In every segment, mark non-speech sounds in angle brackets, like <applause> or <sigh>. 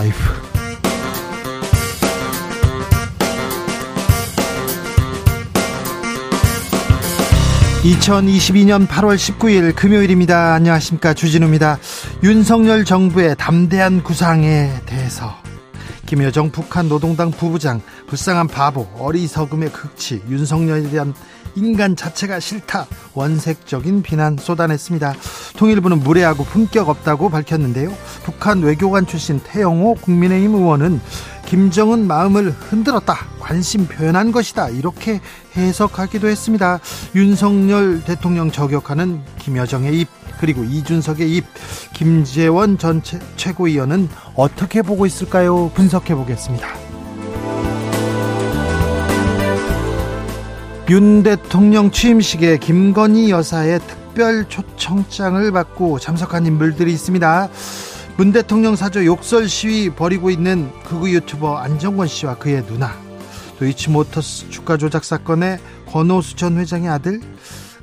라이브. 2022년 8월 19일 금요일입니다. 안녕하십니까. 주진우입니다. 윤석열 정부의 담대한 구상에 대해서 김여정 북한 노동당 부부장 불쌍한 바보 어리석음의 극치 윤석열에 대한 인간 자체가 싫다 원색적인 비난 쏟아냈습니다. 통일부는 무례하고 품격 없다고 밝혔는데요. 북한 외교관 출신 태영호 국민의힘 의원은 김정은 마음을 흔들었다 관심 표현한 것이다 이렇게 해석하기도 했습니다. 윤석열 대통령 저격하는 김여정의 입 그리고 이준석의 입 김재원 전 최고위원은 어떻게 보고 있을까요? 분석해 보겠습니다. 윤 대통령 취임식에 김건희 여사의 특별 초청장을 받고 참석한 인물들이 있습니다. 문 대통령 사저 욕설 시위 벌이고 있는 극우 유튜버 안정권 씨와 그의 누나, 도이치모터스 주가 조작 사건의 권오수 전 회장의 아들,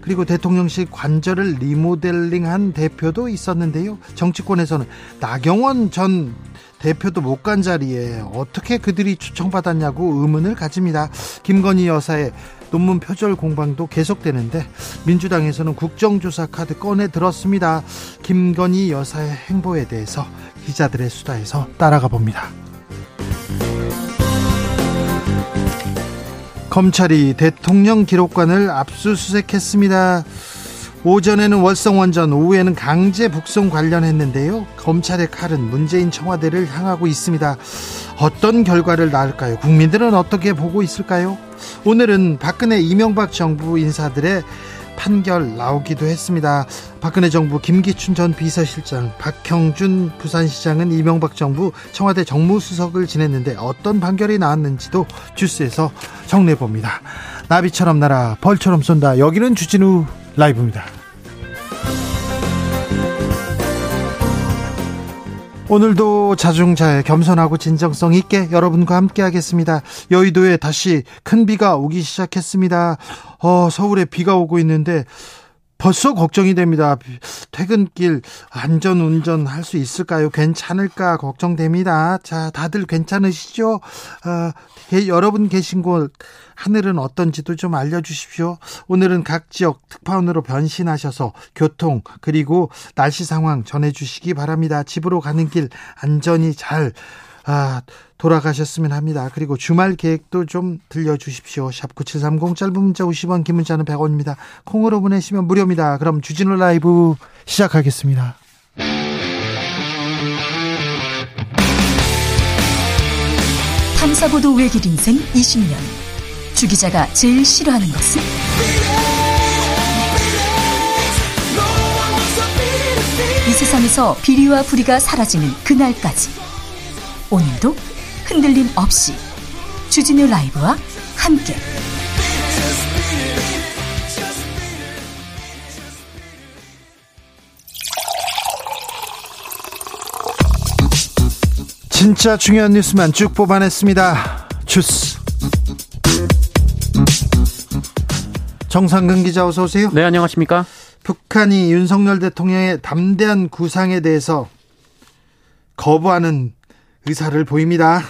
그리고 대통령실 관절을 리모델링한 대표도 있었는데요. 정치권에서는 나경원 전 대표도 못 간 자리에 어떻게 그들이 초청받았냐고 의문을 가집니다. 김건희 여사의 논문 표절 공방도 계속되는데 민주당에서는 국정조사 카드 꺼내 들었습니다. 김건희 여사의 행보에 대해서 기자들의 수다에서 따라가 봅니다. 검찰이 대통령 기록관을 압수수색했습니다. 오전에는 월성원전, 오후에는 강제 북송 관련했는데요. 검찰의 칼은 문재인 청와대를 향하고 있습니다. 어떤 결과를 낳을까요? 국민들은 어떻게 보고 있을까요? 오늘은 박근혜 이명박 정부 인사들의 판결 나오기도 했습니다. 박근혜 정부 김기춘 전 비서실장, 박형준 부산시장은 이명박 정부 청와대 정무수석을 지냈는데 어떤 판결이 나왔는지도 주스에서 정리해 봅니다. 나비처럼 날아 벌처럼 쏜다. 여기는 주진우 라이브입니다. 오늘도 자중자애 겸손하고 진정성 있게 여러분과 함께 하겠습니다. 여의도에 다시 큰 비가 오기 시작했습니다. 어, 서울에 비가 오고 있는데 벌써 걱정이 됩니다. 퇴근길 안전 운전할 수 있을까요? 괜찮을까 걱정됩니다. 자, 다들 괜찮으시죠? 어, 여러분 계신 곳 하늘은 어떤지도 좀 알려주십시오. 오늘은 각 지역 특파원으로 변신하셔서 교통 그리고 날씨 상황 전해주시기 바랍니다. 집으로 가는 길 안전히 잘 아, 돌아가셨으면 합니다. 그리고 주말 계획도 좀 들려주십시오. 샵 9730 짧은 문자 50원 긴 문자는 100원입니다. 콩으로 보내시면 무료입니다. 그럼 주진우 라이브 시작하겠습니다. 탐사보도 외길 인생 20년 주 기자가 제일 싫어하는 것은? 이 세상에서 비리와 부리가 사라지는 그날까지 오늘도 흔들림 없이 주진우 라이브와 함께 진짜 중요한 뉴스만 쭉 뽑아냈습니다. 주스 정상근 기자 어서 오세요. 네 안녕하십니까. 북한이 윤석열 대통령의 담대한 구상에 대해서 거부하는 의사를 보입니다.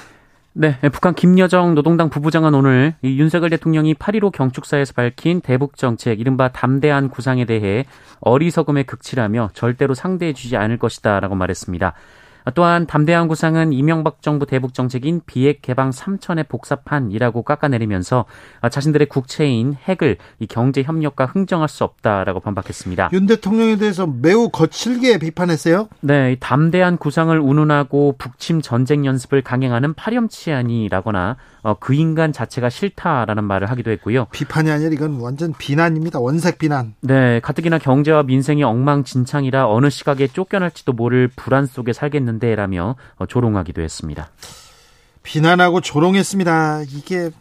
네, 북한 김여정 노동당 부부장은 오늘 이 윤석열 대통령이 8.15 경축사에서 밝힌 대북 정책 이른바 담대한 구상에 대해 어리석음의 극치라며 절대로 상대해 주지 않을 것이다 라고 말했습니다. 또한 담대한 구상은 이명박 정부 대북 정책인 비핵 개방 3천의 복사판이라고 깎아내리면서 자신들의 국채인 핵을 이 경제 협력과 흥정할 수 없다라고 반박했습니다. 윤 대통령에 대해서 매우 거칠게 비판했어요. 네, 담대한 구상을 운운하고 북침 전쟁 연습을 강행하는 파렴치한이라거나 어, 그 인간 자체가 싫다라는 말을 하기도 했고요. 비판이 아니라 이건 완전 비난입니다. 원색 비난. 네, 가뜩이나 경제와 민생이 엉망진창이라 어느 시각에 쫓겨날지도 모를 불안 속에 살겠는데라며 어, 조롱하기도 했습니다. 비난하고 조롱했습니다. 이게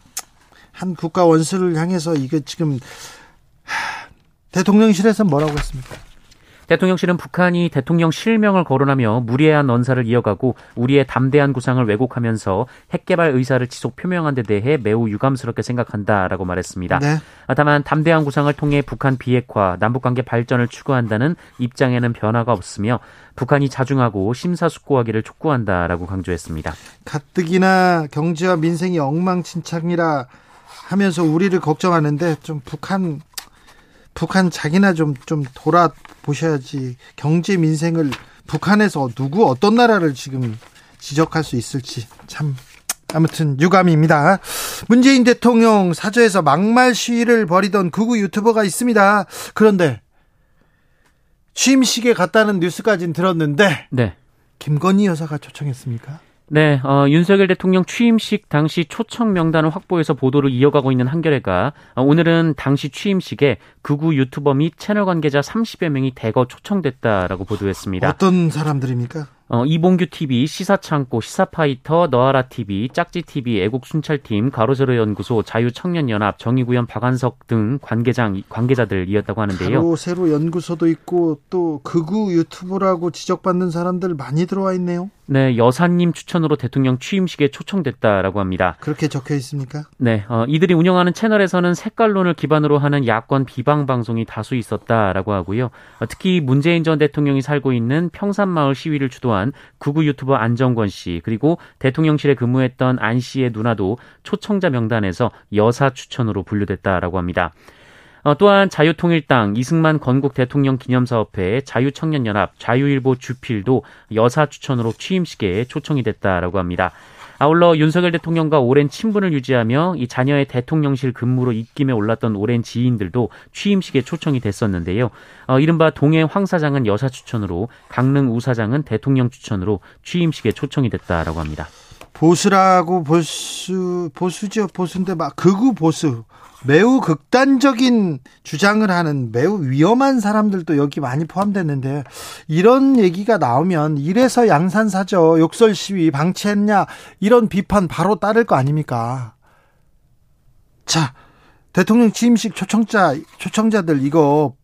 한 국가 원수를 향해서 이게 지금 대통령실에서 뭐라고 했습니까? 대통령실은 북한이 대통령 실명을 거론하며 무리한 언사를 이어가고 우리의 담대한 구상을 왜곡하면서 핵개발 의사를 지속 표명한 데 대해 매우 유감스럽게 생각한다라고 말했습니다. 네. 다만 담대한 구상을 통해 북한 비핵화, 남북관계 발전을 추구한다는 입장에는 변화가 없으며 북한이 자중하고 심사숙고하기를 촉구한다라고 강조했습니다. 가뜩이나 경제와 민생이 엉망진창이라 하면서 우리를 걱정하는데 좀 북한 북한 자기나 좀 좀 돌아보셔야지 경제 민생을 북한에서 누구 어떤 나라를 지금 지적할 수 있을지 참 아무튼 유감입니다. 문재인 대통령 사저에서 막말 시위를 벌이던 극우 유튜버가 있습니다. 그런데 취임식에 갔다는 뉴스까지는 들었는데 네. 김건희 여사가 초청했습니까? 네, 어, 윤석열 대통령 취임식 당시 초청 명단을 확보해서 보도를 이어가고 있는 한겨레가 어, 오늘은 당시 취임식에 극우 유튜버 및 채널 관계자 30여 명이 대거 초청됐다라고 보도했습니다. 어떤 사람들입니까? 어, 이봉규 TV, 시사창고, 시사파이터, 너아라 TV, 짝지 TV, 애국 순찰팀, 가로세로 연구소, 자유청년연합, 정의구현 박한석 등 관계장 관계자들이었다고 하는데요. 가로세로 연구소도 있고 또 극우 유튜브라고 지적받는 사람들 많이 들어와 있네요. 네, 여사님 추천으로 대통령 취임식에 초청됐다라고 합니다. 그렇게 적혀 있습니까? 네, 어, 이들이 운영하는 채널에서는 색깔론을 기반으로 하는 야권 비방 방송이 다수 있었다라고 하고요. 어, 특히 문재인 전 대통령이 살고 있는 평산마을 시위를 주도한 구구 유튜버 안정권 씨 그리고 대통령실에 근무했던 안 씨의 누나도 초청자 명단에서 여사 추천으로 분류됐다라고 합니다. 어, 또한 자유통일당 이승만 건국 대통령 기념사업회 자유청년연합 자유일보 주필도 여사 추천으로 취임식에 초청이 됐다라고 합니다. 아울러 윤석열 대통령과 오랜 친분을 유지하며 이 자녀의 대통령실 근무로 입김에 올랐던 오랜 지인들도 취임식에 초청이 됐었는데요. 어, 이른바 동해 황 사장은 여사 추천으로 강릉 우 사장은 대통령 추천으로 취임식에 초청이 됐다라고 합니다. 보수라고 보수 보수죠 보수인데 막 극우 보수 매우 극단적인 주장을 하는 매우 위험한 사람들도 여기 많이 포함됐는데 이런 얘기가 나오면 이래서 양산사죠 욕설 시위 방치했냐 이런 비판 바로 따를 거 아닙니까? 자 대통령 취임식 초청자 초청자들 이거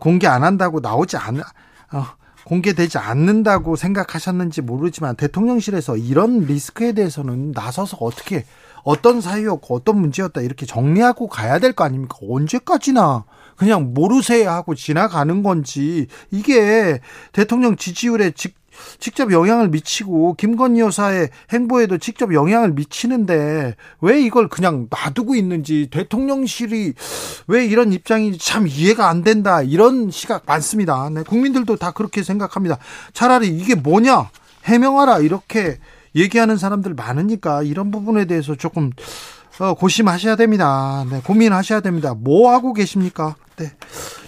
공개 안 한다고 나오지 않 어, 공개되지 않는다고 생각하셨는지 모르지만 대통령실에서 이런 리스크에 대해서는 나서서 어떻게 어떤 사유였고 어떤 문제였다 이렇게 정리하고 가야 될 거 아닙니까? 언제까지나 그냥 모르세요 하고 지나가는 건지 이게 대통령 지지율에 직, 직접 영향을 미치고 김건희 여사의 행보에도 직접 영향을 미치는데 왜 이걸 그냥 놔두고 있는지 대통령실이 왜 이런 입장인지 참 이해가 안 된다 이런 시각 많습니다. 네, 국민들도 다 그렇게 생각합니다. 차라리 이게 뭐냐 해명하라 이렇게 얘기하는 사람들 많으니까 이런 부분에 대해서 조금 어, 고심하셔야 됩니다. 네, 고민하셔야 됩니다. 뭐 하고 계십니까? 네.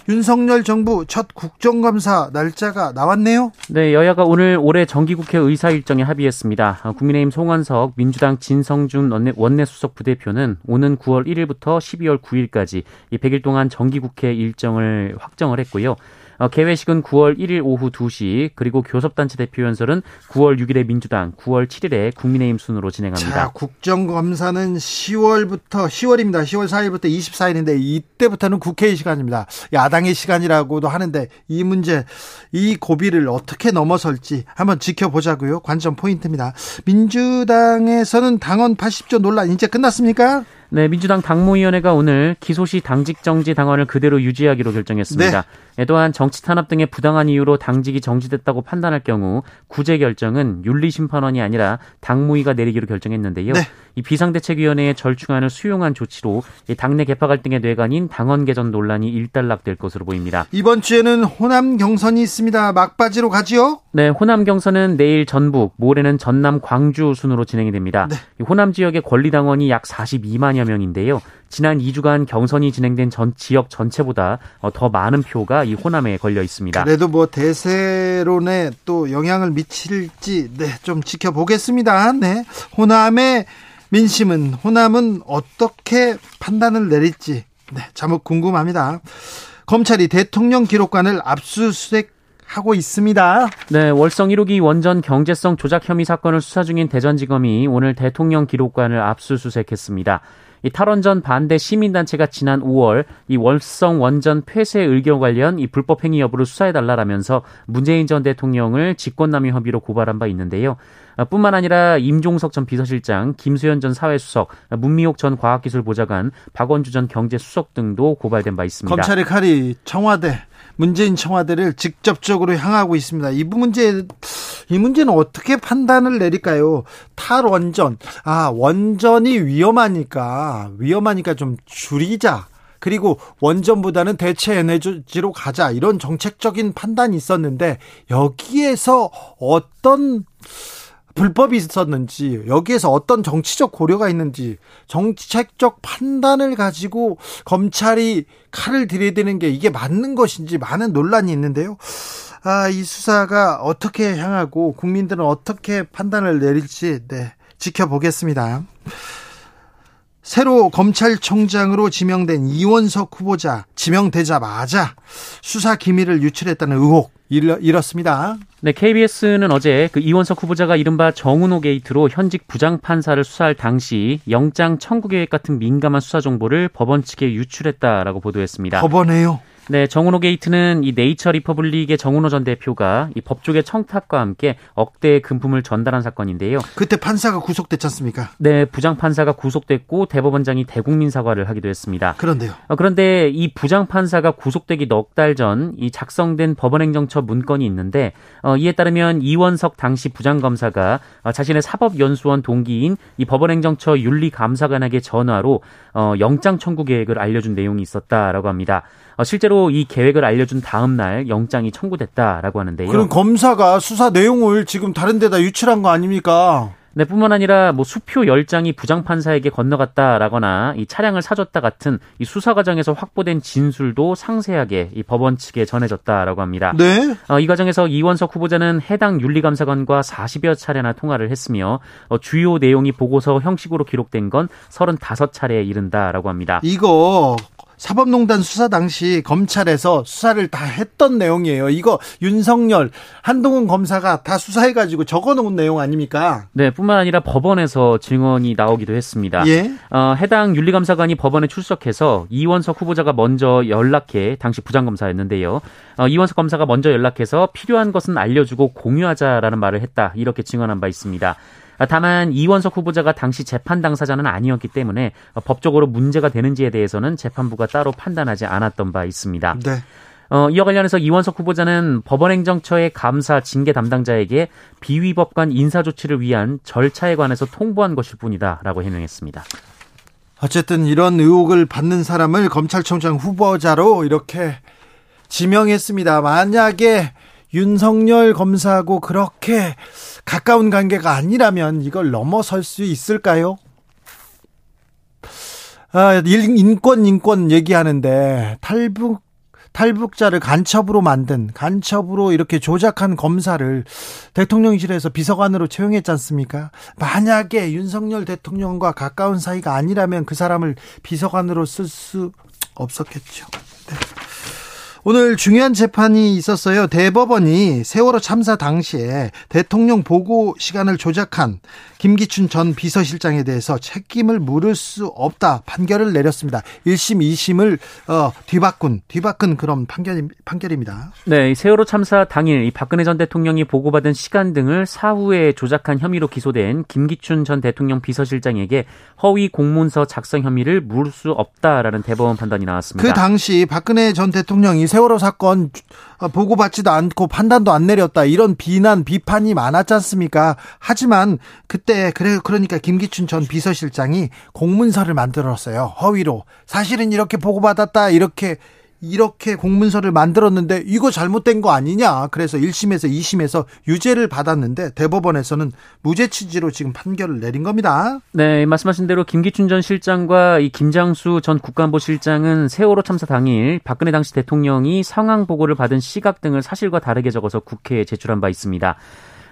윤석열 정부 첫 국정감사 날짜가 나왔네요. 네, 여야가 오늘 올해 정기국회 의사 일정에 합의했습니다. 어, 국민의힘 송원석, 민주당 진성준 원내, 원내수석 부대표는 오는 9월 1일부터 12월 9일까지 이 100일 동안 정기국회 일정을 확정을 했고요. 어, 개회식은 9월 1일 오후 2시 그리고 교섭단체 대표 연설은 9월 6일에 민주당, 9월 7일에 국민의힘 순으로 진행합니다. 자, 국정감사는 10월부터 10월입니다. 10월 4일부터 24일인데 이때부터는 국회의 시간입니다. 야당의 시간이라고도 하는데 이 문제 이 고비를 어떻게 넘어설지 한번 지켜보자고요. 관전 포인트입니다. 민주당에서는 당원 80조 논란 이제 끝났습니까? 네, 민주당 당무위원회가 오늘 기소시 당직 정지 당원을 그대로 유지하기로 결정했습니다. 네. 또한 정치 탄압 등의 부당한 이유로 당직이 정지됐다고 판단할 경우 구제 결정은 윤리심판원이 아니라 당무위가 내리기로 결정했는데요. 네. 이 비상대책위원회의 절충안을 수용한 조치로 당내 개파 갈등의 뇌관인 당원 개전 논란이 일단락될 것으로 보입니다. 이번 주에는 호남 경선이 있습니다. 막바지로 가지요? 네, 호남 경선은 내일 전북, 모레는 전남 광주 순으로 진행이 됩니다. 네. 호남 지역의 권리당원이 약 42만여 명인데요. 지난 2주간 경선이 진행된 전 지역 전체보다 어, 더 많은 표가 이 호남에 걸려 있습니다. 그래도 뭐 대세론에 또 영향을 미칠지 네, 좀 지켜보겠습니다. 네. 호남의 민심은 호남은 어떻게 판단을 내릴지 네, 자목 궁금합니다. 검찰이 대통령 기록관을 압수수색 하고 있습니다. 네, 월성 1호기 원전 경제성 조작 혐의 사건을 수사 중인 대전지검이 오늘 대통령 기록관을 압수수색했습니다. 이 탈원전 반대 시민단체가 지난 5월 이 월성 원전 폐쇄 의견 관련 이 불법 행위 여부를 수사해달라라면서 문재인 전 대통령을 직권남용 혐의로 고발한 바 있는데요. 아, 뿐만 아니라 임종석 전 비서실장, 김수현 전 사회수석, 문미옥 전 과학기술보좌관, 박원주 전 경제수석 등도 고발된 바 있습니다. 검찰의 칼이 청와대 문재인 청와대를 직접적으로 향하고 있습니다. 이 문제 이 문제는 어떻게 판단을 내릴까요? 탈원전 아 원전이 위험하니까 위험하니까 좀 줄이자. 그리고 원전보다는 대체 에너지로 가자 이런 정책적인 판단이 있었는데 여기에서 어떤 불법이 있었는지 여기에서 어떤 정치적 고려가 있는지 정책적 판단을 가지고 검찰이 칼을 들이대는 게 이게 맞는 것인지 많은 논란이 있는데요. 아, 이 수사가 어떻게 향하고 국민들은 어떻게 판단을 내릴지 네, 지켜보겠습니다. 새로 검찰총장으로 지명된 이원석 후보자 지명되자마자 수사 기밀을 유출했다는 의혹 이렇습니다. 네, KBS는 어제 그 이원석 후보자가 이른바 정은호 게이트로 현직 부장판사를 수사할 당시 영장 청구 계획 같은 민감한 수사 정보를 법원 측에 유출했다라고 보도했습니다. 법원에요? 네, 정운호 게이트는 이 네이처 리퍼블릭의 정운호 전 대표가 이 법조계 청탁과 함께 억대의 금품을 전달한 사건인데요. 그때 판사가 구속됐지 않습니까? 네, 부장 판사가 구속됐고 대법원장이 대국민 사과를 하기도 했습니다. 그런데요. 어, 그런데 이 부장 판사가 구속되기 넉 달 전 이 작성된 법원행정처 문건이 있는데 어, 이에 따르면 이원석 당시 부장 검사가 어, 자신의 사법연수원 동기인 이 법원행정처 윤리감사관에게 전화로 어, 영장 청구 계획을 알려준 내용이 있었다라고 합니다. 어, 실제로 이 계획을 알려준 다음 날 영장이 청구됐다라고 하는데요. 그럼 검사가 수사 내용을 지금 다른 데다 유출한 거 아닙니까? 네, 뿐만 아니라 뭐 수표 10장이 부장판사에게 건너갔다라거나 이 차량을 사줬다 같은 이 수사 과정에서 확보된 진술도 상세하게 이 법원 측에 전해졌다라고 합니다. 네. 어, 이 과정에서 이원석 후보자는 해당 윤리감사관과 40여 차례나 통화를 했으며 어, 주요 내용이 보고서 형식으로 기록된 건 35차례에 이른다라고 합니다. 이거 사법농단 수사 당시 검찰에서 수사를 다 했던 내용이에요. 이거 윤석열, 한동훈 검사가 다 수사해가지고 적어놓은 내용 아닙니까? 네, 뿐만 아니라 법원에서 증언이 나오기도 했습니다. 예. 어, 해당 윤리감사관이 법원에 출석해서 이원석 후보자가 먼저 연락해 당시 부장검사였는데요. 어, 이원석 검사가 먼저 연락해서 필요한 것은 알려주고 공유하자라는 말을 했다 이렇게 증언한 바 있습니다. 아, 다만 이원석 후보자가 당시 재판 당사자는 아니었기 때문에 법적으로 문제가 되는지에 대해서는 재판부가 따로 판단하지 않았던 바 있습니다. 네. 어, 이와 관련해서 이원석 후보자는 법원행정처의 감사 징계 담당자에게 비위법관 인사조치를 위한 절차에 관해서 통보한 것일 뿐이다라고 해명했습니다. 어쨌든 이런 의혹을 받는 사람을 검찰총장 후보자로 이렇게 지명했습니다. 만약에 윤석열 검사하고 그렇게 가까운 관계가 아니라면 이걸 넘어설 수 있을까요? 아, 인권 인권 얘기하는데 탈북 탈북자를 간첩으로 만든 간첩으로 이렇게 조작한 검사를 대통령실에서 비서관으로 채용했지 않습니까? 만약에 윤석열 대통령과 가까운 사이가 아니라면 그 사람을 비서관으로 쓸 수 없었겠죠. 네. 오늘 중요한 재판이 있었어요. 대법원이 세월호 참사 당시에 대통령 보고 시간을 조작한 김기춘 전 비서실장에 대해서 책임을 물을 수 없다 판결을 내렸습니다. 1심, 2심을 어, 뒤바꾼 뒤바꾼 그런 판결, 판결입니다. 네, 세월호 참사 당일 이 박근혜 전 대통령이 보고받은 시간 등을 사후에 조작한 혐의로 기소된 김기춘 전 대통령 비서실장에게 허위 공문서 작성 혐의를 물을 수 없다라는 대법원 판단이 나왔습니다. 그 당시 박근혜 전 대통령이 세 월호 사건 보고받지도 않고 판단도 안 내렸다. 이런 비난 비판이 많았지 않습니까? 하지만 그때 그래 그러니까 김기춘 전 비서실장이 공문서를 만들었어요. 허위로. 사실은 이렇게 보고받았다. 이렇게 이렇게 공문서를 만들었는데 이거 잘못된 거 아니냐. 그래서 1심에서 2심에서 유죄를 받았는데 대법원에서는 무죄 취지로 지금 판결을 내린 겁니다. 네, 말씀하신 대로 김기춘 전 실장과 이 김장수 전 국가안보실장은 세월호 참사 당일 박근혜 당시 대통령이 상황 보고를 받은 시각 등을 사실과 다르게 적어서 국회에 제출한 바 있습니다.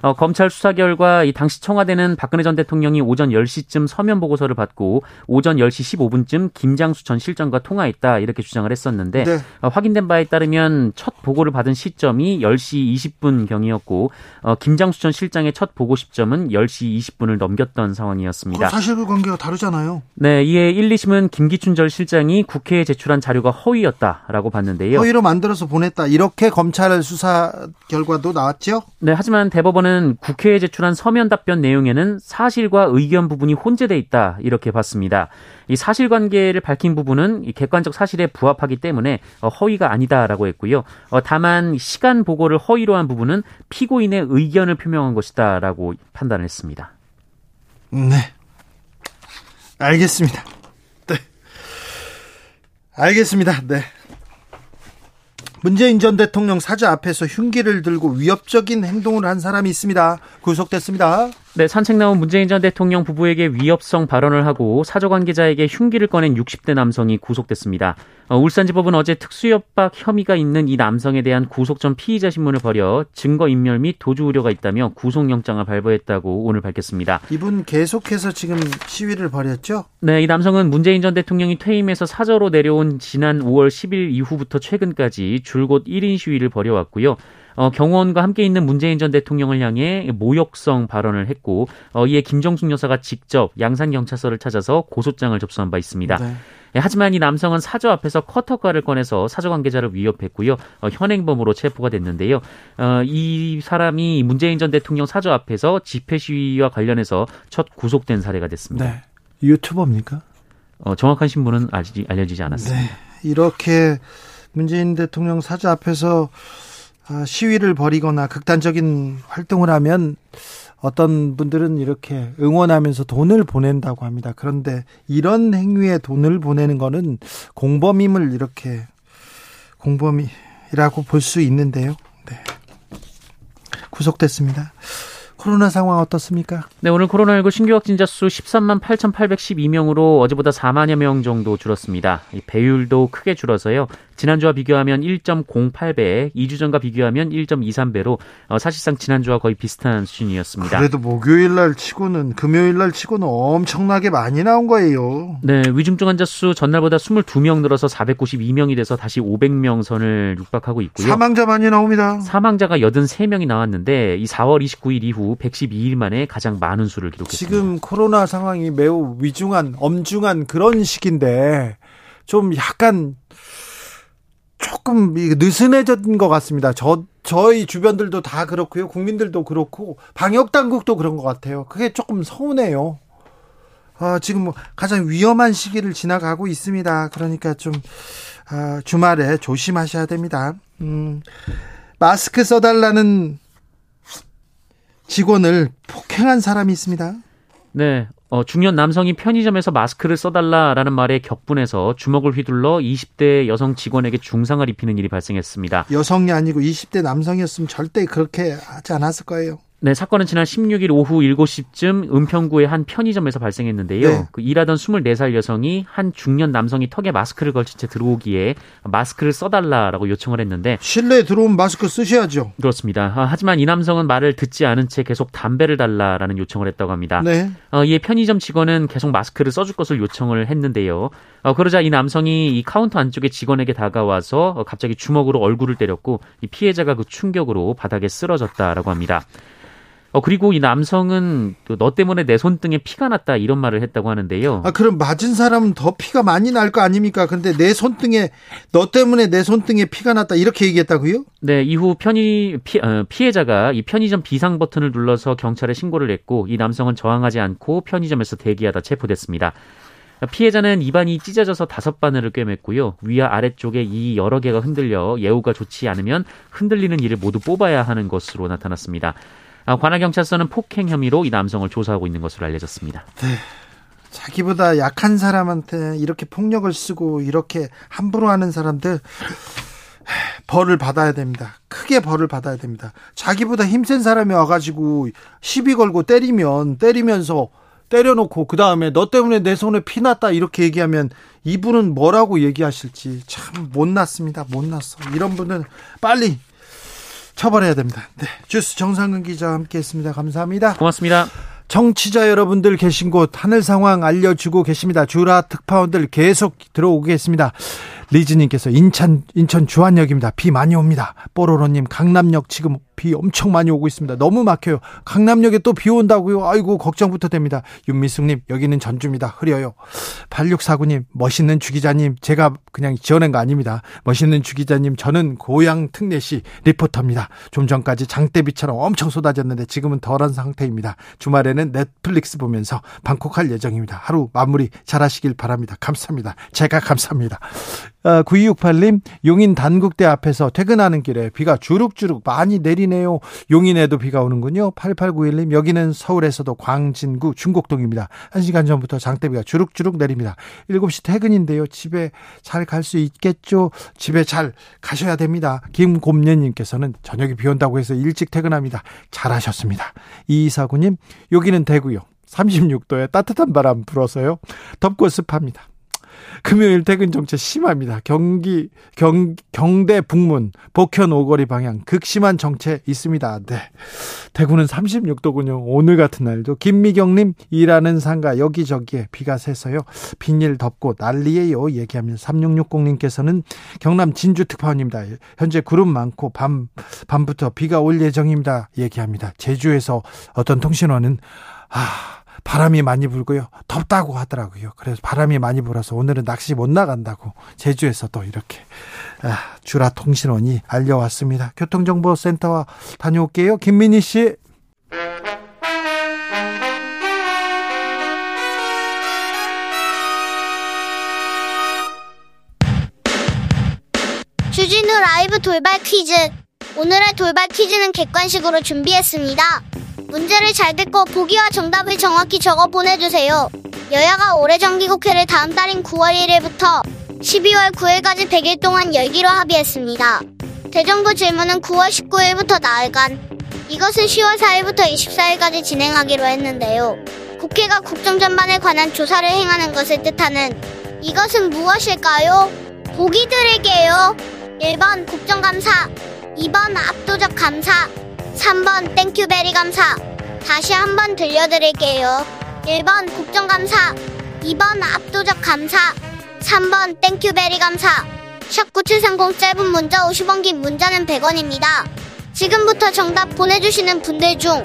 어, 검찰 수사 결과 이 당시 청와대는 박근혜 전 대통령이 오전 10시쯤 서면 보고서를 받고 오전 10시 15분쯤 김장수 전 실장과 통화했다 이렇게 주장을 했었는데 네. 어, 확인된 바에 따르면 첫 보고를 받은 시점이 10시 20분 경이었고 어, 김장수 전 실장의 첫 보고 시점은 10시 20분을 넘겼던 상황이었습니다. 사실관계가 다르잖아요. 네, 이에 1, 2심은 김기춘 전 실장이 국회에 제출한 자료가 허위였다라고 봤는데요. 허위로 만들어서 보냈다. 이렇게 검찰 수사 결과도 나왔죠? 네, 하지만 대법원 은 국회에 제출한 서면 답변 내용에는 사실과 의견 부분이 혼재돼 있다 이렇게 봤습니다. 이 사실관계를 밝힌 부분은 객관적 사실에 부합하기 때문에 어, 허위가 아니다라고 했고요. 어, 다만 시간 보고를 허위로 한 부분은 피고인의 의견을 표명한 것이다라고 판단을 했습니다. 네. 알겠습니다. 네. 알겠습니다. 네. 문재인 전 대통령 사저 앞에서 흉기를 들고 위협적인 행동을 한 사람이 있습니다. 구속됐습니다. 네, 산책 나온 문재인 전 대통령 부부에게 위협성 발언을 하고 사저 관계자에게 흉기를 꺼낸 60대 남성이 구속됐습니다. 어, 울산지법은 어제 특수협박 혐의가 있는 이 남성에 대한 구속 전 피의자 신문을 벌여 증거 인멸 및 도주 우려가 있다며 구속영장을 발부했다고 오늘 밝혔습니다. 이분 계속해서 지금 시위를 벌였죠? 네, 이 남성은 문재인 전 대통령이 퇴임해서 사저로 내려온 지난 5월 10일 이후부터 최근까지 줄곧 1인 시위를 벌여왔고요. 어, 경호원과 함께 있는 문재인 전 대통령을 향해 모욕성 발언을 했고 어, 이에 김정숙 여사가 직접 양산 경찰서를 찾아서 고소장을 접수한 바 있습니다. 네. 예, 하지만 이 남성은 사저 앞에서 커터가를 꺼내서 사저 관계자를 위협했고요. 어, 현행범으로 체포가 됐는데요. 어, 이 사람이 문재인 전 대통령 사저 앞에서 집회 시위와 관련해서 첫 구속된 사례가 됐습니다. 네. 유튜버입니까? 어, 정확한 신분은 아직 알려지지 않았습니다. 네. 이렇게 문재인 대통령 사저 앞에서 아, 시위를 벌이거나 극단적인 활동을 하면 어떤 분들은 이렇게 응원하면서 돈을 보낸다고 합니다. 그런데 이런 행위에 돈을 보내는 거는 공범임을 이렇게 공범이라고 볼 수 있는데요. 네. 구속됐습니다. 코로나 상황 어떻습니까? 네, 오늘 코로나19 신규 확진자 수 13만 8,812명으로 어제보다 4만여 명 정도 줄었습니다. 배율도 크게 줄어서요. 지난주와 비교하면 1.08배, 2주 전과 비교하면 1.23배로 어, 사실상 지난주와 거의 비슷한 수준이었습니다. 그래도 목요일 날 치고는 금요일 날 치고는 엄청나게 많이 나온 거예요. 네, 위중증 환자 수 전날보다 22명 늘어서 492명이 돼서 다시 500명 선을 육박하고 있고요. 사망자 많이 나옵니다. 사망자가 83명이 나왔는데 이 4월 29일 이후 112일 만에 가장 많은 수를 기록했습니다. 지금 코로나 상황이 매우 위중한 엄중한 그런 시기인데 좀 약간 조금 느슨해진 것 같습니다. 저 저희 주변들도 다 그렇고요. 국민들도 그렇고 방역 당국도 그런 것 같아요. 그게 조금 서운해요. 어, 지금 뭐 가장 위험한 시기를 지나가고 있습니다. 그러니까 좀 어, 주말에 조심하셔야 됩니다. 음, 마스크 써달라는 직원을 폭행한 사람이 있습니다. 네, 어, 중년 남성이 편의점에서 마스크를 써달라라는 말에 격분해서 주먹을 휘둘러 20대 여성 직원에게 중상을 입히는 일이 발생했습니다. 여성이 아니고 20대 남성이었으면 절대 그렇게 하지 않았을 거예요. 네, 사건은 지난 16일 오후 7시쯤 은평구의 한 편의점에서 발생했는데요. 네. 그 일하던 24살 여성이 한 중년 남성이 턱에 마스크를 걸친 채 들어오기에 마스크를 써달라라고 요청을 했는데 실내에 들어오면 마스크 쓰셔야죠. 그렇습니다. 아, 하지만 이 남성은 말을 듣지 않은 채 계속 담배를 달라라는 요청을 했다고 합니다. 네. 어, 이에 편의점 직원은 계속 마스크를 써줄 것을 요청을 했는데요. 어, 그러자 이 남성이 이 카운터 안쪽에 직원에게 다가와서 어, 갑자기 주먹으로 얼굴을 때렸고 이 피해자가 그 충격으로 바닥에 쓰러졌다라고 합니다. 어, 그리고 이 남성은 너 때문에 내 손등에 피가 났다 이런 말을 했다고 하는데요. 아, 그럼 맞은 사람은 더 피가 많이 날 거 아닙니까? 근데 내 손등에 너 때문에 내 손등에 피가 났다 이렇게 얘기했다고요? 네, 이후 편의 피, 어, 피해자가 이 편의점 비상 버튼을 눌러서 경찰에 신고를 했고 이 남성은 저항하지 않고 편의점에서 대기하다 체포됐습니다. 피해자는 입안이 찢어져서 다섯 바늘을 꿰맸고요. 위와 아래쪽에 이 여러 개가 흔들려 예우가 좋지 않으면 흔들리는 이를 모두 뽑아야 하는 것으로 나타났습니다. 아, 관할경찰서는 폭행 혐의로 이 남성을 조사하고 있는 것으로 알려졌습니다. 네. 자기보다 약한 사람한테 이렇게 폭력을 쓰고 이렇게 함부로 하는 사람들 벌을 받아야 됩니다. 크게 벌을 받아야 됩니다. 자기보다 힘센 사람이 와가지고 시비 걸고 때리면 때리면서 때려놓고 그 다음에 너 때문에 내 손에 피 났다 이렇게 얘기하면 이분은 뭐라고 얘기하실지 참 못났습니다. 못났어. 이런 분은 빨리 처벌해야 됩니다. 네. 주스 정상근 기자와 함께 했습니다. 감사합니다. 고맙습니다. 청취자 여러분들 계신 곳 하늘 상황 알려주고 계십니다. 주라 특파원들 계속 들어오겠습니다. 리즈님께서 인천 인천 주안역입니다. 비 많이 옵니다. 뽀로로님 강남역 지금 비 엄청 많이 오고 있습니다. 너무 막혀요. 강남역에 또 비 온다고요. 아이고 걱정부터 됩니다. 윤미숙님 여기는 전주입니다. 흐려요. 8649님 멋있는 주기자님 제가 그냥 지어낸 거 아닙니다. 멋있는 주기자님 저는 고양 특례시 리포터입니다. 좀 전까지 장대비처럼 엄청 쏟아졌는데 지금은 덜한 상태입니다. 주말에는 넷플릭스 보면서 방콕할 예정입니다. 하루 마무리 잘하시길 바랍니다. 감사합니다. 제가 감사합니다. 9268님 어, 용인 단국대 앞에서 퇴근하는 길에 비가 주룩주룩 많이 내리네요. 용인에도 비가 오는군요. 8891님 여기는 서울에서도 광진구 중곡동입니다. 1시간 전부터 장대비가 주룩주룩 내립니다. 7시 퇴근인데요. 집에 잘 갈 수 있겠죠? 집에 잘 가셔야 됩니다. 김곰년님께서는 저녁에 비 온다고 해서 일찍 퇴근합니다. 잘하셨습니다. 이사구님 여기는 대구요. 36도에 따뜻한 바람 불어서요. 덥고 습합니다. 금요일 퇴근 정체 심합니다. 경기 경 경대 북문 복현 오거리 방향 극심한 정체 있습니다. 네. 대구는 36도군요. 오늘 같은 날도 김미경 님 일하는 상가 여기저기에 비가 새서요. 빈일 덮고 난리예요. 얘기하면 3660 님께서는 경남 진주 특파원입니다. 현재 구름 많고 밤 밤부터 비가 올 예정입니다. 얘기합니다. 제주에서 어떤 통신원은 아 바람이 많이 불고요. 덥다고 하더라고요. 그래서 바람이 많이 불어서 오늘은 낚시 못 나간다고 제주에서도 이렇게 아, 주라 통신원이 알려왔습니다. 교통정보센터와 다녀올게요. 김민희 씨. 주진우 라이브 돌발 퀴즈. 오늘의 돌발 퀴즈는 객관식으로 준비했습니다. 문제를 잘 듣고 보기와 정답을 정확히 적어 보내주세요. 여야가 올해 정기국회를 다음 달인 9월 1일부터 12월 9일까지 100일 동안 열기로 합의했습니다. 대정부 질문은 9월 19일부터 나흘간, 이것은 10월 4일부터 24일까지 진행하기로 했는데요. 국회가 국정 전반에 관한 조사를 행하는 것을 뜻하는 이것은 무엇일까요? 보기 드릴게요. 1번 국정감사, 2번 압도적 감사, 3번 thank you very 감사. 다시 한번 들려드릴게요. 1번 국정감사. 2번 압도적 감사. 3번 thank you very 감사. 샵9730 짧은 문자 50원 긴 문자는 100원입니다. 지금부터 정답 보내주시는 분들 중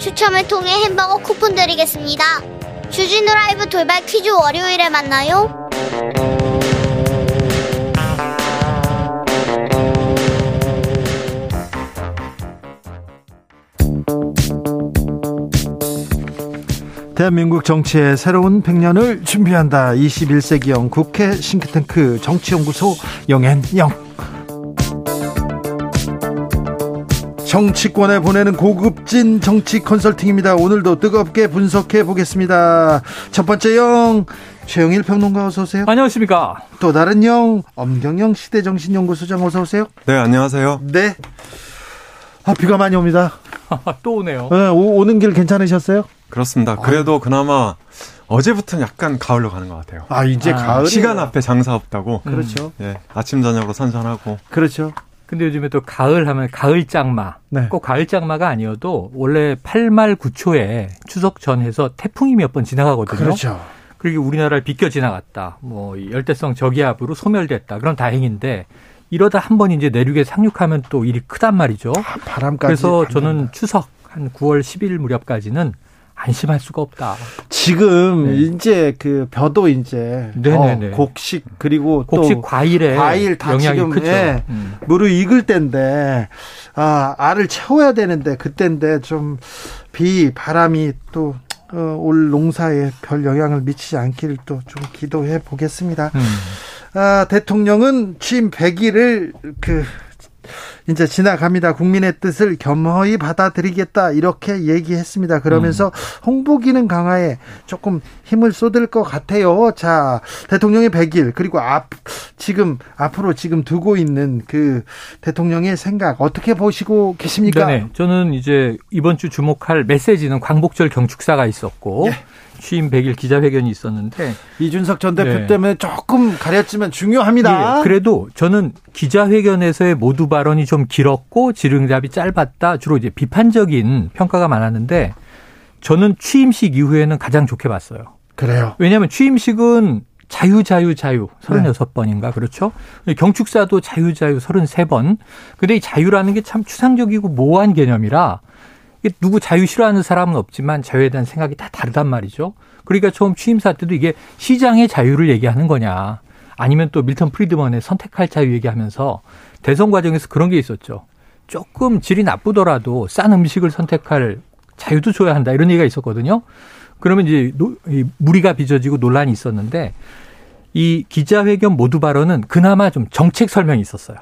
추첨을 통해 햄버거 쿠폰 드리겠습니다. 주진우 라이브 돌발 퀴즈 월요일에 만나요. 대한민국 정치의 새로운 100년을 준비한다. 21세기형 국회 싱크탱크 정치연구소 영앤영. 정치권에 보내는 고급진 정치 컨설팅입니다. 오늘도 뜨겁게 분석해 보겠습니다. 첫 번째 영 최영일 평론가 어서 오세요. 안녕하십니까. 또 다른 영 엄경영 시대정신연구소장 어서 오세요. 네 안녕하세요. 네. 아 비가 많이 옵니다. <laughs> 또 오네요. 네, 오, 는길 괜찮으셨어요? 그렇습니다. 그래도 그나마 어제부터는 약간 가을로 가는 것 같아요. 아 이제 아, 가을 시간 앞에 장사 없다고. 그렇죠. 예, 아침 저녁으로 선선하고. 그렇죠. 근데 요즘에 또 가을 하면 가을 장마. 네. 꼭 가을 장마가 아니어도 원래 8말 9초에 추석 전해서 태풍이 몇 번 지나가거든요. 그렇죠. 그리고 우리나라를 비껴 지나갔다. 뭐 열대성 저기압으로 소멸됐다. 그럼 다행인데 이러다 한 번 이제 내륙에 상륙하면 또 일이 크단 말이죠. 아, 바람까지. 그래서 저는 추석 한 9월 10일 무렵까지는 안심할 수가 없다. 지금 네. 이제 그 벼도 이제 네네네. 어, 곡식 그리고 곡식 과일에 과일 다 지금 크죠. 예, 음. 무르 익을 때인데 아 알을 채워야 되는데 그때인데 좀 비 바람이 또 어, 올 농사에 별 영향을 미치지 않기를 또 좀 기도해 보겠습니다. 음. 아, 대통령은 취임 100일을 그 이제 지나갑니다. 국민의 뜻을 겸허히 받아들이겠다 이렇게 얘기했습니다. 그러면서 음. 홍보 기능 강화에 조금 힘을 쏟을 것 같아요. 자, 대통령의 100일 그리고 앞 지금 앞으로 지금 두고 있는 그 대통령의 생각 어떻게 보시고 계십니까? 네, 저는 이제 이번 주 주목할 메시지는 광복절 경축사가 있었고 예. 취임 100일 기자회견이 있었는데 이준석 전 대표 네. 때문에 조금 가렸지만 중요합니다. 예, 그래도 저는 기자회견에서의 모두 발언이 좀 길었고 지름잡이 짧았다. 주로 이제 비판적인 평가가 많았는데 저는 취임식 이후에는 가장 좋게 봤어요. 그래요. 왜냐하면 취임식은 자유 자유 자유 36번인가 그렇죠? 경축사도 자유 자유 33번. 근데 이 자유라는 게 참 추상적이고 모호한 개념이라 누구 자유 싫어하는 사람은 없지만 자유에 대한 생각이 다 다르단 말이죠. 그러니까 처음 취임사 때도 이게 시장의 자유를 얘기하는 거냐 아니면 또 밀턴 프리드먼의 선택할 자유 얘기하면서 대선 과정에서 그런 게 있었죠. 조금 질이 나쁘더라도 싼 음식을 선택할 자유도 줘야 한다 이런 얘기가 있었거든요. 그러면 이제 무리가 빚어지고 논란이 있었는데 이 기자회견 모두 발언은 그나마 좀 정책 설명이 있었어요.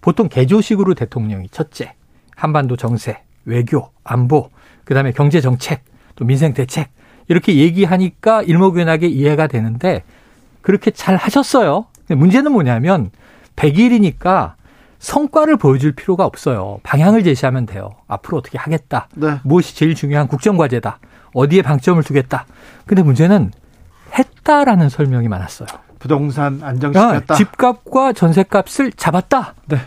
보통 개조식으로 대통령이 첫째 한반도 정세, 외교, 안보, 그다음에 경제 정책, 또 민생 대책 이렇게 얘기하니까 일목요연하게 이해가 되는데 그렇게 잘 하셨어요. 근데 문제는 뭐냐면 100일이니까 성과를 보여줄 필요가 없어요. 방향을 제시하면 돼요. 앞으로 어떻게 하겠다. 네. 무엇이 제일 중요한 국정과제다. 어디에 방점을 두겠다. 근데 문제는 했다라는 설명이 많았어요. 부동산 아, 안정시켰다. 집값과 전세값을 잡았다. 네.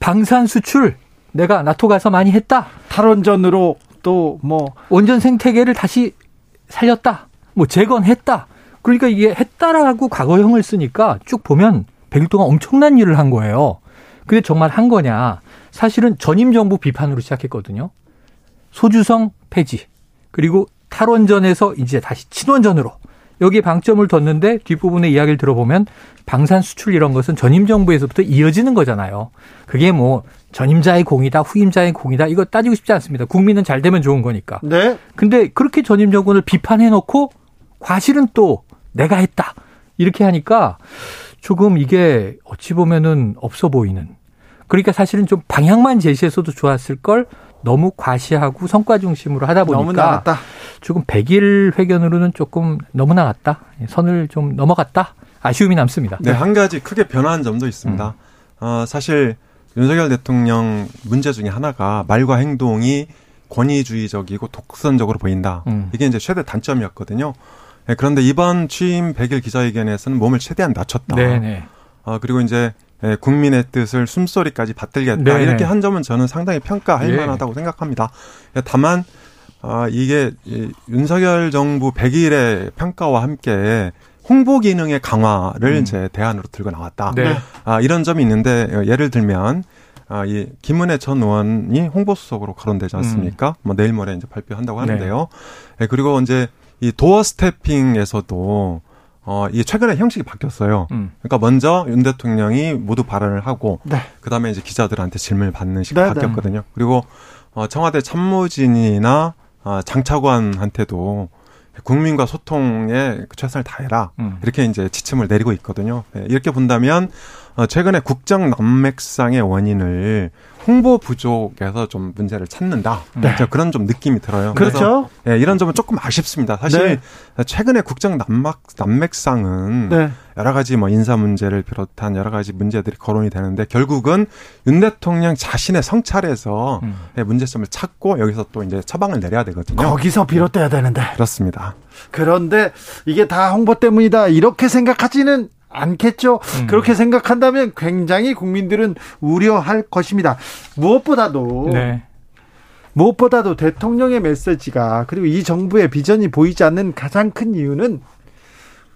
방산 수출 내가 나토 가서 많이 했다. 탈원전으로 또 뭐 원전 생태계를 다시 살렸다. 뭐 재건했다. 그러니까 이게 했다라고 과거형을 쓰니까 쭉 보면 100일 동안 엄청난 일을 한 거예요. 근데 정말 한 거냐? 사실은 전임 정부 비판으로 시작했거든요. 소주성 폐지. 그리고 탈원전에서 이제 다시 친원전으로 여기에 방점을 뒀는데 뒷부분의 이야기를 들어보면 방산 수출 이런 것은 전임 정부에서부터 이어지는 거잖아요. 그게 뭐 전임자의 공이다, 후임자의 공이다 이거 따지고 싶지 않습니다. 국민은 잘 되면 좋은 거니까. 네. 근데 그렇게 전임 정권을 비판해 놓고 과실은 또 내가 했다. 이렇게 하니까 조금 이게 어찌 보면은 없어 보이는. 그러니까 사실은 좀 방향만 제시해서도 좋았을 걸 너무 과시하고 성과 중심으로 하다 보니까 너무 나갔다. 조금 100일 회견으로는 조금 너무 나갔다. 선을 좀 넘어갔다. 아쉬움이 남습니다. 네, 한 가지 크게 변화한 점도 있습니다. 어, 사실 윤석열 대통령 문제 중에 하나가 말과 행동이 권위주의적이고 독선적으로 보인다. 음. 이게 이제 최대 단점이었거든요. 네, 그런데 이번 취임 100일 기자회견에서는 몸을 최대한 낮췄다. 네네. 어, 그리고 이제 예, 국민의 뜻을 숨소리까지 받들겠다. 네네. 이렇게 한 점은 저는 상당히 평가할 예. 만하다고 생각합니다. 예, 다만 아, 이게 이 윤석열 정부 100일의 평가와 함께 홍보 기능의 강화를 음. 이제 대안으로 들고 나왔다. 네. 아, 이런 점이 있는데 어, 예를 들면 아, 이 김은혜 전 의원이 홍보수석으로 거론되지 않습니까? 뭐 내일 모레 이제 발표한다고 음. 네. 하는데요. 예, 그리고 이제 이 도어 스태핑에서도 어, 이게 최근에 형식이 바뀌었어요. 음. 그러니까 먼저 윤 대통령이 모두 발언을 하고 네. 그 다음에 이제 기자들한테 질문을 받는 식이 네, 네. 바뀌었거든요. 그리고 어, 청와대 참모진이나 어, 장차관한테도 국민과 소통에 그 최선을 다해라 음. 이렇게 이제 지침을 내리고 있거든요. 예, 이렇게 본다면 어, 최근에 국정 난맥상의 원인을 홍보 부족에서 좀 문제를 찾는다. 네. 저 그런 좀 느낌이 들어요. 그렇죠. 예, 이런 점은 조금 아쉽습니다. 사실 네. 최근에 국정 난막, 난맥상은 네. 여러 가지 뭐 인사 문제를 비롯한 여러 가지 문제들이 거론이 되는데 결국은 윤 대통령 자신의 성찰에서 음. 예, 문제점을 찾고 여기서 또 이제 처방을 내려야 되거든요. 거기서 비롯돼야 되는데. 그렇습니다. 그런데 이게 다 홍보 때문이다. 이렇게 생각하지는 않겠죠. 음. 그렇게 생각한다면 굉장히 국민들은 우려할 것입니다. 무엇보다도 네. 무엇보다도 대통령의 메시지가 그리고 이 정부의 비전이 보이지 않는 가장 큰 이유는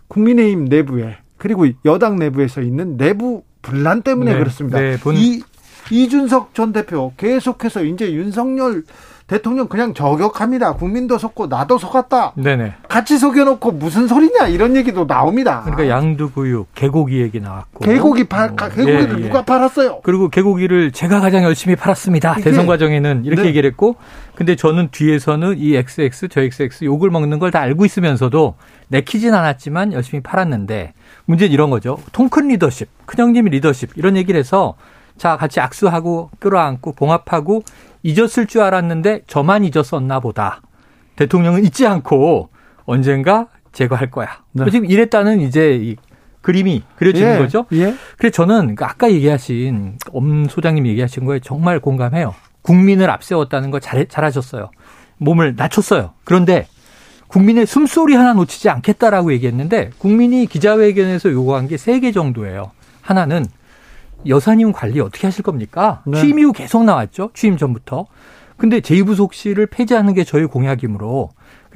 국민의힘 내부에 그리고 여당 내부에서 있는 내부 분란 때문에 네. 그렇습니다. 네, 본- 이 이준석 전 대표 계속해서 이제 윤석열 대통령 그냥 저격합니다. 국민도 속고 나도 속았다. 네네. 같이 속여놓고 무슨 소리냐 이런 얘기도 나옵니다. 그러니까 양두구육, 개고기 얘기 나왔고. 개고기 팔 어, 개고기를 예, 예. 누가 팔았어요? 그리고 개고기를 제가 가장 열심히 팔았습니다. 이게- 대선 과정에는 이렇게 네. 얘기를 했고, 근데 저는 뒤에서는 이 XX, 저 XX 욕을 먹는 걸 다 알고 있으면서도 내키진 않았지만 열심히 팔았는데 문제는 이런 거죠. 통큰 리더십, 큰형님이 리더십 이런 얘기를 해서 자 같이 악수하고 끌어안고 봉합하고 잊었을 줄 알았는데 저만 잊었었나 보다. 대통령은 잊지 않고 언젠가 제거할 거야. 네. 지금 이랬다는 이제 이 그림이 그려지는 예, 거죠. 예. 그래서 저는 그 아까 얘기하신 엄 소장님 얘기하신 거에 정말 공감해요. 국민을 앞세웠다는 거 잘, 잘하셨어요. 몸을 낮췄어요. 그런데 국민의 숨소리 하나 놓치지 않겠다라고 얘기했는데 국민이 기자회견에서 요구한 게 세 개 정도예요. 하나는 여사님 관리 어떻게 하실 겁니까? 네. 취임 이후 계속 나왔죠. 취임 전부터. 근데 제2부속실을 폐지하는 게 저희 공약이므로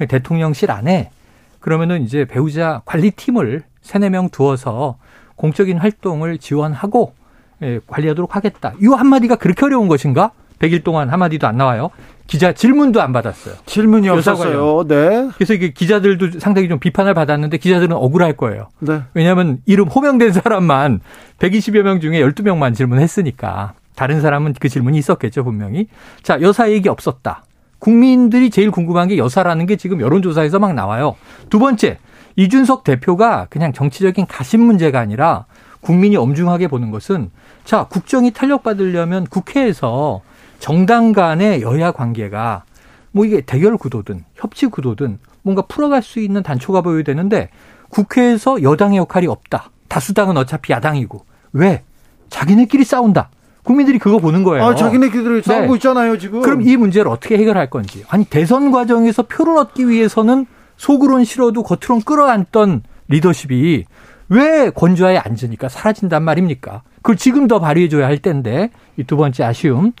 대통령실 안에 그러면은 이제 배우자 관리팀을 세네 명 두어서 공적인 활동을 지원하고 예, 관리하도록 하겠다. 이 한마디가 그렇게 어려운 것인가? 100일 동안 한마디도 안 나와요. 기자 질문도 안 받았어요. 질문이 없었어요. 네. 그래서 이게 기자들도 상당히 좀 비판을 받았는데 기자들은 억울할 거예요. 네. 왜냐하면 이름 호명된 사람만 120여 명 중에 12명만 질문했으니까 다른 사람은 그 질문이 있었겠죠, 분명히. 자, 여사 얘기 없었다. 국민들이 제일 궁금한 게 여사라는 게 지금 여론조사에서 막 나와요. 두 번째, 이준석 대표가 그냥 정치적인 가심 문제가 아니라 국민이 엄중하게 보는 것은 자, 국정이 탄력받으려면 국회에서 정당 간의 여야 관계가 뭐 이게 대결 구도든 협치 구도든 뭔가 풀어갈 수 있는 단초가 보여야 되는데 국회에서 여당의 역할이 없다. 다수당은 어차피 야당이고. 왜? 자기네끼리 싸운다. 국민들이 그거 보는 거예요. 아, 자기네끼리 싸우고 네. 있잖아요, 지금. 그럼 이 문제를 어떻게 해결할 건지. 아니, 대선 과정에서 표를 얻기 위해서는 속으론 싫어도 겉으론 끌어안던 리더십이 왜 권좌에 앉으니까 사라진단 말입니까? 그걸 지금 더 발휘해줘야 할 텐데, 이 두 번째 아쉬움.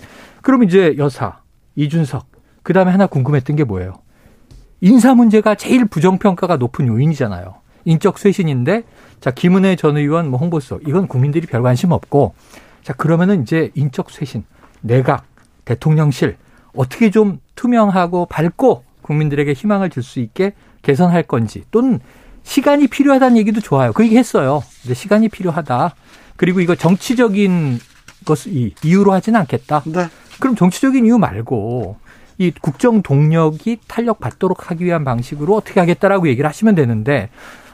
그럼 이제 여사, 이준석, 그 다음에 하나 궁금했던 게 뭐예요? 인사 문제가 제일 부정평가가 높은 요인이잖아요. 인적 쇄신인데, 자, 김은혜 전 의원 뭐 홍보수, 이건 국민들이 별 관심 없고, 자, 그러면은 이제 인적 쇄신, 내각, 대통령실, 어떻게 좀 투명하고 밝고 국민들에게 희망을 줄 수 있게 개선할 건지, 또는 시간이 필요하다는 얘기도 좋아요. 그 얘기 했어요. 근데 시간이 필요하다. 그리고 이거 정치적인 것을 이- 이유로 하지는 않겠다. 네. 그럼 정치적인 이유 말고 이 국정 동력이 탄력 받도록 하기 위한 방식으로 어떻게 하겠다라고 얘기를 하시면 되는데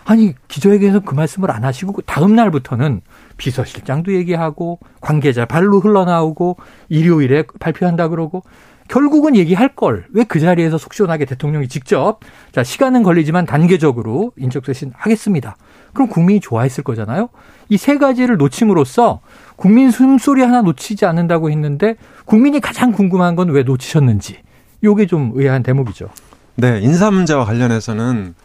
아니 기자회견에서 그 말씀을 안 하시고 그 다음 날부터는 비서실장도 얘기하고 관계자 발로 흘러나오고 일요일에 발표한다 그러고 결국은 얘기할 걸 왜 그 자리에서 속 시원하게 대통령이 직접 자 시간은 걸리지만 단계적으로 인적 쇄신 하겠습니다. 그럼 국민이 좋아했을 거잖아요. 이 세 가지를 놓침으로써 국민 숨소리 하나 놓치지 않는다고 했는데 국민이 가장 궁금한 건 왜 놓치셨는지 요게 좀 의아한 대목이죠. 네, 인사 문제와 관련해서는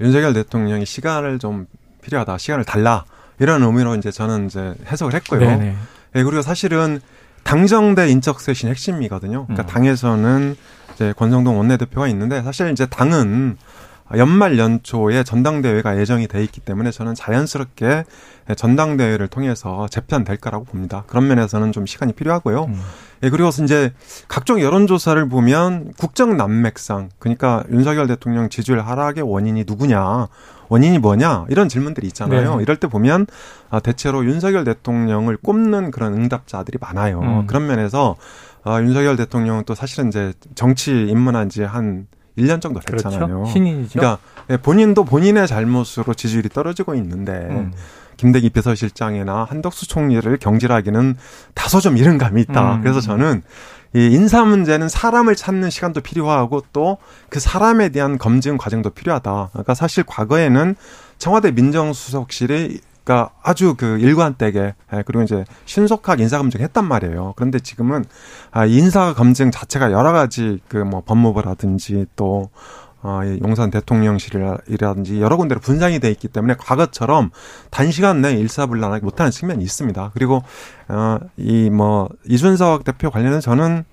윤석열 대통령이 시간을 좀 필요하다, 시간을 달라 이런 의미로 이제 저는 이제 해석을 했고요. 네네. 예, 그리고 사실은 당정대 인적 쇄신 핵심이거든요. 그러니까 음. 당에서는 이제 권성동 원내대표가 있는데 사실 이제 당은 연말 연초에 전당대회가 예정이 돼 있기 때문에 저는 자연스럽게 전당대회를 통해서 재편될 거라고 봅니다. 그런 면에서는 좀 시간이 필요하고요. 음. 예, 그리고 이제 각종 여론조사를 보면 국정 난맥상, 그러니까 윤석열 대통령 지지율 하락의 원인이 누구냐, 원인이 뭐냐, 이런 질문들이 있잖아요. 네. 이럴 때 보면 아, 대체로 윤석열 대통령을 꼽는 그런 응답자들이 많아요. 음. 그런 면에서 아, 윤석열 대통령은 또 사실은 이제 정치 입문한 지 한 1년 정도 됐잖아요. 그렇죠. 신인이죠. 그러니까 예, 본인도 본인의 잘못으로 지지율이 떨어지고 있는데 음. 김대기 비서실장이나 한덕수 총리를 경질하기는 다소 좀 이른 감이 있다. 음. 그래서 저는 이 인사 문제는 사람을 찾는 시간도 필요하고 또 그 사람에 대한 검증 과정도 필요하다. 그러니까 사실 과거에는 청와대 민정수석실이 그러니까 아주 그 일관되게 예, 그리고 이제 신속하게 인사 검증했단 말이에요. 그런데 지금은 아 인사 검증 자체가 여러 가지 그 뭐 법무부라든지 또 어, 이 용산 대통령실이라든지 여러 군데로 분산이 돼 있기 때문에 과거처럼 단시간 내에 일사불란하게 못하는 측면이 있습니다. 그리고 어, 이 뭐 이준석 대표 관련해서 저는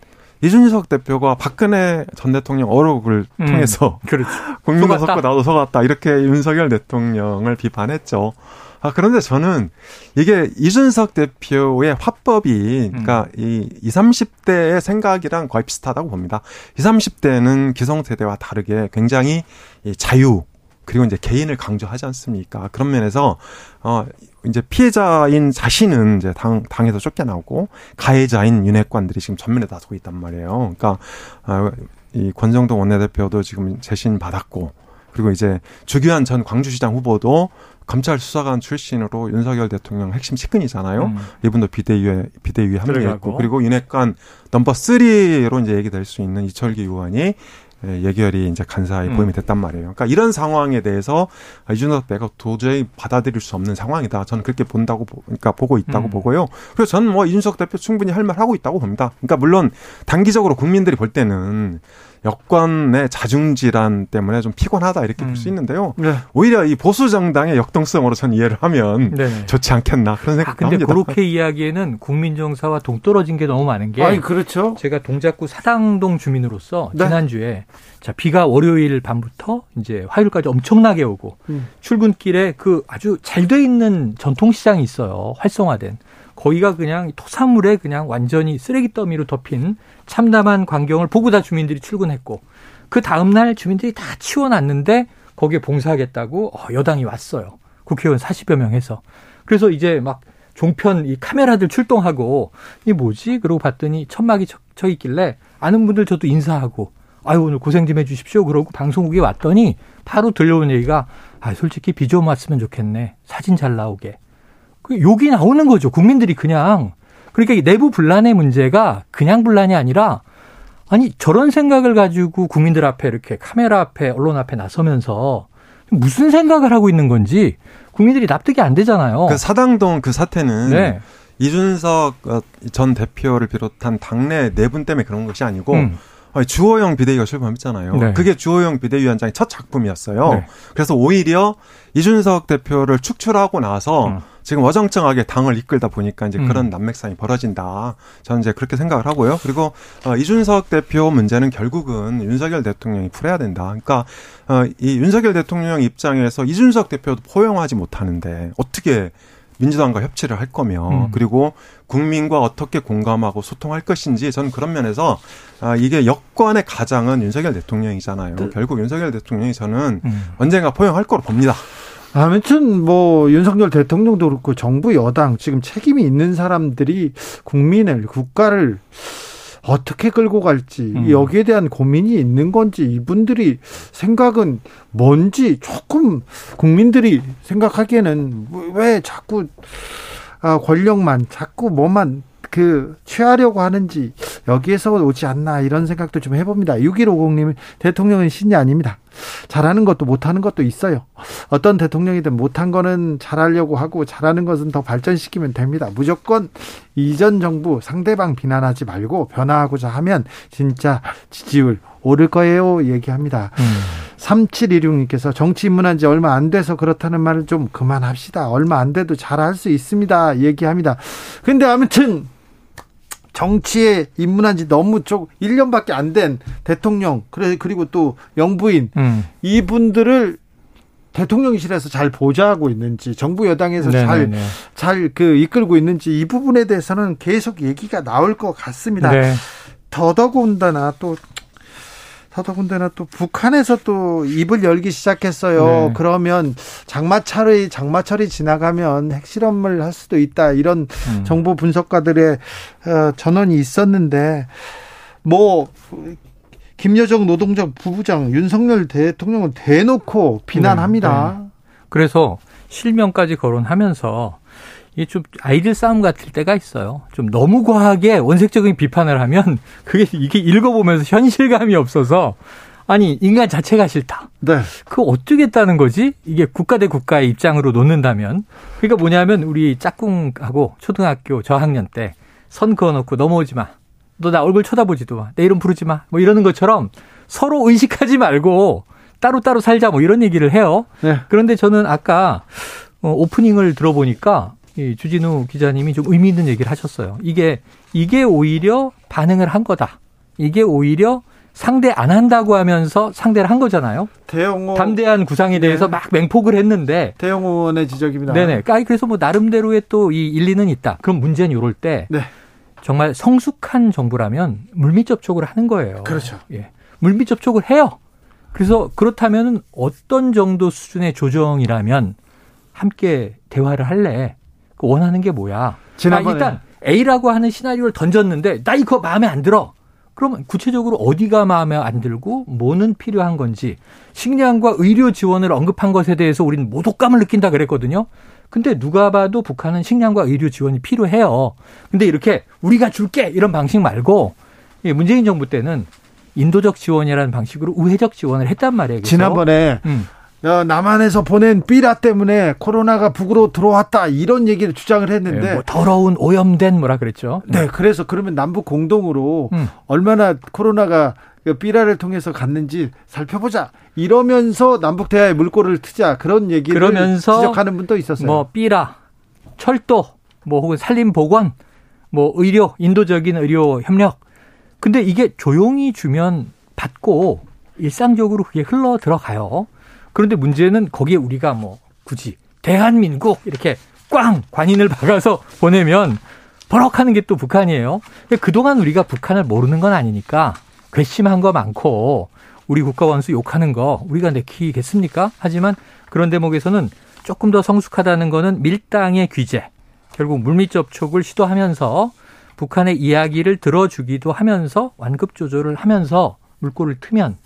이준석 대표가 박근혜 전 대통령 어록을 음. 통해서 그렇죠. 국민도. 속고 나도 속았다 이렇게 윤석열 대통령을 비판했죠. 아 그런데 저는 이게 이준석 대표의 화법이 그러니까 이 20, 30대의 생각이랑 거의 비슷하다고 봅니다. 20, 30대는 기성세대와 다르게 굉장히 이 자유 그리고 이제 개인을 강조하지 않습니까? 그런 면에서 어 이제 피해자인 자신은 이제 당 당에서 쫓겨나오고 가해자인 윤핵관들이 지금 전면에 나서고 있단 말이에요. 그러니까 아, 이 권정동 원내대표도 지금 재신 받았고 그리고 이제 주규환 전 광주시장 후보도 검찰 수사관 출신으로 윤석열 대통령 핵심 측근이잖아요. 음. 이분도 비대위에 비대위에. 합류했고 그리고 윤핵관 넘버 3로 이제 얘기될 수 있는 이철기 의원이 예, 예결이 이제 간사히 음. 보임이 됐단 말이에요. 그러니까 이런 상황에 대해서 이준석 대가 도저히 받아들일 수 없는 상황이다. 저는 그렇게 본다고 보, 그러니까 보고 있다고 음. 보고요. 그래서 저는 뭐 이준석 대표 충분히 할 말 하고 있다고 봅니다. 그러니까 물론 단기적으로 국민들이 볼 때는 여권의 자중질환 때문에 좀 피곤하다 이렇게 볼수 음. 있는데요. 네. 오히려 이 보수 정당의 역동성으로 전 이해를 하면 네. 좋지 않겠나 그런 아, 생각도 근데 합니다. 그렇게 이야기에는 국민 정서와 동떨어진 게 너무 많은 게 아니 그렇죠. 제가 동작구 사당동 주민으로서 네. 지난주에 자 비가 월요일 밤부터 이제 화요일까지 엄청나게 오고 음. 출근길에 그 아주 잘 돼 있는 전통시장이 있어요 활성화된 거기가 그냥 토사물에 그냥 완전히 쓰레기 더미로 덮인 참담한 광경을 보고 다 주민들이 출근했고 그 다음날 주민들이 다 치워놨는데 거기에 봉사하겠다고 어, 여당이 왔어요 국회의원 40여 명 해서 그래서 이제 막 종편 이 카메라들 출동하고 이 뭐지? 그러고 봤더니 천막이 쳐, 쳐 있길래 아는 분들 저도 인사하고 아유 오늘 고생 좀 해주십시오. 그러고 방송국에 왔더니 바로 들려온 얘기가 아 솔직히 비 좀 왔으면 좋겠네. 사진 잘 나오게. 그 욕이 나오는 거죠. 국민들이 그냥 그러니까 이 내부 분란의 문제가 그냥 분란이 아니라 아니 저런 생각을 가지고 국민들 앞에 이렇게 카메라 앞에 언론 앞에 나서면서 무슨 생각을 하고 있는 건지 국민들이 납득이 안 되잖아요. 그 사당동 그 사태는 네. 이준석 어, 전 대표를 비롯한 당내 네분 때문에 그런 것이 아니고 음. 주호영 비대위가 출범했잖아요. 네. 그게 주호영 비대위원장의 첫 작품이었어요. 네. 그래서 오히려 이준석 대표를 축출하고 나서 음. 지금 어정쩡하게 당을 이끌다 보니까 이제 음. 그런 난맥상이 벌어진다. 저는 이제 그렇게 생각을 하고요. 그리고 어, 이준석 대표 문제는 결국은 윤석열 대통령이 풀어야 된다. 그러니까 어, 이 윤석열 대통령 입장에서 이준석 대표도 포용하지 못하는데 어떻게 민주당과 협치를 할 거며 음. 그리고 국민과 어떻게 공감하고 소통할 것인지 저는 그런 면에서 아, 이게 여권의 가장은 윤석열 대통령이잖아요. 결국 윤석열 대통령이 저는 음. 언젠가 포용할 거로 봅니다. 아무튼 뭐 윤석열 대통령도 그렇고 정부 여당 지금 책임이 있는 사람들이 국민을 국가를 어떻게 끌고 갈지 음. 여기에 대한 고민이 있는 건지 이분들이 생각은 뭔지 조금 국민들이 생각하기에는 왜 자꾸 아, 권력만 자꾸 뭐만 그 취하려고 하는지 여기에서 오지 않나 이런 생각도 좀 해봅니다. 6150님 대통령은 신이 아닙니다. 잘하는 것도 못하는 것도 있어요. 어떤 대통령이든 못한 거는 잘하려고 하고 잘하는 것은 더 발전시키면 됩니다. 무조건 이전 정부 상대방 비난하지 말고 변화하고자 하면 진짜 지지율 오를 거예요 얘기합니다. 음. 3716님께서 정치 입문한 지 얼마 안 돼서 그렇다는 말을 좀 그만합시다. 얼마 안 돼도 잘할 수 있습니다. 얘기합니다. 근데 아무튼 정치에 입문한 지 너무 좀 1년밖에 안 된 대통령 그래 그리고 또 영부인 음. 이분들을 대통령실에서 잘 보좌하고 있는지 정부 여당에서 네네네. 잘잘 그 이끌고 있는지 이 부분에 대해서는 계속 얘기가 나올 것 같습니다. 네. 더더군다나 또 더더군다나 또 북한에서 또 입을 열기 시작했어요. 네. 그러면 장마철이 장마철이 지나가면 핵실험을 할 수도 있다 이런 음. 정보 분석가들의 어, 전언이 있었는데 뭐 김여정 노동정 부부장 윤석열 대통령은 대놓고 비난합니다. 네, 그래서 실명까지 거론하면서 이게 좀 아이들 싸움 같을 때가 있어요. 좀 너무 과하게 원색적인 비판을 하면 그게 이게 읽어보면서 현실감이 없어서 아니 인간 자체가 싫다. 네. 그 어쩌겠다는 거지? 이게 국가 대 국가의 입장으로 놓는다면 그러니까 뭐냐면 우리 짝꿍하고 초등학교 저학년 때 선 그어놓고 넘어오지 마. 너 나 얼굴 쳐다보지도 마. 내 이름 부르지 마. 뭐 이러는 것처럼 서로 의식하지 말고 따로따로 살자 뭐 이런 얘기를 해요. 네. 그런데 저는 아까 어, 오프닝을 들어보니까 이 주진우 기자님이 좀 의미 있는 얘기를 하셨어요. 이게 이게 오히려 반응을 한 거다. 이게 오히려 상대 안 한다고 하면서 상대를 한 거잖아요. 대영호 담대한 구상에 대해서 네. 막 맹폭을 했는데 대영호 의원의 지적입니다. 네네. 아니, 그래서 뭐 나름대로의 또 이 일리는 있다. 그럼 문제는 요럴 때 네. 정말 성숙한 정부라면 물밑 접촉을 하는 거예요. 그렇죠. 예. 물밑 접촉을 해요. 그래서 그렇다면 어떤 정도 수준의 조정이라면 함께 대화를 할래? 그 원하는 게 뭐야? 지난번에- 나 일단 A라고 하는 시나리오를 던졌는데 나 이거 마음에 안 들어. 그러면 구체적으로 어디가 마음에 안 들고 뭐는 필요한 건지 식량과 의료 지원을 언급한 것에 대해서 우리는 모독감을 느낀다 그랬거든요. 근데 누가 봐도 북한은 식량과 의료 지원이 필요해요. 근데 이렇게 우리가 줄게 이런 방식 말고 이 문재인 정부 때는 인도적 지원이라는 방식으로 우회적 지원을 했단 말이에요. 지난번에 음. 어, 남한에서 보낸 삐라 때문에 코로나가 북으로 들어왔다 이런 얘기를 주장을 했는데 네, 뭐 더러운 오염된 뭐라 그랬죠. 네, 그래서 그러면 남북 공동으로 음. 얼마나 코로나가 그 삐라를 통해서 갔는지 살펴보자. 이러면서 남북 대화에 물꼬를 트자 그런 얘기를 그러면서 지적하는 분도 있었어요. 뭐 삐라, 철도, 뭐 혹은 산림 보건, 뭐 의료, 인도적인 의료 협력. 근데 이게 조용히 주면 받고 일상적으로 그게 흘러 들어가요. 그런데 문제는 거기에 우리가 뭐 굳이 대한민국 이렇게 꽝 관인을 박아서 보내면 버럭하는 게 또 북한이에요. 그동안 우리가 북한을 모르는 건 아니니까 괘씸한 거 많고 우리 국가 원수 욕하는 거 우리가 내키겠습니까? 하지만 그런 대목에서는 조금 더 성숙하다는 거는 밀당의 규제. 결국 물밑 접촉을 시도하면서 북한의 이야기를 들어주기도 하면서 완급 조절을 하면서 물꼬를 트면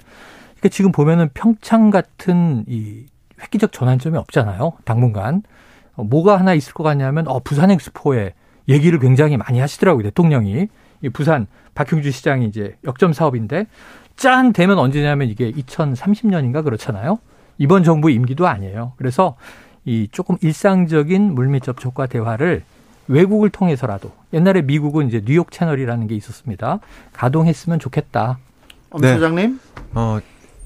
그러니까 지금 보면은 평창 같은 이 획기적 전환점이 없잖아요. 당분간. 어, 뭐가 하나 있을 것 같냐면 어 부산 엑스포에 얘기를 굉장히 많이 하시더라고요. 대통령이. 이 부산 박형주 시장이 이제 역점 사업인데 짠 되면 언제냐면 이게 2030년인가 그렇잖아요. 이번 정부 임기도 아니에요. 그래서 이 조금 일상적인 물밑 접촉과 대화를 외국을 통해서라도 옛날에 미국은 이제 뉴욕 채널이라는 게 있었습니다. 가동했으면 좋겠다. 엄 네. 소장님? 어,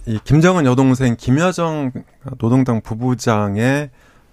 이 김정은 여동생 김여정 노동당 부부장의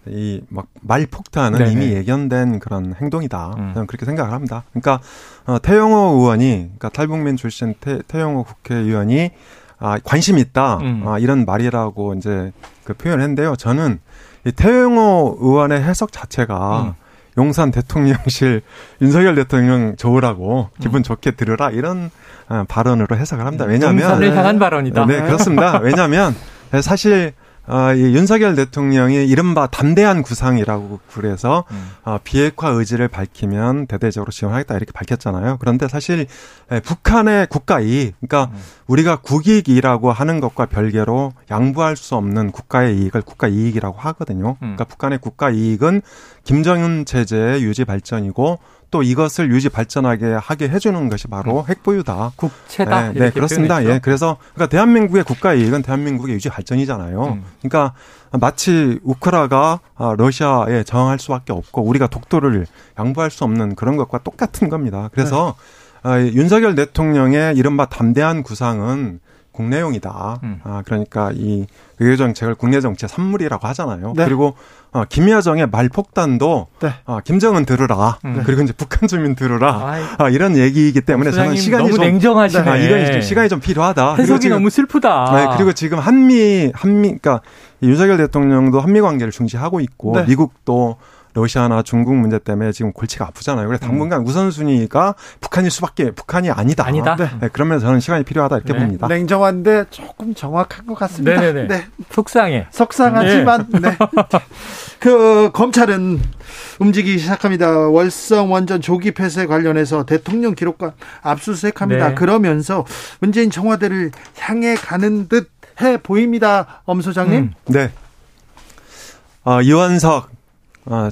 이 막 말폭탄은 네네. 이미 예견된 그런 행동이다. 음. 저는 그렇게 생각을 합니다. 그러니까 어, 태영호 의원이 그러니까 탈북민 출신 태, 태영호 국회의원이 아, 관심 있다. 음. 아, 이런 말이라고 이제 그 표현했는데요. 저는 이 태영호 의원의 해석 자체가 음. 용산 대통령실 <laughs> 윤석열 대통령 좋으라고 음. 기분 좋게 들으라 이런 어, 발언으로 해석을 합니다. 왜냐하면 용산을 향한 발언이다. 네, 그렇습니다. <laughs> 왜냐하면 사실 어, 이 윤석열 대통령이 이른바 담대한 구상이라고 그래서 음. 어, 비핵화 의지를 밝히면 대대적으로 지원하겠다 이렇게 밝혔잖아요. 그런데 사실 에, 북한의 국가 이익, 그러니까 음. 우리가 국익이라고 하는 것과 별개로 양보할 수 없는 국가의 이익을 국가 이익이라고 하거든요. 음. 그러니까 북한의 국가 이익은 김정은 체제의 유지 발전이고 또 이것을 유지 발전하게 하게 해주는 것이 바로 핵보유다. 국채다. 네, 네, 그렇습니다. 표현했죠. 예, 그래서 그러니까 대한민국의 국가 이익은 대한민국의 유지 발전이잖아요. 음. 그러니까 마치 우크라가 아, 러시아에 저항할 수밖에 없고 우리가 독도를 양보할 수 없는 그런 것과 똑같은 겁니다. 그래서 네. 아, 윤석열 대통령의 이른바 담대한 구상은 국내용이다. 음. 아, 그러니까 이 외교 정책을 국내 정치의 산물이라고 하잖아요. 네. 그리고 어, 김여정의 말 폭탄도 네. 아, 김정은 들으라. 음. 그리고 이제 북한 주민 들으라. 아이, 아, 이런 얘기이기 때문에 저는 시간이 너무 좀 냉정하시네. 아, 이건 좀 시간이 좀 필요하다. 해석이 지금- 너무 슬프다. 네, 그리고 지금 한미 한미 그러니까 이 윤석열 대통령도 한미 관계를 중시하고 있고 네. 미국도 러시아나 중국 문제 때문에 지금 골치가 아프잖아요. 그래서 당분간 우선순위가 북한일 수밖에 북한이 아니다. 음. 아니다. 네. 그러면 저는 시간이 필요하다 이렇게 네. 봅니다. 냉정한데 조금 정확한 것 같습니다. 네네네. 네. 속상해. 속상하지만 네. <laughs> 그 검찰은 움직이기 시작합니다. 월성 원전 조기 폐쇄 관련해서 대통령 기록관 압수수색합니다. 네. 그러면서 문재인 청와대를 향해 가는 듯 해 보입니다. 엄 소장님. 음. 네. 어, 이원석 어,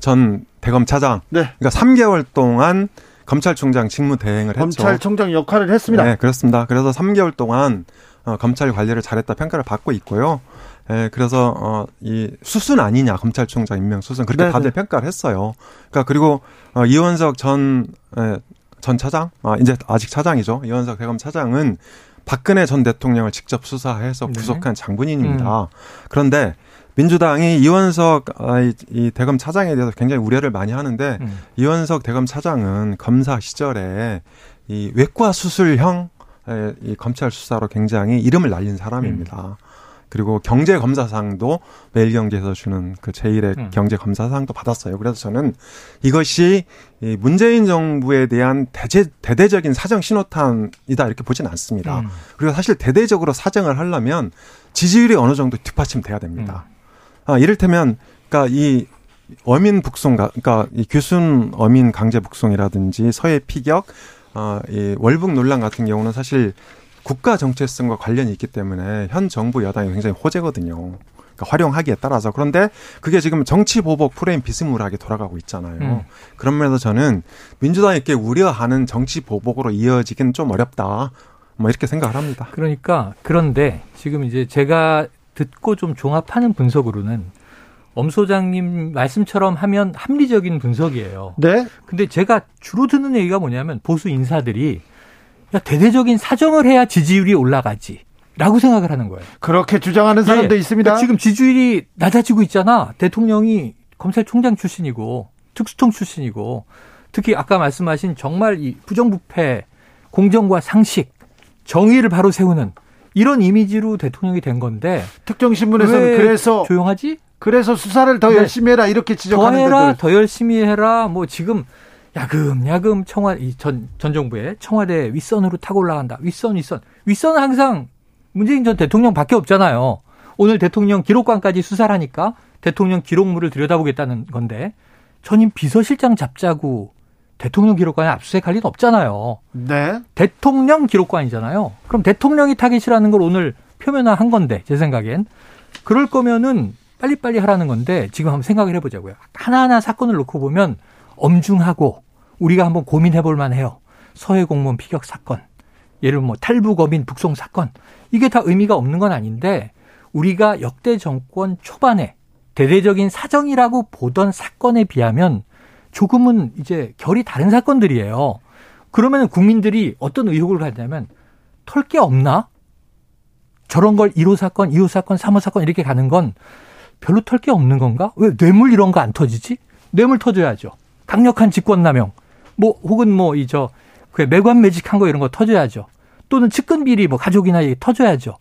전 대검 차장 네. 그러니까 3개월 동안 검찰총장 직무 대행을 했죠. 검찰총장 역할을 했습니다. 네, 그렇습니다. 그래서 3개월 동안 어, 검찰 관리를 잘했다 평가를 받고 있고요. 예, 그래서 어, 이 수순 아니냐 검찰총장 임명 수순 그렇게 네네. 다들 평가를 했어요. 그러니까 그리고 어, 이원석 전 예, 전 차장, 아 이제 아직 차장이죠. 이원석 대검 차장은 박근혜 전 대통령을 직접 수사해서 네. 구속한 장군인입니다. 그런데 민주당이 이원석 아, 이, 이 대검 차장에 대해서 굉장히 우려를 많이 하는데 음. 이원석 대검 차장은 검사 시절에 이 외과 수술형 에, 이 검찰 수사로 굉장히 이름을 날린 사람입니다. 그리고 경제 검사상도 매일경제에서 주는 그 제1의 음. 경제 검사상도 받았어요. 그래서 저는 이것이 이 문재인 정부에 대한 대제, 대대적인 사정 신호탄이다 이렇게 보진 않습니다. 음. 그리고 사실 대대적으로 사정을 하려면 지지율이 어느 정도 뒷받침돼야 됩니다. 아, 이를테면, 그러니까 이 어민 북송, 그러니까 이 규순 어민 강제 북송이라든지 서해 피격, 아, 이 월북 논란 같은 경우는 사실 국가 정체성과 관련이 있기 때문에 현 정부 여당이 굉장히 호재거든요. 그러니까 활용하기에 따라서 그런데 그게 지금 정치 보복 프레임 비스무리하게 돌아가고 있잖아요. 음. 그런 면에서 저는 민주당이 이렇게 우려하는 정치 보복으로 이어지기는 좀 어렵다. 뭐 이렇게 생각을 합니다. 그러니까 그런데 지금 이제 제가 듣고 좀 종합하는 분석으로는 엄 소장님 말씀처럼 하면 합리적인 분석이에요. 네. 근데 제가 주로 듣는 얘기가 뭐냐면 보수 인사들이 야, 대대적인 사정을 해야 지지율이 올라가지. 라고 생각을 하는 거예요. 그렇게 주장하는 사람도 예. 있습니다. 그러니까 지금 지지율이 낮아지고 있잖아. 대통령이 검찰총장 출신이고 특수통 출신이고 특히 아까 말씀하신 정말 이 부정부패, 공정과 상식, 정의를 바로 세우는 이런 이미지로 대통령이 된 건데 특정 신문에서는 왜 그래서 조용하지? 그래서 수사를 더 네. 열심히 해라 이렇게 더 지적하는 해라, 데들. 더 열심히 해라. 뭐 지금 야금야금 청와 이전 전 정부의 청와대 윗선으로 타고 올라간다. 윗선 윗선 윗선은 항상 문재인 전 대통령밖에 없잖아요. 오늘 대통령 기록관까지 수사를 하니까 대통령 기록물을 들여다보겠다는 건데 전임 비서실장 잡자고 대통령 기록관에 압수수색할 리는 없잖아요. 네. 대통령 기록관이잖아요. 그럼 대통령이 타깃이라는 걸 오늘 표면화한 건데 제 생각엔 그럴 거면은 빨리빨리 하라는 건데 지금 한번 생각을 해보자고요. 하나하나 사건을 놓고 보면 엄중하고 우리가 한번 고민해 볼 만해요. 서해 공무원 피격 사건, 예를 뭐 탈북 어민 북송 사건 이게 다 의미가 없는 건 아닌데 우리가 역대 정권 초반에 대대적인 사정이라고 보던 사건에 비하면 조금은 이제 결이 다른 사건들이에요. 그러면 국민들이 어떤 의혹을 갖냐면 털 게 없나? 저런 걸 1호 사건, 2호 사건, 3호 사건 이렇게 가는 건 별로 털 게 없는 건가? 왜 뇌물 이런 거 안 터지지? 뇌물 터져야죠. 강력한 직권남용. 뭐 혹은 뭐 이 저 그 매관 매직한 거 이런 거 터져야죠. 또는 측근 비리 뭐 가족이나 이게 터져야죠.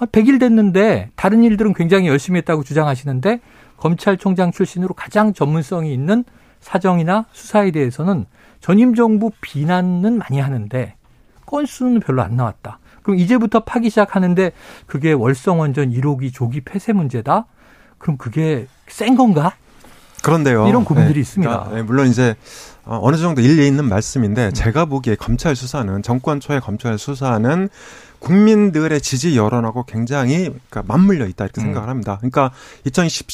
100일 됐는데 다른 일들은 굉장히 열심히 했다고 주장하시는데 검찰총장 출신으로 가장 전문성이 있는 사정이나 수사에 대해서는 전임 정부 비난은 많이 하는데 건수는 별로 안 나왔다. 그럼 이제부터 파기 시작하는데 그게 월성원전 1호기 조기 폐쇄 문제다? 그럼 그게 센 건가? 그런데요. 이런 고민들이 네, 있습니다. 그러니까, 네, 물론 이제 어, 어느 정도 일리 있는 말씀인데 제가 보기에 검찰 수사는 정권 초의 검찰 수사는 국민들의 지지 여론하고 굉장히 그러니까 맞물려 있다 이렇게 음. 생각을 합니다. 그러니까 2010,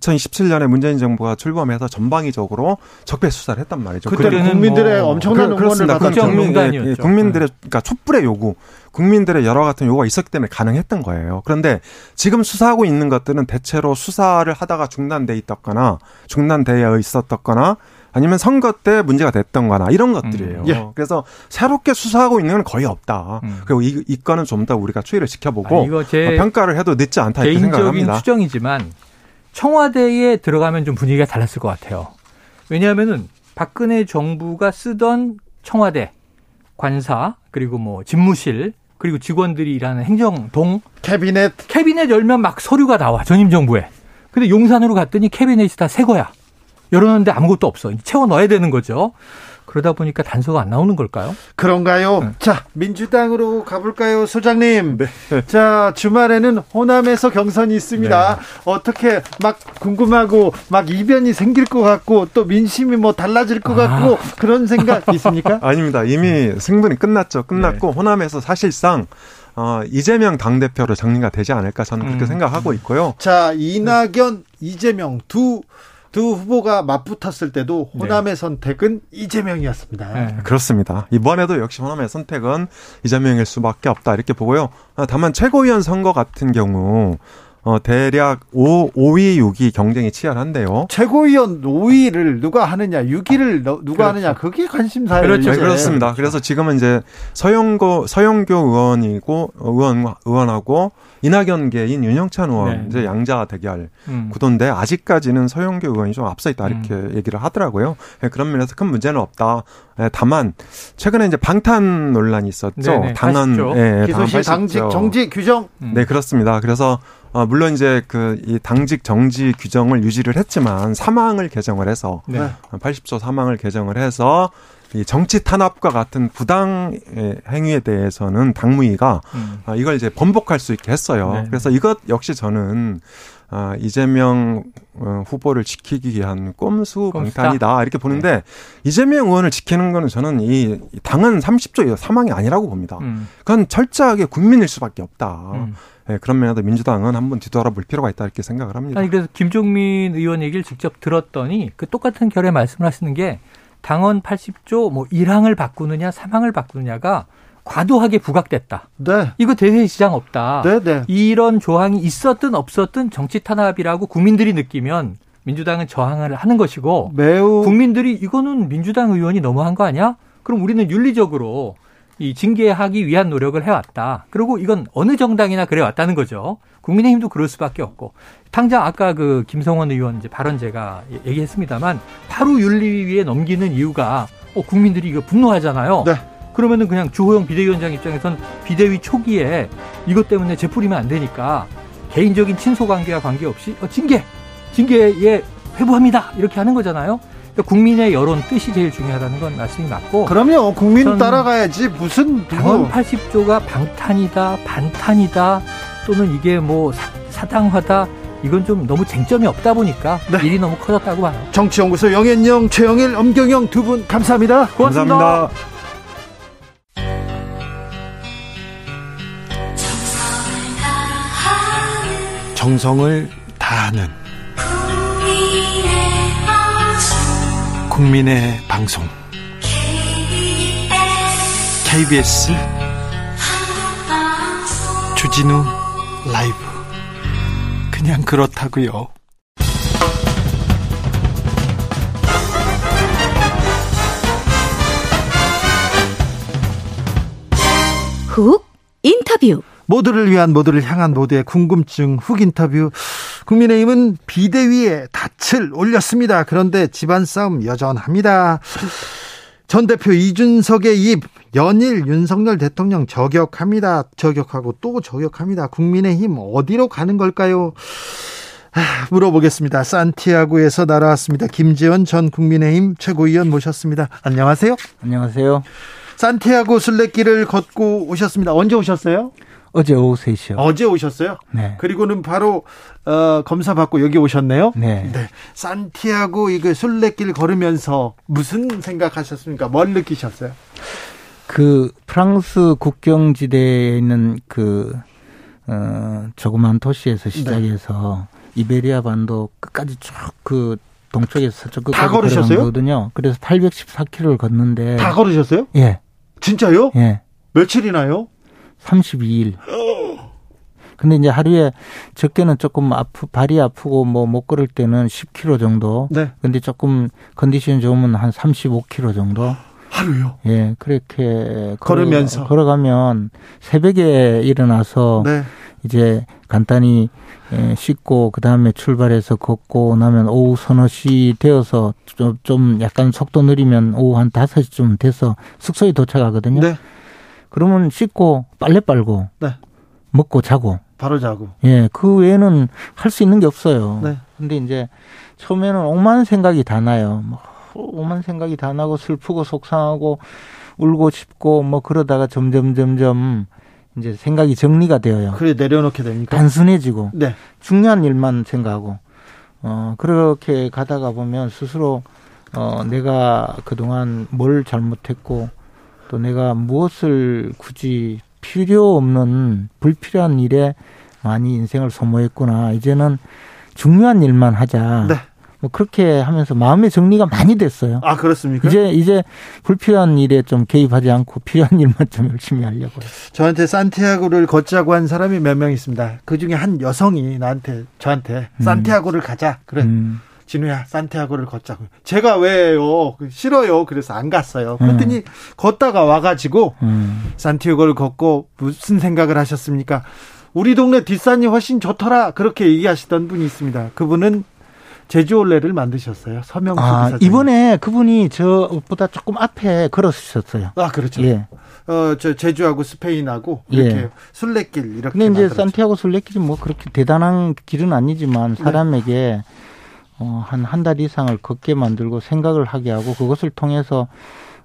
2017년에 문재인 정부가 출범해서 전방위적으로 적폐 수사를 했단 말이죠. 그때는 그때는 국민들의 뭐 엄청난 응원을 받았죠. 예, 국민들의 그러니까 촛불의 요구, 국민들의 여러 같은 요구가 있었기 때문에 가능했던 거예요. 그런데 지금 수사하고 있는 것들은 대체로 수사를 하다가 중단돼 있었거나 중단되어 있었거나 아니면 선거 때 문제가 됐던 거나 이런 것들이에요. 음, 예. 그래서 새롭게 수사하고 있는 건 거의 없다. 음. 그리고 이, 이 건은 좀 더 우리가 추이를 지켜보고 아, 이거 제 어, 평가를 해도 늦지 않다 이렇게 개인적인 생각합니다. 추정이지만 청와대에 들어가면 좀 분위기가 달랐을 것 같아요. 왜냐하면은 박근혜 정부가 쓰던 청와대 관사 그리고 뭐 집무실 그리고 직원들이 일하는 행정동 캐비넷 캐비넷 열면 막 서류가 나와 전임 정부에. 근데 용산으로 갔더니 캐비넷이 다 새 거야. 열었는데 아무것도 없어. 채워 넣어야 되는 거죠. 그러다 보니까 단서가 안 나오는 걸까요? 그런가요? 네. 자, 민주당으로 가볼까요, 소장님? 자, 주말에는 호남에서 경선이 있습니다. 어떻게 막 궁금하고 막 이변이 생길 것 같고 또 민심이 뭐 달라질 것 아. 같고 그런 생각 있습니까? <laughs> 아닙니다. 이미 승분이 끝났죠. 끝났고 호남에서 사실상 어, 이재명 당대표로 정리가 되지 않을까 저는 그렇게 음. 생각하고 있고요. 자, 이낙연, 이재명 두, 두 후보가 맞붙었을 때도 호남의 선택은 이재명이었습니다. 네. 그렇습니다. 이번에도 역시 호남의 선택은 이재명일 수밖에 없다 이렇게 보고요. 아, 다만 최고위원 선거 같은 경우 어, 대략 5, 5위, 6위 경쟁이 치열한데요. 최고위원 5위를 누가 하느냐, 6위를 누가 그렇죠. 하느냐, 그게 관심사예요. 그렇죠. 네, 이제. 그렇습니다. 그래서 지금은 이제 서영고 서영교 의원이고 어, 의원 의원하고 이낙연계인 윤영찬 의원 네. 이제 양자 대결 음. 구도인데 아직까지는 서영교 의원이 좀 앞서 있다 이렇게 얘기를 하더라고요. 예, 그런 면에서 큰 문제는 없다. 예, 다만 최근에 이제 방탄 논란이 있었죠. 네네, 당헌 80조. 예, 기소실 당헌 당직 80조. 정지 규정 음. 네, 그렇습니다. 그래서 어, 물론 이제 그 이 당직 정지 규정을 유지를 했지만 사망을 개정을 해서 네. 네. 80조 사망을 개정을 해서 이 정치 탄압과 같은 부당 행위에 대해서는 당무위가 음. 아, 이걸 이제 번복할 수 있게 했어요. 네. 그래서 이것 역시 저는 아, 이재명 어, 후보를 지키기 위한 꼼수. 방탄이다 이렇게 보는데 이재명 의원을 지키는 거는 저는 이 당은 30조 사망이 아니라고 봅니다. 음. 그건 철저하게 국민일 수밖에 없다. 음. 예, 그런 면에서 민주당은 한번 뒤돌아볼 필요가 있다 이렇게 생각을 합니다. 아니 그래서 김종민 의원 얘기를 직접 들었더니 그 똑같은 결에 말씀을 하시는 게 당헌 80조 뭐 1항을 바꾸느냐 3항을 바꾸느냐가 과도하게 부각됐다. 네. 이거 대세 시장 없다. 네, 네. 이런 조항이 있었든 없었든 정치 탄압이라고 국민들이 느끼면 민주당은 저항을 하는 것이고 매우 국민들이 이거는 민주당 의원이 너무한 거 아니야? 그럼 우리는 윤리적으로 이 징계하기 위한 노력을 해왔다. 그리고 이건 어느 정당이나 그래 왔다는 거죠. 국민의힘도 그럴 수밖에 없고 당장 아까 그 김성원 의원 이제 발언 제가 얘기했습니다만 바로 윤리위에 넘기는 이유가 어, 국민들이 이거 분노하잖아요. 네. 그러면은 그냥 주호영 비대위원장 입장에선 비대위 초기에 이것 때문에 재풀이면 안 되니까 개인적인 친소 관계와 관계없이 어, 징계, 징계에 회부합니다 이렇게 하는 거잖아요. 그러니까 국민의 여론 뜻이 제일 중요하다는 건 말씀이 맞고. 그럼요. 국민 전 따라가야지 무슨 당원 누구 80조가 방탄이다, 반탄이다, 또는 이게 뭐 사, 사당화다, 이건 좀 너무 쟁점이 없다 보니까 네. 일이 너무 커졌다고 봐요. 정치연구소 영앤영, 최영일, 엄경영 두 분 감사합니다. 고맙습니다. 감사합니다. 정성을 다하는 국민의 방송 KBS 주진우 라이브 그냥 그렇다고요. 훅 인터뷰. 모두를 위한 모두를 향한 모두의 궁금증 훅 인터뷰. 국민의힘은 비대위에 닻을 올렸습니다. 그런데 집안 싸움 여전합니다. 전 대표 이준석의 입 연일 윤석열 대통령 저격합니다. 저격하고 또 저격합니다. 국민의힘 어디로 가는 걸까요? 아, 물어보겠습니다. 산티아고에서 날아왔습니다. 김재원 전 국민의힘 최고위원 모셨습니다. 안녕하세요. 안녕하세요. 산티아고 순례길을 걷고 오셨습니다. 언제 오셨어요? 어제 오후 3시요. 어제 오셨어요? 네. 그리고는 바로 어, 검사 받고 여기 오셨네요. 네. 네. 산티아고 이거 순례길 걸으면서 무슨 생각하셨습니까? 뭘 느끼셨어요? 그 프랑스 국경지대에 있는 그 어, 조그만 도시에서 시작해서 이베리아 반도 끝까지 쭉그 동쪽에서 서쪽 끝까지 걸으셨어요? 거거든요. 그래서 814km를 걷는데 다 걸으셨어요? 예. 진짜요? 예. 며칠이나요? 32일. 근데 이제 하루에 적게는 조금 아프 발이 아프고 뭐 못 걸을 때는 10km 정도. 네. 근데 조금 컨디션 좋으면 한 35km 정도. 하루요. 예, 그렇게 걸으면서. 걸어, 가면 새벽에 일어나서 네. 이제 간단히 예, 씻고 그 다음에 출발해서 걷고 나면 오후 서너 시 되어서 좀, 좀 약간 속도 느리면 오후 한 다섯 시쯤 돼서 숙소에 도착하거든요. 네. 그러면 씻고 빨래 빨고 네. 먹고 자고 바로 자고. 예, 그 외에는 할 수 있는 게 없어요. 네. 근데 이제 처음에는 오만 생각이 다 나요. 뭐 오만 생각이 다 나고 슬프고 속상하고 울고 싶고 뭐 그러다가 점점 점점 이제 생각이 정리가 되어요. 그래 내려놓게 됩니까? 단순해지고 네. 중요한 일만 생각하고 어 그렇게 가다가 보면 스스로 어 내가 그동안 뭘 잘못했고 또 내가 무엇을 굳이 필요 없는 불필요한 일에 많이 인생을 소모했구나. 이제는 중요한 일만 하자. 네. 뭐 그렇게 하면서 마음의 정리가 많이 됐어요. 아 그렇습니까? 이제 이제 불필요한 일에 좀 개입하지 않고 필요한 일만 좀 열심히 하려고요. 저한테 산티아고를 걷자고 한 사람이 몇 명 있습니다. 그 중에 한 여성이 나한테 저한테 음. 산티아고를 가자. 그래. 음. 진우야 산티아고를 걷자고. 제가 왜요? 싫어요. 그래서 안 갔어요. 그랬더니 걷다가 와가지고 음. 산티아고를 걷고 무슨 생각을 하셨습니까? 우리 동네 뒷산이 훨씬 좋더라. 그렇게 얘기하시던 분이 있습니다. 그분은 제주올레를 만드셨어요. 서명수 아, 기사님. 이번에 그분이 저보다 조금 앞에 걸었었어요. 아 그렇죠. 예. 어, 저 제주하고 스페인하고 이렇게 예. 순례길 이렇게 근데 이제 만들었죠. 산티아고 순례길이 뭐 그렇게 대단한 길은 아니지만 네. 사람에게 어, 한 한 달 이상을 걷게 만들고 생각을 하게 하고 그것을 통해서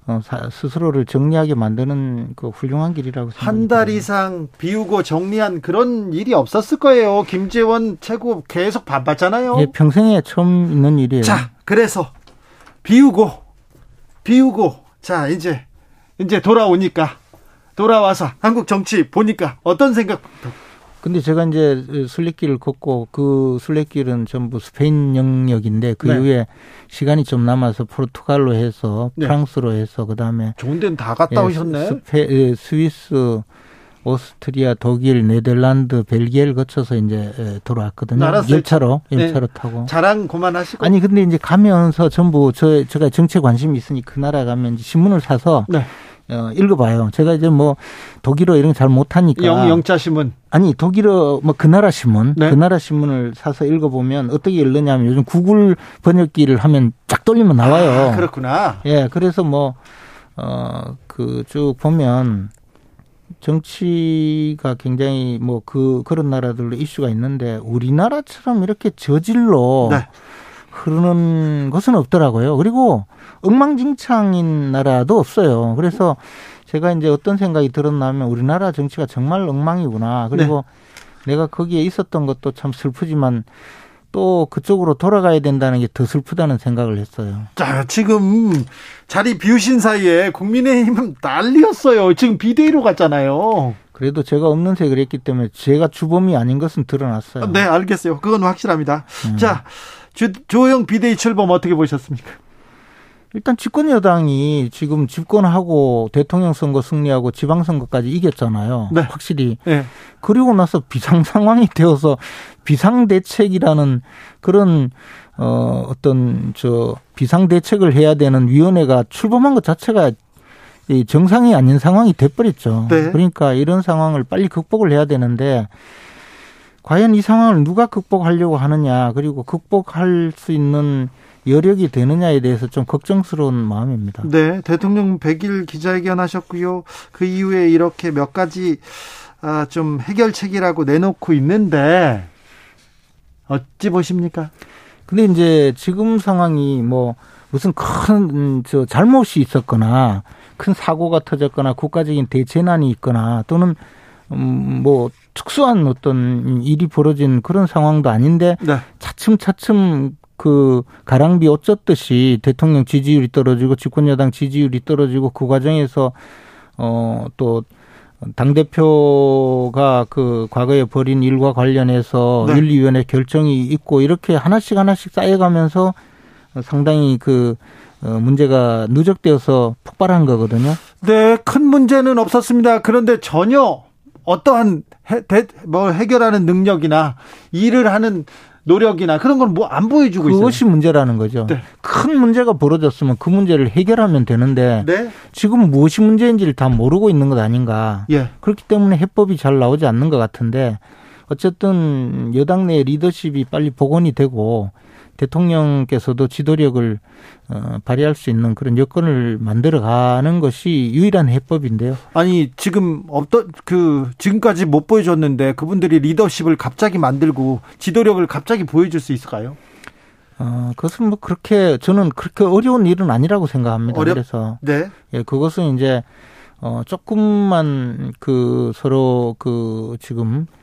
어, 사- 스스로를 정리하게 만드는 그 훌륭한 길이라고 생각합니다. 한 달 이상 비우고 정리한 그런 일이 없었을 거예요. 김재원 최고 계속 바빴잖아요. 예, 평생에 처음 있는 일이에요. 자, 그래서 비우고 비우고 자 이제 이제 돌아오니까 돌아와서 한국 정치 보니까 어떤 생각? 근데 제가 이제 순례길을 걷고 그 순례길은 전부 스페인 영역인데 그 네. 이후에 시간이 좀 남아서 포르투갈로 해서 네. 프랑스로 해서 그다음에 좋은 데는 다 갔다 예, 오셨네. 스페, 예, 스위스, 오스트리아, 독일, 네덜란드, 벨기에를 거쳐서 이제 예, 돌아왔거든요. 알았어요. 열차로 네. 열차로 타고. 자랑 그만하시고. 아니 근데 이제 가면서 전부 저 제가 정치에 관심이 있으니 그 나라 가면 이제 신문을 사서 네. 어, 읽어봐요. 제가 이제 뭐 독일어 이런 거 잘 못하니까 영 영자 신문. 아니 독일어 뭐 그 나라 신문 네. 그 나라 신문을 사서 읽어보면 어떻게 읽느냐면 요즘 구글 번역기를 하면 쫙 돌리면 나와요. 아, 그렇구나. 예, 그래서 뭐, 어, 그 쭉 보면 정치가 굉장히 뭐 그, 그런 나라들로 이슈가 있는데 우리나라처럼 이렇게 저질로 네. 흐르는 것은 없더라고요. 그리고 엉망진창인 나라도 없어요. 그래서 제가 이제 어떤 생각이 들었냐면 우리나라 정치가 정말 엉망이구나. 그리고 내가 거기에 있었던 것도 참 슬프지만 또 그쪽으로 돌아가야 된다는 게 더 슬프다는 생각을 했어요. 자, 지금 자리 비우신 사이에 국민의힘은 난리였어요. 지금 비대위로 갔잖아요. 그래도 제가 없는 새 그랬기 때문에 제가 주범이 아닌 것은 드러났어요. 네, 알겠어요. 그건 확실합니다. 음. 자, 조, 조영 비대위 출범 어떻게 보셨습니까? 일단 집권 여당이 지금 집권하고 대통령 선거 승리하고 지방 선거까지 이겼잖아요. 네. 확실히. 네. 그리고 나서 비상 <laughs> 상황이 되어서 비상 대책이라는 그런 어 어떤 저 비상 대책을 해야 되는 위원회가 출범한 것 자체가 이 정상이 아닌 상황이 돼버렸죠. 네. 그러니까 이런 상황을 빨리 극복을 해야 되는데 과연 이 상황을 누가 극복하려고 하느냐 그리고 극복할 수 있는 여력이 되느냐에 대해서 좀 걱정스러운 마음입니다. 네, 대통령 100일 기자회견 하셨고요. 그 이후에 이렇게 몇 가지 아, 좀 해결책이라고 내놓고 있는데 어찌 보십니까? 근데 이제 지금 상황이 뭐 무슨 큰 저 잘못이 있었거나 큰 사고가 터졌거나 국가적인 대재난이 있거나 또는 음 뭐 특수한 어떤 일이 벌어진 그런 상황도 아닌데 네. 차츰차츰 그 가랑비 옷 젖듯이 대통령 지지율이 떨어지고 집권 여당 지지율이 떨어지고 그 과정에서 어또 당 대표가 그 과거에 벌인 일과 관련해서 네. 윤리위원회 결정이 있고 이렇게 하나씩 하나씩 쌓여가면서 상당히 그 어, 문제가 누적되어서 폭발한 거거든요. 네, 큰 문제는 없었습니다. 그런데 전혀 어떠한 해, 대, 뭐 해결하는 능력이나 일을 하는 노력이나 그런 건 뭐 안 보여주고 있어요. 그것이 문제라는 거죠. 네. 큰 문제가 벌어졌으면 그 문제를 해결하면 되는데 네, 지금 무엇이 문제인지를 다 모르고 있는 것 아닌가. 예, 그렇기 때문에 해법이 잘 나오지 않는 것 같은데 어쨌든 여당 내 리더십이 빨리 복원이 되고 대통령께서도 지도력을 어, 발휘할 수 있는 그런 여건을 만들어가는 것이 유일한 해법인데요. 아니 지금 어떤 그 지금까지 못 보여줬는데 그분들이 리더십을 갑자기 만들고 지도력을 갑자기 보여줄 수 있을까요? 어, 그것은 뭐 그렇게 저는 그렇게 어려운 일은 아니라고 생각합니다. 어렵- 그래서 네, 예, 그것은 이제 어 조금만 그 서로 그 지금 어,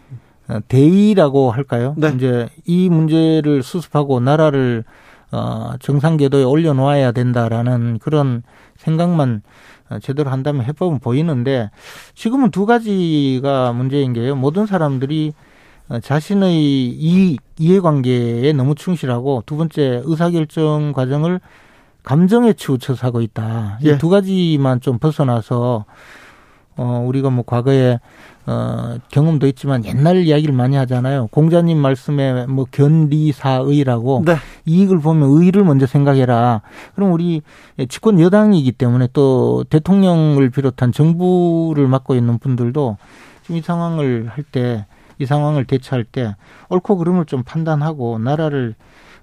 대의라고 할까요? 네. 이제 이 문제를 수습하고 나라를 어 정상 궤도에 올려놓아야 된다라는 그런 생각만 어, 제대로 한다면 해법은 보이는데 지금은 두 가지가 문제인 게요. 모든 사람들이 어, 자신의 이 이해관계에 너무 충실하고 두 번째 의사결정 과정을 감정에 치우쳐서 하고 있다. 예. 이두 가지만 좀 벗어나서 어 우리가 뭐 과거에 어 경험도 있지만 옛날 이야기를 많이 하잖아요. 공자님 말씀에 뭐 견리사의라고 네, 이익을 보면 의를 먼저 생각해라. 그럼 우리 집권 여당이기 때문에 또 대통령을 비롯한 정부를 맡고 있는 분들도 지금 이 상황을 할 때, 이 상황을 대처할 때 옳고 그름을 좀 판단하고 나라를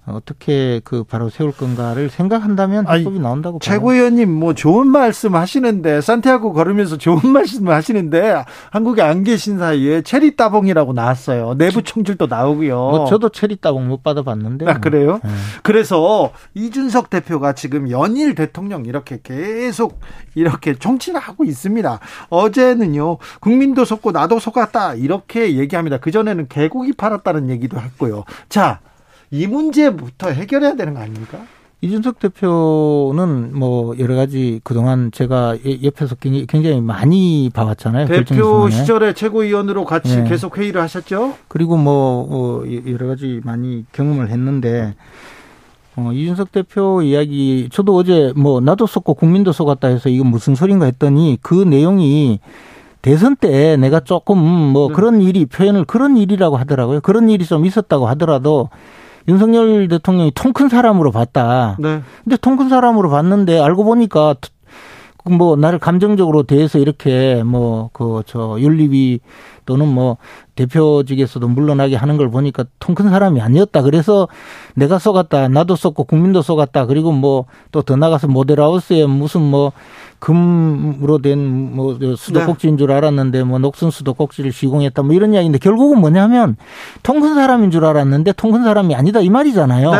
어떻게 그 바로 세울 건가를 생각한다면 해법이 나온다고. 최고위원님 뭐 좋은 말씀 하시는데 산티아고 걸으면서 좋은 <laughs> 말씀 하시는데 한국에 안 계신 사이에 체리 따봉이라고 나왔어요. 내부 총질도 나오고요. 뭐 저도 체리 따봉 못 받아봤는데. 아, 그래요? 네. 그래서 이준석 대표가 지금 연일 대통령 이렇게 계속 이렇게 정치를 하고 있습니다. 어제는요, 국민도 속고 나도 속았다 이렇게 얘기합니다. 그 전에는 개고기 팔았다는 얘기도 했고요. 자, 이 문제부터 해결해야 되는 거 아닙니까? 이준석 대표는 뭐 여러 가지 그동안 제가 옆에서 굉장히 많이 봐왔잖아요. 대표 시절에 최고위원으로 같이 네. 계속 회의를 하셨죠? 그리고 뭐, 뭐 여러 가지 많이 경험을 했는데 어, 이준석 대표 이야기 저도 어제 뭐 나도 썼고 국민도 써갔다 해서 이거 무슨 소린가 했더니 그 내용이 대선 때 내가 조금 뭐 네. 그런 일이 표현을 그런 일이라고 하더라고요. 그런 일이 좀 있었다고 하더라도 윤석열 대통령이 통 큰 사람으로 봤다. 네. 근데 통 큰 사람으로 봤는데 알고 보니까 뭐 나를 감정적으로 대해서 이렇게 뭐 그 저 윤리위 또는 뭐 대표직에서도 물러나게 하는 걸 보니까 통 큰 사람이 아니었다. 그래서 내가 쏘갔다. 나도 쏘고 국민도 쏘갔다. 그리고 뭐 또 더 나가서 모델하우스에 무슨 뭐 금으로 된 뭐 수도꼭지인 줄 알았는데 뭐 녹슨 수도꼭지를 시공했다. 뭐 이런 이야기인데 결국은 뭐냐면 통큰 사람인 줄 알았는데 통큰 사람이 아니다 이 말이잖아요. 네.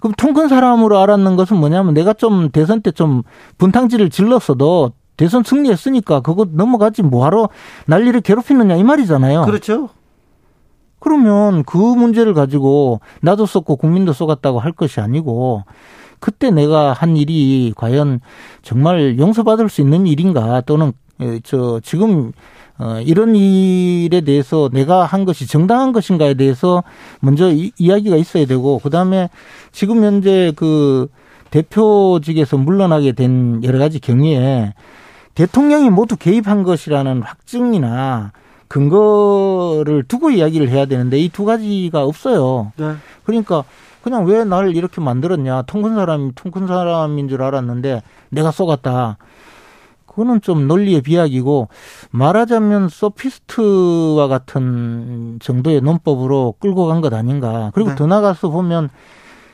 그럼 통큰 사람으로 알았는 것은 뭐냐면 내가 좀 대선 때 좀 분탕질을 질렀어도 대선 승리했으니까 그거 넘어가지 뭐하러 난리를 괴롭히느냐 이 말이잖아요. 그렇죠. 그러면 그 문제를 가지고 나도 썼고 국민도 쏘갔다고 할 것이 아니고 그때 내가 한 일이 과연 정말 용서받을 수 있는 일인가 또는 저 지금 어 이런 일에 대해서 내가 한 것이 정당한 것인가에 대해서 먼저 이, 이야기가 있어야 되고 그다음에 지금 현재 그 대표직에서 물러나게 된 여러 가지 경위에 대통령이 모두 개입한 것이라는 확증이나 근거를 두고 이야기를 해야 되는데 이 두 가지가 없어요. 네. 그러니까 그냥 왜 나를 이렇게 만들었냐. 통큰 사람이 통큰 사람인 줄 알았는데 내가 쏘갔다. 그거는 좀 논리의 비약이고 말하자면 소피스트와 같은 정도의 논법으로 끌고 간 것 아닌가. 그리고 네. 더 나가서 보면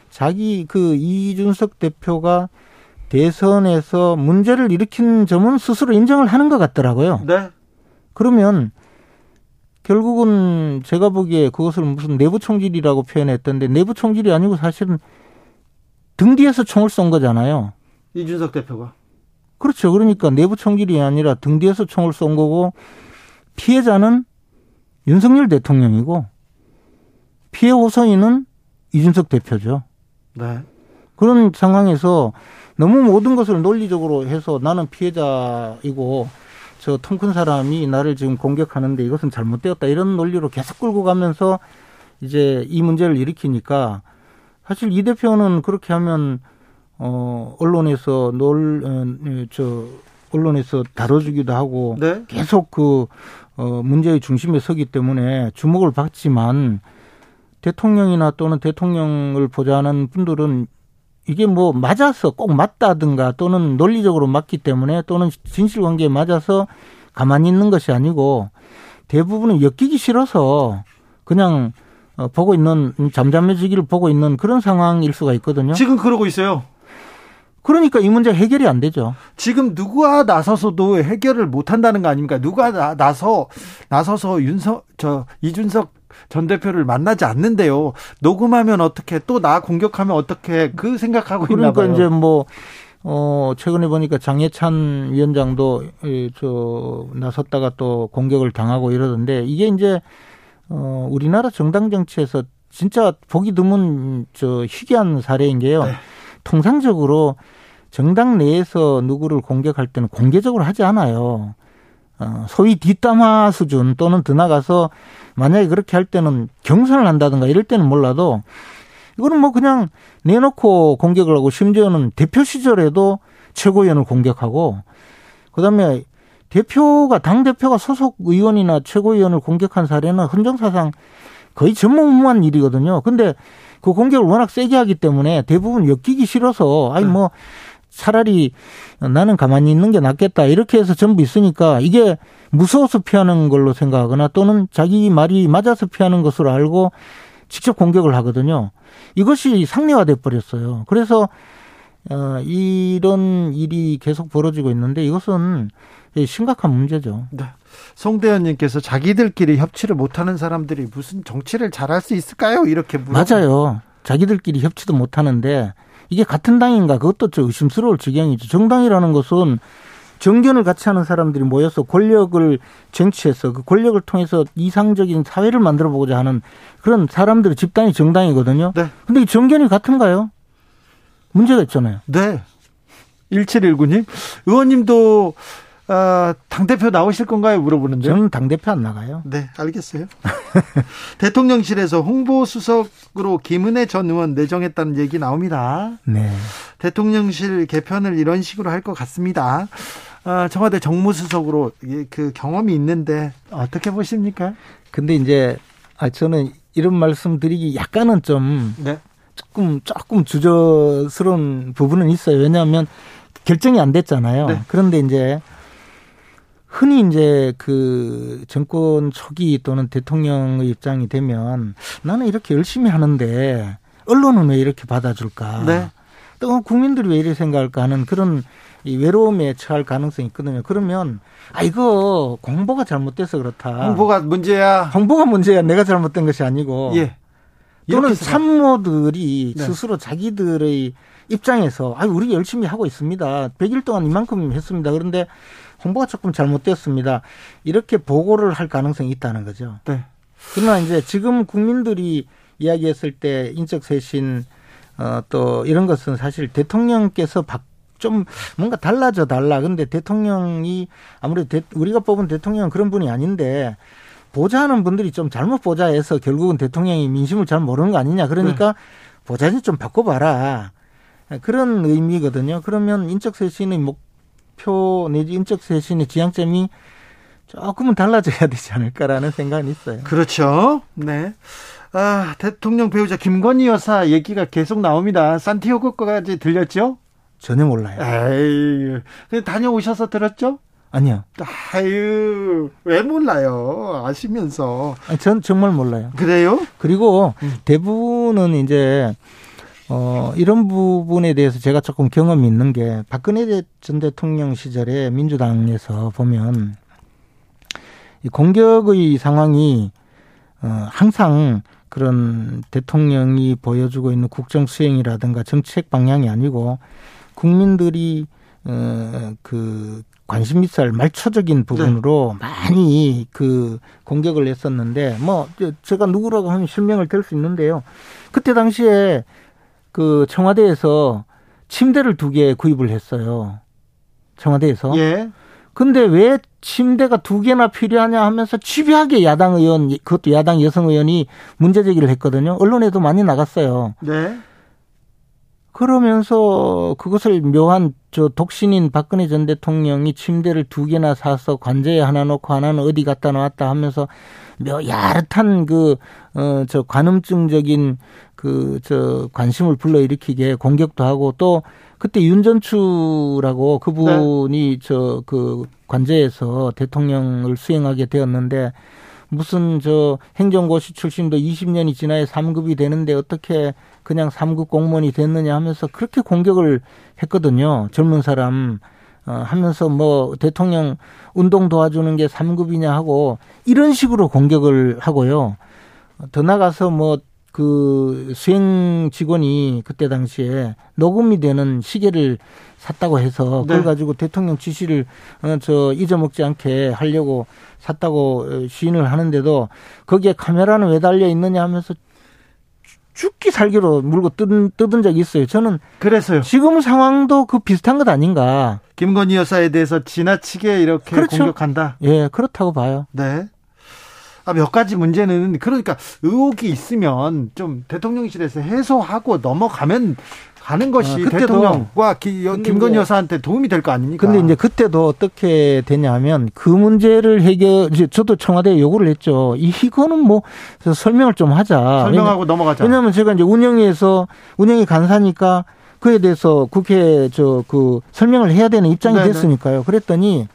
자기 그 이준석 대표가 대선에서 문제를 일으킨 점은 스스로 인정을 하는 것 같더라고요. 네. 그러면 결국은 제가 보기에 그것을 무슨 내부 총질이라고 표현했던데 내부 총질이 아니고 사실은 등 뒤에서 총을 쏜 거잖아요. 이준석 대표가. 그렇죠. 그러니까 내부 총질이 아니라 등 뒤에서 총을 쏜 거고 피해자는 윤석열 대통령이고 피해 호소인은 이준석 대표죠. 네. 그런 상황에서 너무 모든 것을 논리적으로 해서 나는 피해자이고 저 통 큰 사람이 나를 지금 공격하는데 이것은 잘못되었다 이런 논리로 계속 끌고 가면서 이제 이 문제를 일으키니까 사실 이 대표는 그렇게 하면 어 언론에서 놀저 어, 언론에서 다뤄주기도 하고 네? 계속 그 어, 문제의 중심에 서기 때문에 주목을 받지만 대통령이나 또는 대통령을 보좌하는 분들은 이게 뭐 맞아서 꼭 맞다든가 또는 논리적으로 맞기 때문에 또는 진실관계에 맞아서 가만히 있는 것이 아니고 대부분은 엮이기 싫어서 그냥 어, 보고 있는 잠잠해지기를 보고 있는 그런 상황일 수가 있거든요. 지금 그러고 있어요. 그러니까 이 문제 해결이 안 되죠. 지금 누가 나서서도 해결을 못 한다는 거 아닙니까? 누가 나, 나서 나서서 윤석 저 이준석 전 대표를 만나지 않는데요. 녹음하면 어떻게 또 나 공격하면 어떻게 그 생각하고 그러니까 있나 봐요. 그러니까 이제 뭐 어, 최근에 보니까 장예찬 위원장도 저 나섰다가 또 공격을 당하고 이러던데 이게 이제 어, 우리나라 정당 정치에서 진짜 보기 드문 저 희귀한 사례인 게요. 네. 통상적으로 정당 내에서 누구를 공격할 때는 공개적으로 하지 않아요. 어, 소위 뒷담화 수준 또는 더 나가서 만약에 그렇게 할 때는 경선을 한다든가 이럴 때는 몰라도 이거는 뭐 그냥 내놓고 공격을 하고 심지어는 대표 시절에도 최고위원을 공격하고 그다음에 대표가 당 대표가 소속 의원이나 최고위원을 공격한 사례는 헌정사상 거의 전무후무한 일이거든요. 근데 그 공격을 워낙 세게 하기 때문에 대부분 엮이기 싫어서 아니 뭐 차라리 나는 가만히 있는 게 낫겠다 이렇게 해서 전부 있으니까 이게 무서워서 피하는 걸로 생각하거나 또는 자기 말이 맞아서 피하는 것으로 알고 직접 공격을 하거든요. 이것이 상례화돼 버렸어요. 그래서 어, 이런 일이 계속 벌어지고 있는데 이것은 심각한 문제죠. 네. 송대현님께서 자기들끼리 협치를 못하는 사람들이 무슨 정치를 잘할 수 있을까요? 이렇게 물어 맞아요. 자기들끼리 협치도 못하는데 이게 같은 당인가 그것도 좀 의심스러울 지경이죠. 정당이라는 것은 정견을 같이 하는 사람들이 모여서 권력을 쟁취해서 그 권력을 통해서 이상적인 사회를 만들어 보고자 하는 그런 사람들의 집단이 정당이거든요. 네. 근데 이 정견이 같은가요? 문제가 있잖아요. 네. 1719님, 의원님도 어, 당대표 나오실 건가요? 물어보는데요. 저는 당대표 안 나가요. 네, 알겠어요. <laughs> 대통령실에서 홍보수석으로 김은혜 전 의원 내정했다는 얘기 나옵니다. 네. 대통령실 개편을 이런 식으로 할 것 같습니다. 어, 청와대 정무수석으로 그 경험이 있는데 어떻게 보십니까? 근데 이제 아 저는 이런 말씀 드리기 약간은 좀 네. 조금 조금 주저스러운 부분은 있어요. 왜냐하면 결정이 안 됐잖아요. 네. 그런데 이제 흔히 이제 그 정권 초기 또는 대통령의 입장이 되면 나는 이렇게 열심히 하는데 언론은 왜 이렇게 받아줄까? 네. 또 국민들이 왜 이렇게 생각할까 하는 그런 이 외로움에 처할 가능성이 있거든요. 그러면 아 이거 공보가 잘못돼서 그렇다. 홍보가 문제야. 홍보가 문제야. 내가 잘못된 것이 아니고. 예. 또는 참모들이 네. 스스로 자기들의 입장에서 아 우리 열심히 하고 있습니다. 100일 동안 이만큼 했습니다. 그런데 홍보가 조금 잘못되었습니다. 이렇게 보고를 할 가능성이 있다는 거죠. 네. 그러나 이제 지금 국민들이 이야기했을 때 인적 쇄신 어, 또 이런 것은 사실 대통령께서 박- 좀 뭔가 달라져 달라. 근데 대통령이 아무래도 대- 우리가 뽑은 대통령은 그런 분이 아닌데 보좌하는 분들이 좀 잘못 보좌해서 결국은 대통령이 민심을 잘 모르는 거 아니냐. 그러니까 보좌진 좀 바꿔봐라. 그런 의미거든요. 그러면 인적 쇄신의 목 표 내지 인적 쇄신의 지향점이 조금은 달라져야 되지 않을까라는 생각은 있어요. 그렇죠. 네. 아, 대통령 배우자 김건희 여사 얘기가 계속 나옵니다. 산티아고까지 들렸죠? 전혀 몰라요. 에이, 그 다녀오셔서 들었죠? 아니요. 아유, 왜 몰라요? 아시면서. 전 정말 몰라요. 그래요? 그리고 음. 대부분은 이제 어 이런 부분에 대해서 제가 조금 경험이 있는 게 박근혜 전 대통령 시절에 민주당에서 보면 이 공격의 상황이 어 항상 그런 대통령이 보여주고 있는 국정 수행이라든가 정책 방향이 아니고 국민들이 어 그 관심 있을 말초적인 부분으로 많이 그 공격을 했었는데 뭐 제가 누구라고 하면 실명을 댈수 있는데요. 그때 당시에 그 청와대에서 침대를 두 개 구입을 했어요. 청와대에서. 예. 근데 왜 침대가 두 개나 필요하냐 하면서 집요하게 야당 의원, 그것도 야당 여성 의원이 문제 제기를 했거든요. 언론에도 많이 나갔어요. 네. 그러면서 그것을 묘한 저 독신인 박근혜 전 대통령이 침대를 두 개나 사서 관제에 하나 놓고 하나는 어디 갖다 놨다 하면서 묘 야릇한 그, 어, 저 관음증적인 그, 저 관심을 불러일으키게 공격도 하고 또 그때 윤전추라고 그분이 저그 관제에서 대통령을 수행하게 되었는데 무슨 저 행정고시 출신도 20년이 지나야 3급이 되는데 어떻게 그냥 3급 공무원이 됐느냐 하면서 그렇게 공격을 했거든요. 젊은 사람 어, 하면서 뭐 대통령 운동 도와주는 게 3급이냐 하고 이런 식으로 공격을 하고요. 더 나가서 뭐 그 수행 직원이 그때 당시에 녹음이 되는 시계를 샀다고 해서 그걸 네. 가지고 대통령 지시를 어, 저 잊어먹지 않게 하려고 샀다고 어, 시인을 하는데도 거기에 카메라는 왜 달려 있느냐 하면서 죽기 살기로 물고 뜯은, 뜯은 적이 있어요. 저는 그래서요. 지금 상황도 그 비슷한 것 아닌가. 김건희 여사에 대해서 지나치게 이렇게 그렇죠. 공격한다. 예, 그렇다고 봐요. 네. 아, 몇 가지 문제는 그러니까 의혹이 있으면 좀 대통령실에서 해소하고 넘어가면 가는 것이 아, 대통령과 기- 김건희 여사한테 도움이 될 거 아닙니까? 근데 이제 그때도 어떻게 되냐면 그 문제를 해결, 이제 저도 청와대에 요구를 했죠. 이- 이거는 뭐 설명을 좀 하자. 설명하고 넘어가자. 왜냐하면 제가 이제 운영위에서 운영이 간사니까 그에 대해서 국회 저 그 설명을 해야 되는 입장이 네네. 됐으니까요. 그랬더니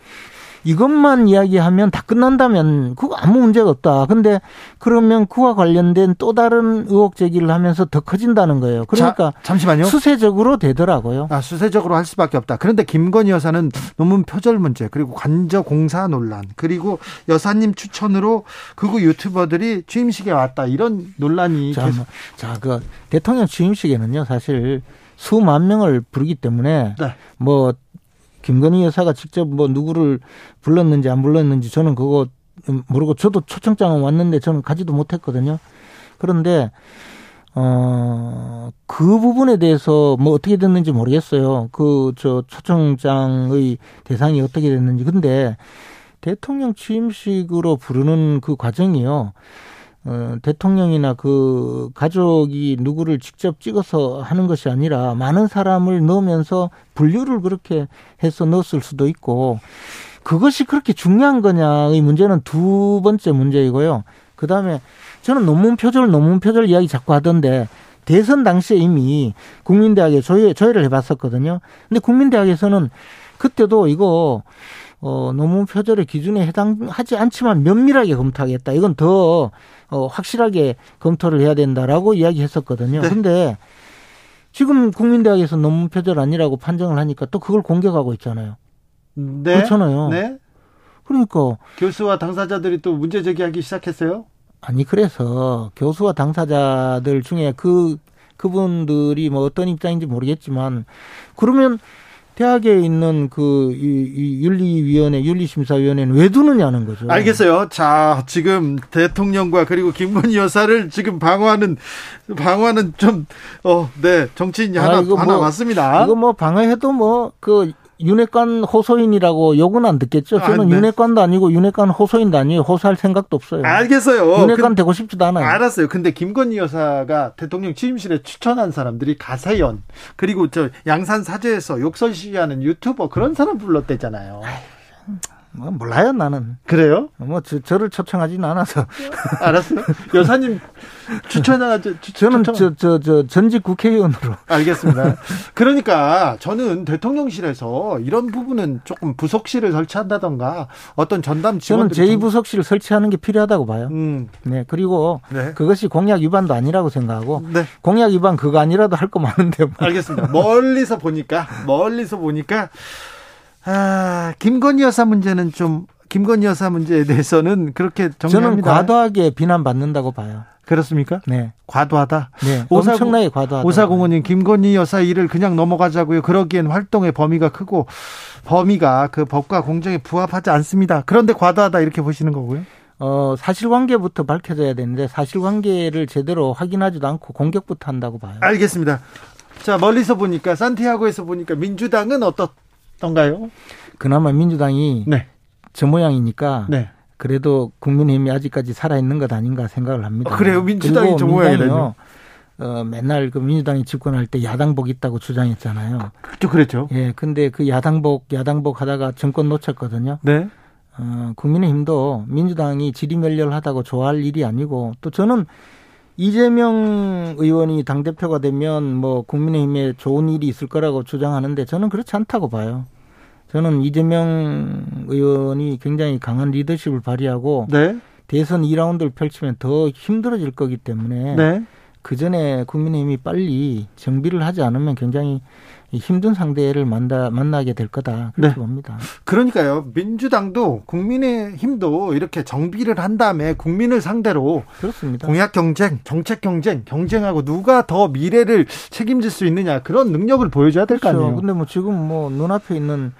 이것만 이야기하면 다 끝난다면 그거 아무 문제가 없다. 근데 그러면 그와 관련된 또 다른 의혹 제기를 하면서 더 커진다는 거예요. 그러니까 자, 잠시만요. 수세적으로 되더라고요. 아, 수세적으로 할 수밖에 없다. 그런데 김건희 여사는 논문 표절 문제, 그리고 관저 공사 논란, 그리고 여사님 추천으로 극우 유튜버들이 취임식에 왔다. 이런 논란이 자, 계속. 뭐, 자, 그 대통령 취임식에는요, 사실 수만 명을 부르기 때문에 네. 뭐 김건희 여사가 직접 뭐 누구를 불렀는지 안 불렀는지 저는 그거 모르고 저도 초청장은 왔는데 저는 가지도 못했거든요. 그런데 어, 그 부분에 대해서 뭐 어떻게 됐는지 모르겠어요. 그, 저, 초청장의 대상이 어떻게 됐는지. 근데 대통령 취임식으로 부르는 그 과정이요. 어, 대통령이나 그 가족이 누구를 직접 찍어서 하는 것이 아니라 많은 사람을 넣으면서 분류를 그렇게 해서 넣었을 수도 있고 그것이 그렇게 중요한 거냐의 문제는 두 번째 문제이고요. 그 다음에 저는 논문 표절, 논문 표절 이야기 자꾸 하던데 대선 당시에 이미 국민대학에 조회, 조회를 해봤었거든요. 근데 국민대학에서는 그때도 이거 어, 논문 표절의 기준에 해당하지 않지만 면밀하게 검토하겠다. 이건 더 어, 확실하게 검토를 해야 된다라고 이야기했었거든요. 네. 근데 지금 국민대학에서 논문 표절 아니라고 판정을 하니까 또 그걸 공격하고 있잖아요. 네. 그렇잖아요. 네. 그러니까 교수와 당사자들이 또 문제 제기하기 시작했어요. 아니 그래서 교수와 당사자들 중에 그 그분들이 뭐 어떤 입장인지 모르겠지만 그러면 대학에 있는 그, 이, 이 윤리위원회, 윤리심사위원회는 왜 두느냐는 거죠. 알겠어요. 자, 지금 대통령과 그리고 김건희 여사를 지금 방어하는, 방어하는 좀, 어, 네, 정치인이 하나, 아, 하나 뭐, 왔습니다. 이거 뭐 방어해도 뭐, 그, 윤핵관 호소인이라고 욕은 안 듣겠죠. 저는 아, 네. 윤핵관도 아니고 윤핵관 호소인도 아니에요. 호소할 생각도 없어요. 알겠어요. 윤핵관 그, 되고 싶지도 않아요. 알았어요. 근데 김건희 여사가 대통령 취임실에 추천한 사람들이 가세연 그리고 저 양산 사제에서 욕설 시위하는 유튜버 그런 사람 불렀대잖아요. 뭐 몰라요 나는. 그래요? 뭐 저, 저를 초청하지는 않아서. <laughs> 알았어요. 여사님 추천하죠. 저는 저 저 저 전직 국회의원으로. 알겠습니다. 그러니까 저는 대통령실에서 이런 부분은 조금 부속실을 설치한다던가 어떤 전담 직원들 저는 제2 부속실을 설치하는 게 필요하다고 봐요. 음. 네 그리고 네. 그것이 공약 위반도 아니라고 생각하고 네. 공약 위반 그거 아니라도 할 거 많은데. 뭐. 알겠습니다. 멀리서 보니까 멀리서 보니까 아, 김건희 여사 문제는 좀 김건희 여사 문제에 대해서는 그렇게 정리합니다. 저는 과도하게 비난받는다고 봐요. 그렇습니까? 네. 과도하다. 네. 오사, 엄청나게 과도하다. 오사공원님 김건희 여사 일을 그냥 넘어가자고요. 그러기엔 활동의 범위가 크고 범위가 그 법과 공정에 부합하지 않습니다. 그런데 과도하다 이렇게 보시는 거고요. 어, 사실관계부터 밝혀져야 되는데 사실관계를 제대로 확인하지도 않고 공격부터 한다고 봐요. 알겠습니다. 자, 멀리서 보니까 산티아고에서 보니까 민주당은 어떻 어떤가요? 그나마 민주당이 네. 저 모양이니까 네. 그래도 국민의힘이 아직까지 살아있는 것 아닌가 생각을 합니다. 어, 그래요? 민주당이 저 모양이요. 어, 맨날 그 민주당이 집권할 때 야당복 있다고 주장했잖아요. 그렇죠, 그랬죠. 예, 근데 그 야당복, 야당복 하다가 정권 놓쳤거든요. 네. 어, 국민의힘도 민주당이 지리멸렬하다고 좋아할 일이 아니고 또 저는 이재명 의원이 당대표가 되면 뭐 국민의힘에 좋은 일이 있을 거라고 주장하는데 저는 그렇지 않다고 봐요. 저는 이재명 의원이 굉장히 강한 리더십을 발휘하고 네. 대선 2라운드를 펼치면 더 힘들어질 거기 때문에 네. 그 전에 국민의힘이 빨리 정비를 하지 않으면 굉장히 힘든 상대를 만나, 만나게 될 거다. 그렇게 네. 봅니다. 그러니까요. 민주당도 국민의 힘도 이렇게 정비를 한 다음에 국민을 상대로 그렇습니다. 공약 경쟁, 정책 경쟁, 경쟁하고 누가 더 미래를 책임질 수 있느냐 그런 능력을 보여줘야 될거 그렇죠. 아니에요. 근데 뭐 지금 뭐 눈앞에 있는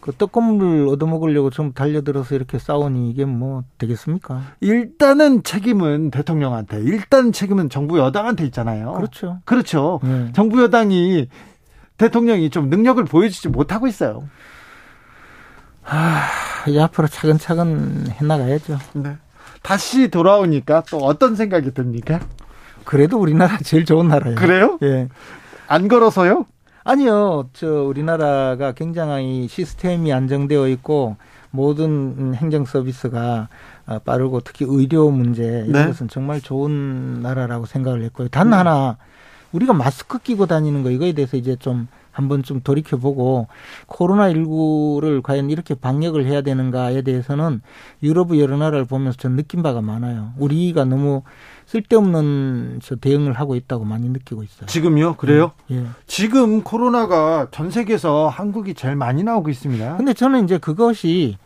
그 떡고물 얻어먹으려고 좀 달려들어서 이렇게 싸우니 이게 뭐 되겠습니까? 일단은 책임은 대통령한테, 일단 책임은 정부 여당한테 있잖아요. 그렇죠. 그렇죠. 네. 정부 여당이 대통령이 좀 능력을 보여주지 못하고 있어요. 아, 이제 앞으로 차근차근 해나가야죠. 네. 다시 돌아오니까 또 어떤 생각이 듭니까? 그래도 우리나라 제일 좋은 나라예요. 그래요? 예. 안 걸어서요? 아니요. 저 우리나라가 굉장히 시스템이 안정되어 있고 모든 행정 서비스가 빠르고 특히 의료 문제 이런 네. 것은 정말 좋은 나라라고 생각을 했고요. 단 음. 하나 우리가 마스크 끼고 다니는 거 이거에 대해서 이제 좀 한번 좀 돌이켜보고 코로나19를 과연 이렇게 방역을 해야 되는가에 대해서는 유럽의 여러 나라를 보면서 전 느낀 바가 많아요. 우리가 너무 쓸데없는 저 대응을 하고 있다고 많이 느끼고 있어요. 지금요? 그래요? 예. 예. 지금 코로나가 전 세계에서 한국이 제일 많이 나오고 있습니다. 근데 저는 이제 그것이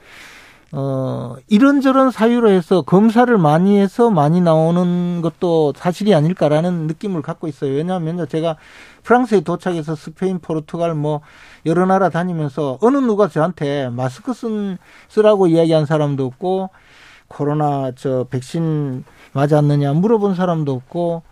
어, 이런저런 사유로 해서 검사를 많이 해서 많이 나오는 것도 사실이 아닐까라는 느낌을 갖고 있어요. 왜냐하면 제가 프랑스에 도착해서 스페인, 포르투갈 뭐 여러 나라 다니면서 어느 누가 저한테 마스크 쓴, 쓰라고 이야기한 사람도 없고 코로나 저 백신 맞았느냐 물어본 사람도 없고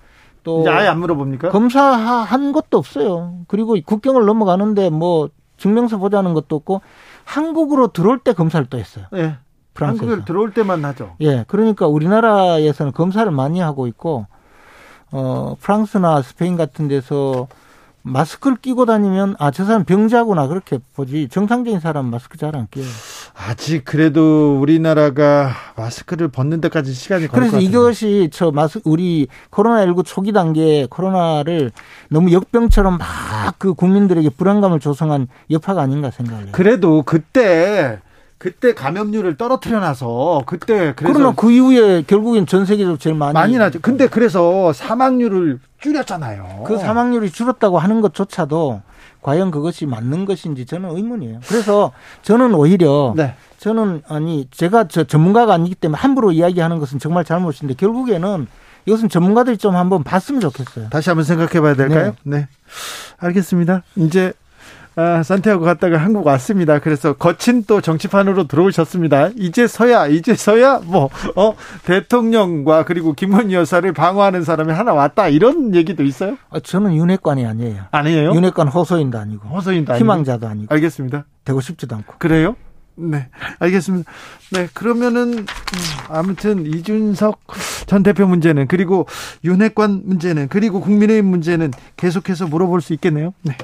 또 이제 아예 안 물어봅니까? 검사한 것도 없어요. 그리고 국경을 넘어가는데 뭐 증명서 보자는 것도 없고 한국으로 들어올 때 검사를 또 했어요. 예. 프랑스에서. 한국을 들어올 때만 하죠. 예, 그러니까 우리나라에서는 검사를 많이 하고 있고 어 프랑스나 스페인 같은 데서 마스크를 끼고 다니면 아 저 사람 병자구나 그렇게 보지 정상적인 사람 마스크 잘안 껴요. 아직 그래도 우리나라가 마스크를 벗는 데까지 시간이 걸릴 것 그래서. 이것이 저 마스 우리 코로나 19 초기 단계에 코로나를 너무 역병처럼 막 그 국민들에게 불안감을 조성한 여파가 아닌가 생각해요. 그래도 그때 그때 감염률을 떨어뜨려 놔서 그때 그래서 그러나 그 이후에 결국엔 전 세계적으로 제일 많이 많이 나죠. 근데 그래서 사망률을 줄였잖아요. 그 사망률이 줄었다고 하는 것조차도 과연 그것이 맞는 것인지 저는 의문이에요. 그래서 저는 오히려 네. 저는 아니 제가 저 전문가가 아니기 때문에 함부로 이야기하는 것은 정말 잘못인데 결국에는 이것은 전문가들이 좀 한번 봤으면 좋겠어요. 다시 한번 생각해 봐야 될까요? 네. 알겠습니다. 이제 아, 산티아고 갔다가 한국 왔습니다. 그래서 거친 또 정치판으로 들어오셨습니다. 이제서야, 이제서야, 뭐, 어, 대통령과 그리고 김건희 여사를 방어하는 사람이 하나 왔다. 이런 얘기도 있어요? 아, 저는 윤회관이 아니에요. 아니에요? 윤회관 호소인도 아니고 아니고. 희망자도 아니고 알겠습니다. 되고 싶지도 않고. 그래요? 네, 알겠습니다. 네, 그러면은 음, 아무튼 이준석 전 대표 문제는 그리고 윤핵관 문제는 그리고 국민의힘 문제는 계속해서 물어볼 수 있겠네요. 네,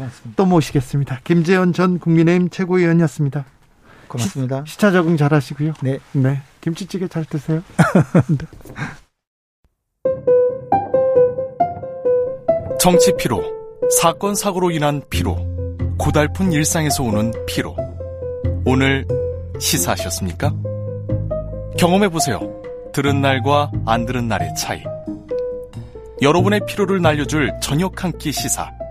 고맙습니다. 또 모시겠습니다. 김재원 전 국민의힘 최고위원이었습니다. 고맙습니다. 시 차 적응 잘 하시고요. 네. 네, 김치찌개 잘 드세요. <laughs> 정치 피로, 사건 사고로 인한 피로, 고달픈 일상에서 오는 피로. 오늘 시사하셨습니까? 경험해 보세요. 들은 날과 안 들은 날의 차이. 여러분의 피로를 날려줄 저녁 한 끼 시사.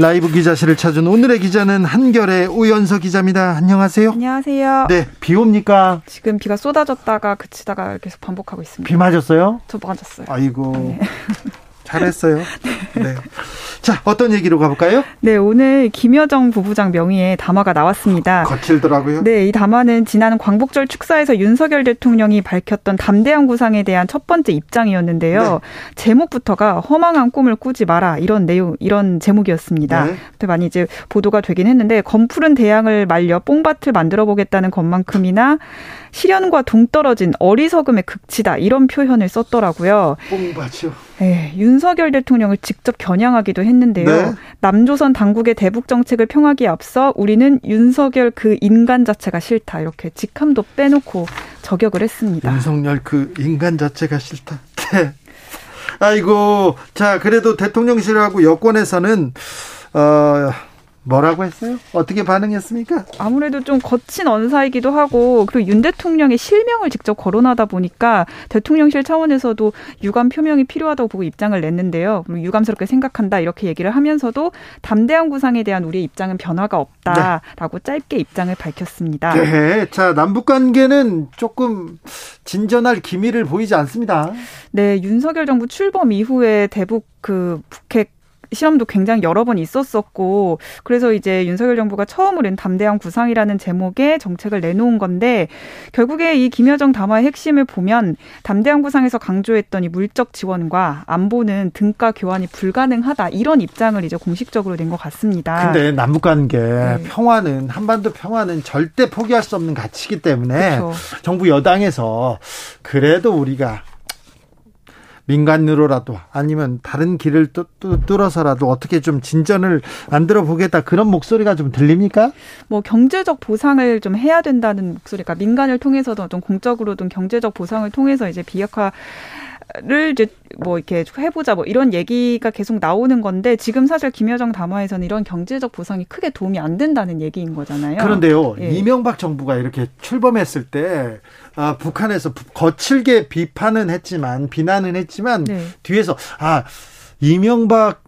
라이브 기자실을 찾은 오늘의 기자는 한결의 오연서 기자입니다. 안녕하세요. 안녕하세요. 네, 비 옵니까? 지금 비가 쏟아졌다가 그치다가 계속 반복하고 있습니다. 비 맞았어요? 저 맞았어요. 아이고, 네. <laughs> 잘했어요. <laughs> 네. 자, 어떤 얘기로 가볼까요? 네, 오늘 김여정 부부장 명의의 담화가 나왔습니다. 거칠더라고요. 네, 이 담화는 지난 광복절 축사에서 윤석열 대통령이 밝혔던 담대한 구상에 대한 첫 번째 입장이었는데요. 네. 제목부터가 허망한 꿈을 꾸지 마라 이런 내용 이런 제목이었습니다. 네. 많이 이제 보도가 되긴 했는데 검푸른 대양을 말려 뽕밭을 만들어 보겠다는 것만큼이나 실현과 동떨어진 어리석음의 극치다 이런 표현을 썼더라고요. 뽕받이요. 네, 윤석열 대통령을 직접 겨냥하기도 했는데요. 네. 남조선 당국의 대북 정책을 평하기에 앞서 우리는 윤석열 그 인간 자체가 싫다 이렇게 직함도 빼놓고 저격을 했습니다. 윤석열 그 인간 자체가 싫다. <laughs> 네. 아이고, 자, 그래도 대통령실하고 여권에서는, 어, 뭐라고 했어요? 어떻게 반응했습니까? 아무래도 좀 거친 언사이기도 하고 그리고 윤 대통령의 실명을 직접 거론하다 보니까 대통령실 차원에서도 유감 표명이 필요하다고 보고 입장을 냈는데요. 유감스럽게 생각한다 이렇게 얘기를 하면서도 담대한 구상에 대한 우리의 입장은 변화가 없다라고 짧게 입장을 밝혔습니다. 네. 자, 남북 관계는 조금 진전할 기미를 보이지 않습니다. 네, 윤석열 정부 출범 이후에 대북 그 북핵 실험도 굉장히 여러 번 있었었고 그래서 이제 윤석열 정부가 처음으로 낸 담대한 구상이라는 제목의 정책을 내놓은 건데 결국에 이 김여정 담화의 핵심을 보면 담대한 구상에서 강조했던 이 물적 지원과 안보는 등가 교환이 불가능하다 이런 입장을 이제 공식적으로 낸 것 같습니다. 근데 남북 관계 네. 평화는 한반도 평화는 절대 포기할 수 없는 가치이기 때문에 그렇죠. 정부 여당에서 그래도 우리가 민간으로라도 아니면 다른 길을 뚫- 뚫- 뚫어서라도 어떻게 좀 진전을 만들어 보겠다 그런 목소리가 좀 들립니까? 뭐 경제적 보상을 좀 해야 된다는 목소리가 민간을 통해서도 어떤 공적으로든 경제적 보상을 통해서 이제 비핵화 를 이제 뭐 이렇게 해보자 뭐 이런 얘기가 계속 나오는 건데 지금 사실 김여정 담화에서는 이런 경제적 보상이 크게 도움이 안 된다는 얘기인 거잖아요. 그런데요, 예. 이명박 정부가 이렇게 출범했을 때 아, 북한에서 부- 거칠게 비판은 했지만 비난은 했지만 네. 뒤에서 아 이명박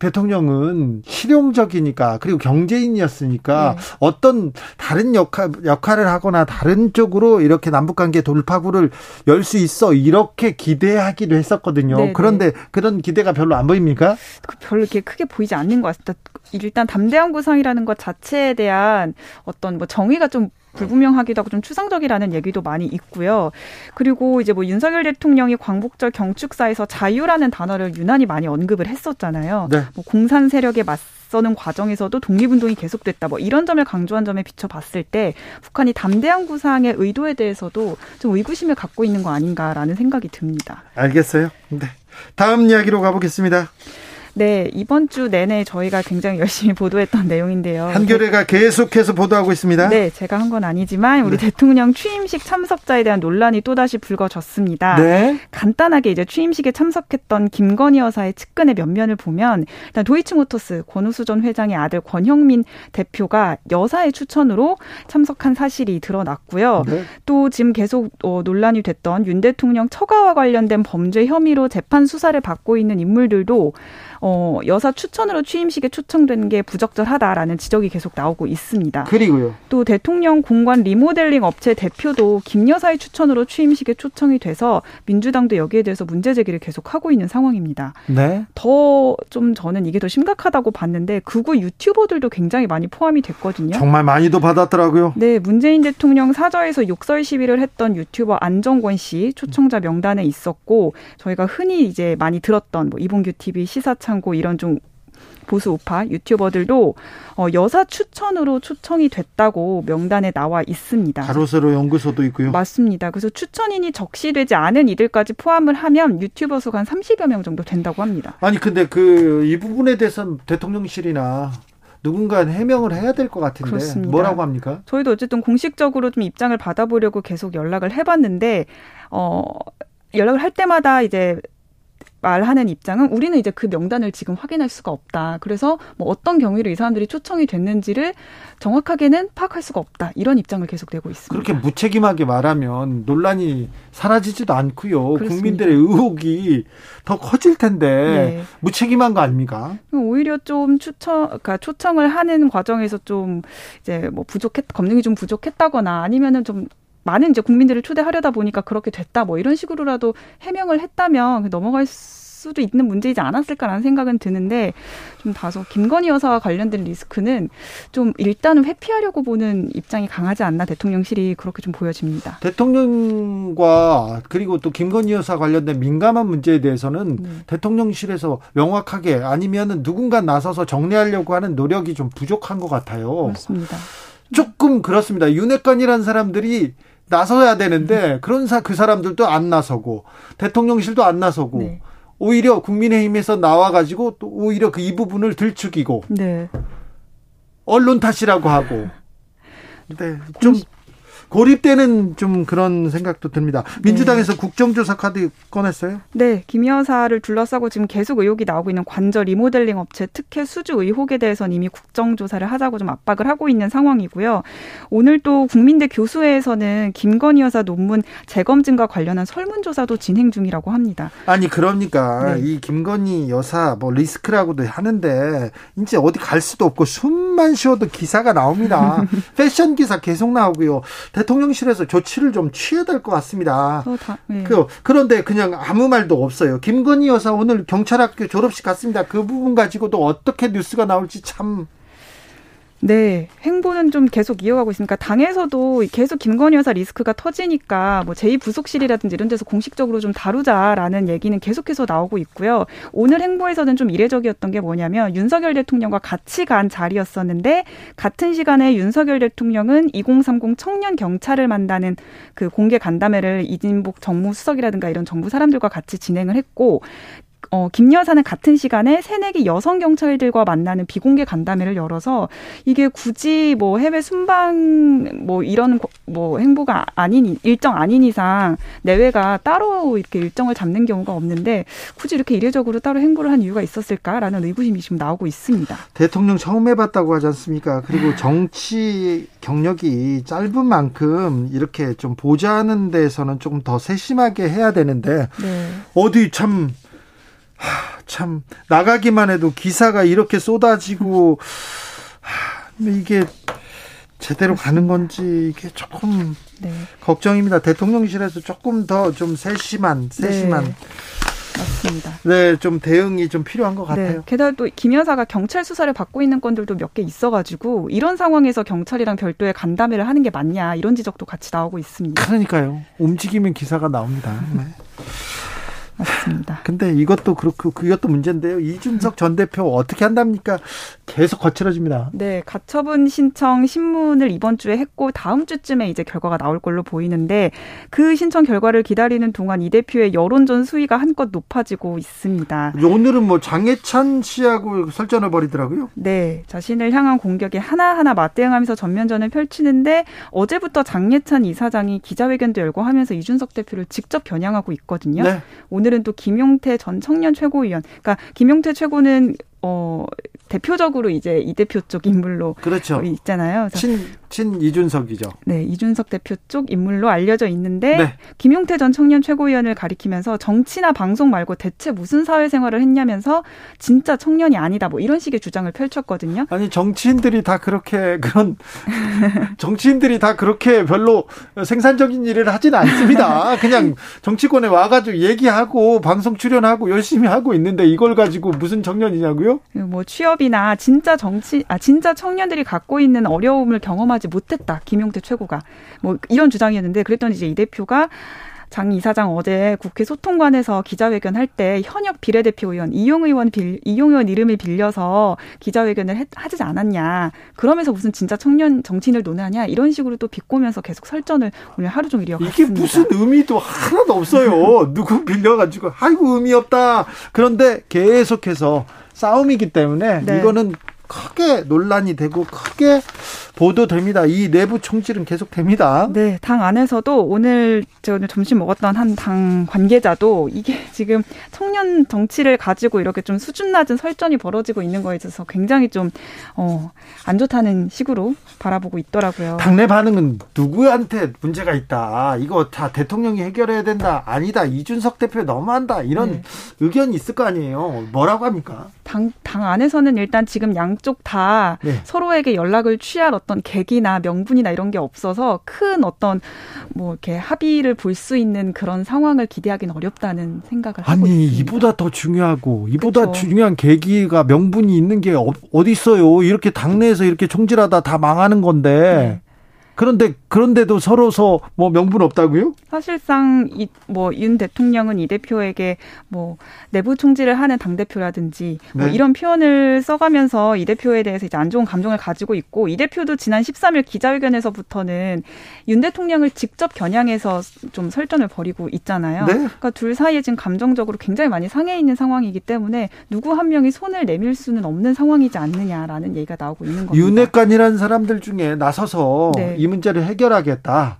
대통령은 실용적이니까 그리고 경제인이었으니까 네. 어떤 다른 역할 역할을 하거나 다른 쪽으로 이렇게 남북 관계 돌파구를 열 수 있어 이렇게 기대하기도 했었거든요. 네, 그런데 그런 기대가 별로 안 보입니까? 그 별로 이렇게 크게 보이지 않는 것 같습니다. 일단 담대한 구상이라는 것 자체에 대한 어떤 뭐 정의가 좀 불분명하기도 하고 좀 추상적이라는 얘기도 많이 있고요. 그리고 이제 뭐 윤석열 대통령이 광복절 경축사에서 자유라는 단어를 유난히 많이 언급을 했었잖아요. 네. 뭐 공산 세력에 맞 서는 과정에서도 독립운동이 계속됐다. 뭐 이런 점을 강조한 점에 비춰봤을 때 북한이 담대한 구상의 의도에 대해서도 좀 의구심을 갖고 있는 거 아닌가라는 생각이 듭니다. 알겠어요. 네. 다음 이야기로 가보겠습니다. 네, 이번 주 내내 저희가 굉장히 <laughs> 열심히 보도했던 내용인데요. 한겨레가 계속해서 보도하고 있습니다. 네, 제가 한 건 아니지만 우리 대통령 취임식 참석자에 대한 논란이 또다시 불거졌습니다. 네. 간단하게 이제 취임식에 참석했던 김건희 여사의 측근의 면면을 보면 일단 도이치모터스 권우수 전 회장의 아들 권형민 대표가 여사의 추천으로 참석한 사실이 드러났고요. 네. 또 지금 계속 어, 논란이 됐던 윤 대통령 처가와 관련된 범죄 혐의로 재판 수사를 받고 있는 인물들도 어, 여사 추천으로 취임식에 초청된 게 부적절하다라는 지적이 계속 나오고 있습니다. 그리고요. 또 대통령 공관 리모델링 업체 대표도 김 여사의 추천으로 취임식에 초청이 돼서 민주당도 여기에 대해서 문제 제기를 계속 하고 있는 상황입니다. 네. 더 좀 저는 이게 더 심각하다고 봤는데 극우 유튜버들도 굉장히 많이 포함이 됐거든요. 정말 많이도 받았더라고요. 네, 문재인 대통령 사저에서 욕설 시위를 했던 유튜버 안정권 씨 초청자 명단에 있었고 저희가 흔히 이제 많이 들었던 뭐 이봉규 TV 시사 창고 이런 좀 보수 우파 유튜버들도 어, 여사 추천으로 초청이 됐다고 명단에 나와 있습니다. 가로세로 연구소도 있고요. 맞습니다. 그래서 추천인이 적시되지 않은 이들까지 포함을 하면 유튜버 수가 한 30여 명 정도 된다고 합니다. 아니 근데 그 이 부분에 대해서는 대통령실이나 누군가 해명을 해야 될 것 같은데 그렇습니다. 뭐라고 합니까? 저희도 어쨌든 공식적으로 좀 입장을 받아보려고 계속 연락을 해봤는데 어 연락을 할 때마다 이제 말하는 입장은 우리는 이제 그 명단을 지금 확인할 수가 없다. 그래서 뭐 어떤 경위로 이 사람들이 초청이 됐는지를 정확하게는 파악할 수가 없다. 이런 입장을 계속 내고 있습니다. 그렇게 무책임하게 말하면 논란이 사라지지도 않고요. 그렇습니다. 국민들의 의혹이 더 커질 텐데 네. 무책임한 거 아닙니까? 오히려 좀 추천, 그러니까 초청을 하는 과정에서 좀 이제 뭐 부족했, 검증이 좀 부족했다거나 아니면은 좀 많은 이제 국민들을 초대하려다 보니까 그렇게 됐다 뭐 이런 식으로라도 해명을 했다면 넘어갈 수도 있는 문제이지 않았을까라는 생각은 드는데 좀 다소 김건희 여사와 관련된 리스크는 좀 일단은 회피하려고 보는 입장이 강하지 않나 대통령실이 그렇게 좀 보여집니다. 대통령과 그리고 또 김건희 여사 관련된 민감한 문제에 대해서는 네. 대통령실에서 명확하게 아니면은 누군가 나서서 정리하려고 하는 노력이 좀 부족한 것 같아요. 맞습니다. 조금 그렇습니다. 윤핵관이라는 사람들이 나서야 되는데 그런 사, 그 사람들도 안 나서고 대통령실도 안 나서고 네. 오히려 국민의힘에서 나와가지고 또 오히려 그 이 부분을 들추기고 네. 언론 탓이라고 하고 <laughs> 네, 좀 고립되는 좀 그런 생각도 듭니다. 민주당에서 국정조사 카드 꺼냈어요? 네, 김 여사를 둘러싸고 지금 계속 의혹이 나오고 있는 관저 리모델링 업체 특혜 수주 의혹에 대해서는 이미 국정조사를 하자고 좀 압박을 하고 있는 상황이고요. 오늘 또 국민대 교수회에서는 김건희 여사 논문 재검증과 관련한 설문조사도 진행 중이라고 합니다. 아니 그러니까 네. 이 김건희 여사 뭐 리스크라고도 하는데 이제 어디 갈 수도 없고 숨만 쉬어도 기사가 나옵니다. <laughs> 패션 기사 계속 나오고요. 대통령실에서 조치를 좀 취해야 될 것 같습니다. 또 다, 네. 그, 그런데 그냥 아무 말도 없어요. 김건희 여사 오늘 경찰학교 졸업식 갔습니다. 그 부분 가지고도 어떻게 뉴스가 나올지 참 네, 행보는 좀 계속 이어가고 있으니까 당에서도 계속 김건희 여사 리스크가 터지니까 뭐 제2부속실이라든지 이런 데서 공식적으로 좀 다루자라는 얘기는 계속해서 나오고 있고요. 오늘 행보에서는 좀 이례적이었던 게 뭐냐면 윤석열 대통령과 같이 간 자리였었는데 같은 시간에 윤석열 대통령은 2030 청년 경찰을 만나는 그 공개 간담회를 이진복 정무수석이라든가 이런 정부 사람들과 같이 진행을 했고 어, 김 여사는 같은 시간에 새내기 여성 경찰들과 만나는 비공개 간담회를 열어서 이게 굳이 뭐 해외 순방 뭐 이런 고- 뭐 행보가 아닌 이- 일정 아닌 이상 내외가 따로 이렇게 일정을 잡는 경우가 없는데 굳이 이렇게 이례적으로 따로 행보를 한 이유가 있었을까라는 의구심이 지금 나오고 있습니다. 대통령 처음 해봤다고 하지 않습니까? 그리고 정치 경력이 짧은 만큼 이렇게 좀 보좌하는 데서는 조금 더 세심하게 해야 되는데 네. 어디 참 하, 참 나가기만 해도 기사가 이렇게 쏟아지고 하, 이게 제대로 가는 건지 이게 조금 네. 걱정입니다. 대통령실에서 조금 더 좀 세심한 세심한 네. 맞습니다. 네, 좀 대응이 좀 필요한 것 네. 같아요. 네, 게다가 또 김 여사가 경찰 수사를 받고 있는 건들도 몇 개 있어가지고 이런 상황에서 경찰이랑 별도의 간담회를 하는 게 맞냐 이런 지적도 같이 나오고 있습니다. 그러니까요. 움직이면 기사가 나옵니다. 네. <laughs> 맞습니다. <laughs> 근데 이것도 그렇고 그것도 문제인데요. 이준석 전 대표 어떻게 한답니까? 계속 거칠어집니다. 네, 가처분 신청 신문을 이번 주에 했고 다음 주쯤에 이제 결과가 나올 걸로 보이는데 그 신청 결과를 기다리는 동안 이 대표의 여론전 수위가 한껏 높아지고 있습니다. 오늘은 뭐 장해찬 씨하고 설전을 벌이더라고요. 네, 자신을 향한 공격에 하나하나 맞대응하면서 전면전을 펼치는데 어제부터 장예찬 이사장이 기자회견도 열고 하면서 이준석 대표를 직접 겨냥하고 있거든요. 네. 오늘 오늘은 또 김용태 전 청년 최고위원. 그러니까 김용태 최고는 어 대표적으로 이제 이 대표 쪽 인물로 그렇죠. 있잖아요. 친, 친 이준석이죠. 네, 이준석 대표 쪽 인물로 알려져 있는데 네. 김용태 전 청년 최고위원을 가리키면서 정치나 방송 말고 대체 무슨 사회생활을 했냐면서 진짜 청년이 아니다 뭐 이런 식의 주장을 펼쳤거든요. 아니 정치인들이 다 그렇게 그런 <laughs> 정치인들이 다 그렇게 별로 생산적인 일을 하지는 않습니다. 그냥 정치권에 와가지고 얘기하고 방송 출연하고 열심히 하고 있는데 이걸 가지고 무슨 청년이냐고요? 뭐 취업 기업이나 진짜 정치 아 진짜 청년들이 갖고 있는 어려움을 경험하 지 못했다. 김용태 최고가 뭐 이런 주장이었는데 그랬더니 이제 이 대표가 장 이사장 어제 국회 소통관에서 기자회견 할 때 현역 비례대표 의원 이용 의원 빌 이용 의원 이름을 빌려서 기자회견을 했, 하지 않았냐. 그러면서 무슨 진짜 청년 정치인을 논하냐 이런 식으로 또 비꼬면서 계속 설전을 오늘 하루 종일 이어갔습니다. 이게 무슨 의미도 하나도 없어요. <laughs> 누구 빌려가지고 아이고 의미 없다. 그런데 계속해서 싸움이기 때문에 네. 이거는 크게 논란이 되고 크게 보도됩니다. 이 내부 총질은 계속됩니다. 네, 당 안에서도 오늘 제가 오늘 점심 먹었던 한 당 관계자도 이게 지금 청년 정치를 가지고 이렇게 좀 수준 낮은 설전이 벌어지고 있는 거에 있어서 굉장히 좀 어, 안 좋다는 식으로 바라보고 있더라고요. 당내 반응은 누구한테 문제가 있다. 이거 다 대통령이 해결해야 된다. 아니다. 이준석 대표 너무한다. 이런 네. 의견이 있을 거 아니에요. 뭐라고 합니까? 당, 당 안에서는 일단 지금 양쪽 다 네. 서로에게 연락을 취할 어떤 계기나 명분이나 이런 게 없어서 큰 어떤 뭐 이렇게 합의를 볼 수 있는 그런 상황을 기대하기는 어렵다는 생각을 하고 아니, 있습니다. 이보다 더 중요하고 이보다 그쵸. 중요한 계기가 명분이 있는 게 어, 어디 있어요? 이렇게 당내에서 이렇게 총질하다 다 망하는 건데. 네. 그런데 그런데도 서로서 뭐 명분 없다고요? 사실상 이 뭐 윤 대통령은 이 대표에게 뭐 내부 총질을 하는 당 대표라든지 뭐 네. 뭐 이런 표현을 써가면서 이 대표에 대해서 이제 안 좋은 감정을 가지고 있고 이 대표도 지난 13일 기자회견에서부터는 윤 대통령을 직접 겨냥해서 좀 설전을 벌이고 있잖아요. 네. 그러니까 둘 사이에 지금 감정적으로 굉장히 많이 상해 있는 상황이기 때문에 누구 한 명이 손을 내밀 수는 없는 상황이지 않느냐라는 얘기가 나오고 있는 겁니다. 윤핵관이라는 사람들 중에 나서서 네. 이 문제를 해결하겠다.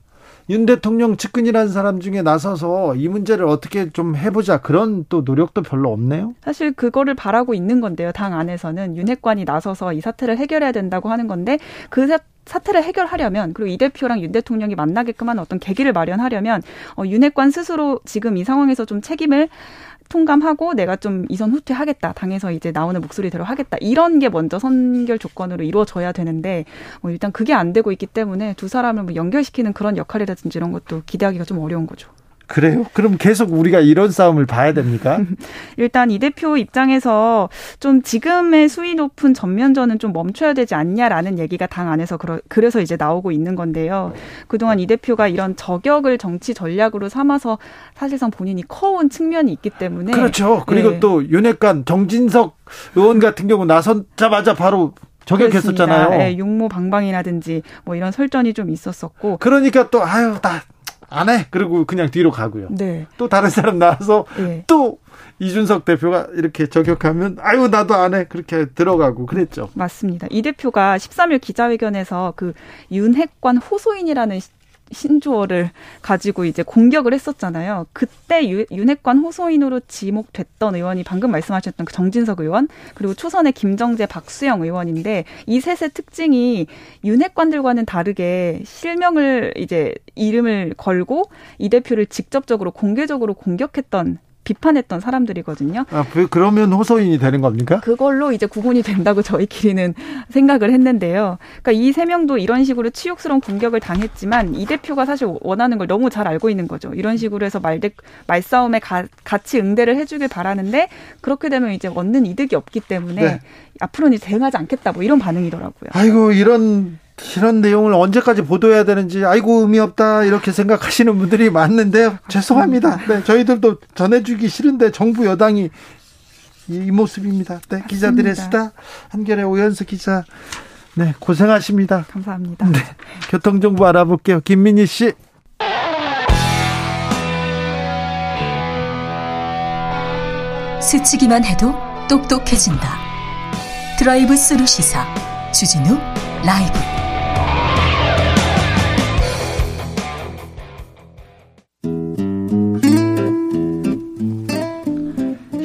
윤 대통령 측근이라는 사람 중에 나서서 이 문제를 어떻게 좀 해보자 그런 또 노력도 별로 없네요. 사실 그거를 바라고 있는 건데요. 당 안에서는 윤핵관이 나서서 이 사태를 해결해야 된다고 하는 건데 그 사태를 해결하려면 그리고 이 대표랑 윤 대통령이 만나게끔 하는 어떤 계기를 마련하려면 어, 윤핵관 스스로 지금 이 상황에서 좀 책임을 통감하고 내가 좀 이선 후퇴하겠다. 당에서 이제 나오는 목소리대로 하겠다. 이런 게 먼저 선결 조건으로 이루어져야 되는데 뭐 일단 그게 안 되고 있기 때문에 두 사람을 뭐 연결시키는 그런 역할이라든지 이런 것도 기대하기가 좀 어려운 거죠. 그래요? 그럼 계속 우리가 이런 싸움을 봐야 됩니까? <laughs> 일단 이 대표 입장에서 좀 지금의 수위 높은 전면전은 좀 멈춰야 되지 않냐라는 얘기가 당 안에서 그러, 그래서 이제 나오고 있는 건데요. 그동안 이 대표가 이런 저격을 정치 전략으로 삼아서 사실상 본인이 커온 측면이 있기 때문에 그렇죠. 그리고 네. 또 윤핵관 정진석 의원 같은 경우 나선자마자 바로 저격했었잖아요. 네, 육모 방방이라든지 뭐 이런 설전이 좀 있었었고. 그러니까 또 아유 나 안 해. 그리고 그냥 뒤로 가고요. 네. 또 다른 사람 나와서 네. 또 이준석 대표가 이렇게 저격하면 아유 나도 안 해. 그렇게 들어가고 그랬죠. 맞습니다. 이 대표가 13일 기자회견에서 그 윤핵관 호소인이라는 신조어를 가지고 이제 공격을 했었잖아요. 그때 유, 윤핵관 호소인으로 지목됐던 의원이 방금 말씀하셨던 그 정진석 의원 그리고 초선의 김정재 박수영 의원인데 이 셋의 특징이 윤핵관들과는 다르게 실명을 이제 이름을 걸고 이 대표를 직접적으로 공개적으로 공격했던 비판했던 사람들이거든요. 아, 그- 그러면 호소인이 되는 겁니까? 그걸로 이제 구분이 된다고 저희끼리는 <laughs> 생각을 했는데요. 그러니까 이 세 명도 이런 식으로 치욕스러운 공격을 당했지만 이 대표가 사실 원하는 걸 너무 잘 알고 있는 거죠. 이런 식으로 해서 말대, 말싸움에 가, 같이 응대를 해주길 바라는데 그렇게 되면 이제 얻는 이득이 없기 때문에 네. 앞으로는 이제 대응하지 않겠다 뭐 이런 반응이더라고요. 아이고 이런 이런 내용을 언제까지 보도해야 되는지 아이고 의미 없다 이렇게 생각하시는 분들이 많는데요. 죄송합니다. 네, 저희들도 전해주기 싫은데 정부 여당이 이, 이 모습입니다. 네, 기자들의 수다 한결의 오연수 기자. 네, 고생하십니다. 감사합니다. 네, 교통 정보 알아볼게요. 김민희 씨. 스치기만 해도 똑똑해진다. 드라이브 스루 시사 주진우 라이브.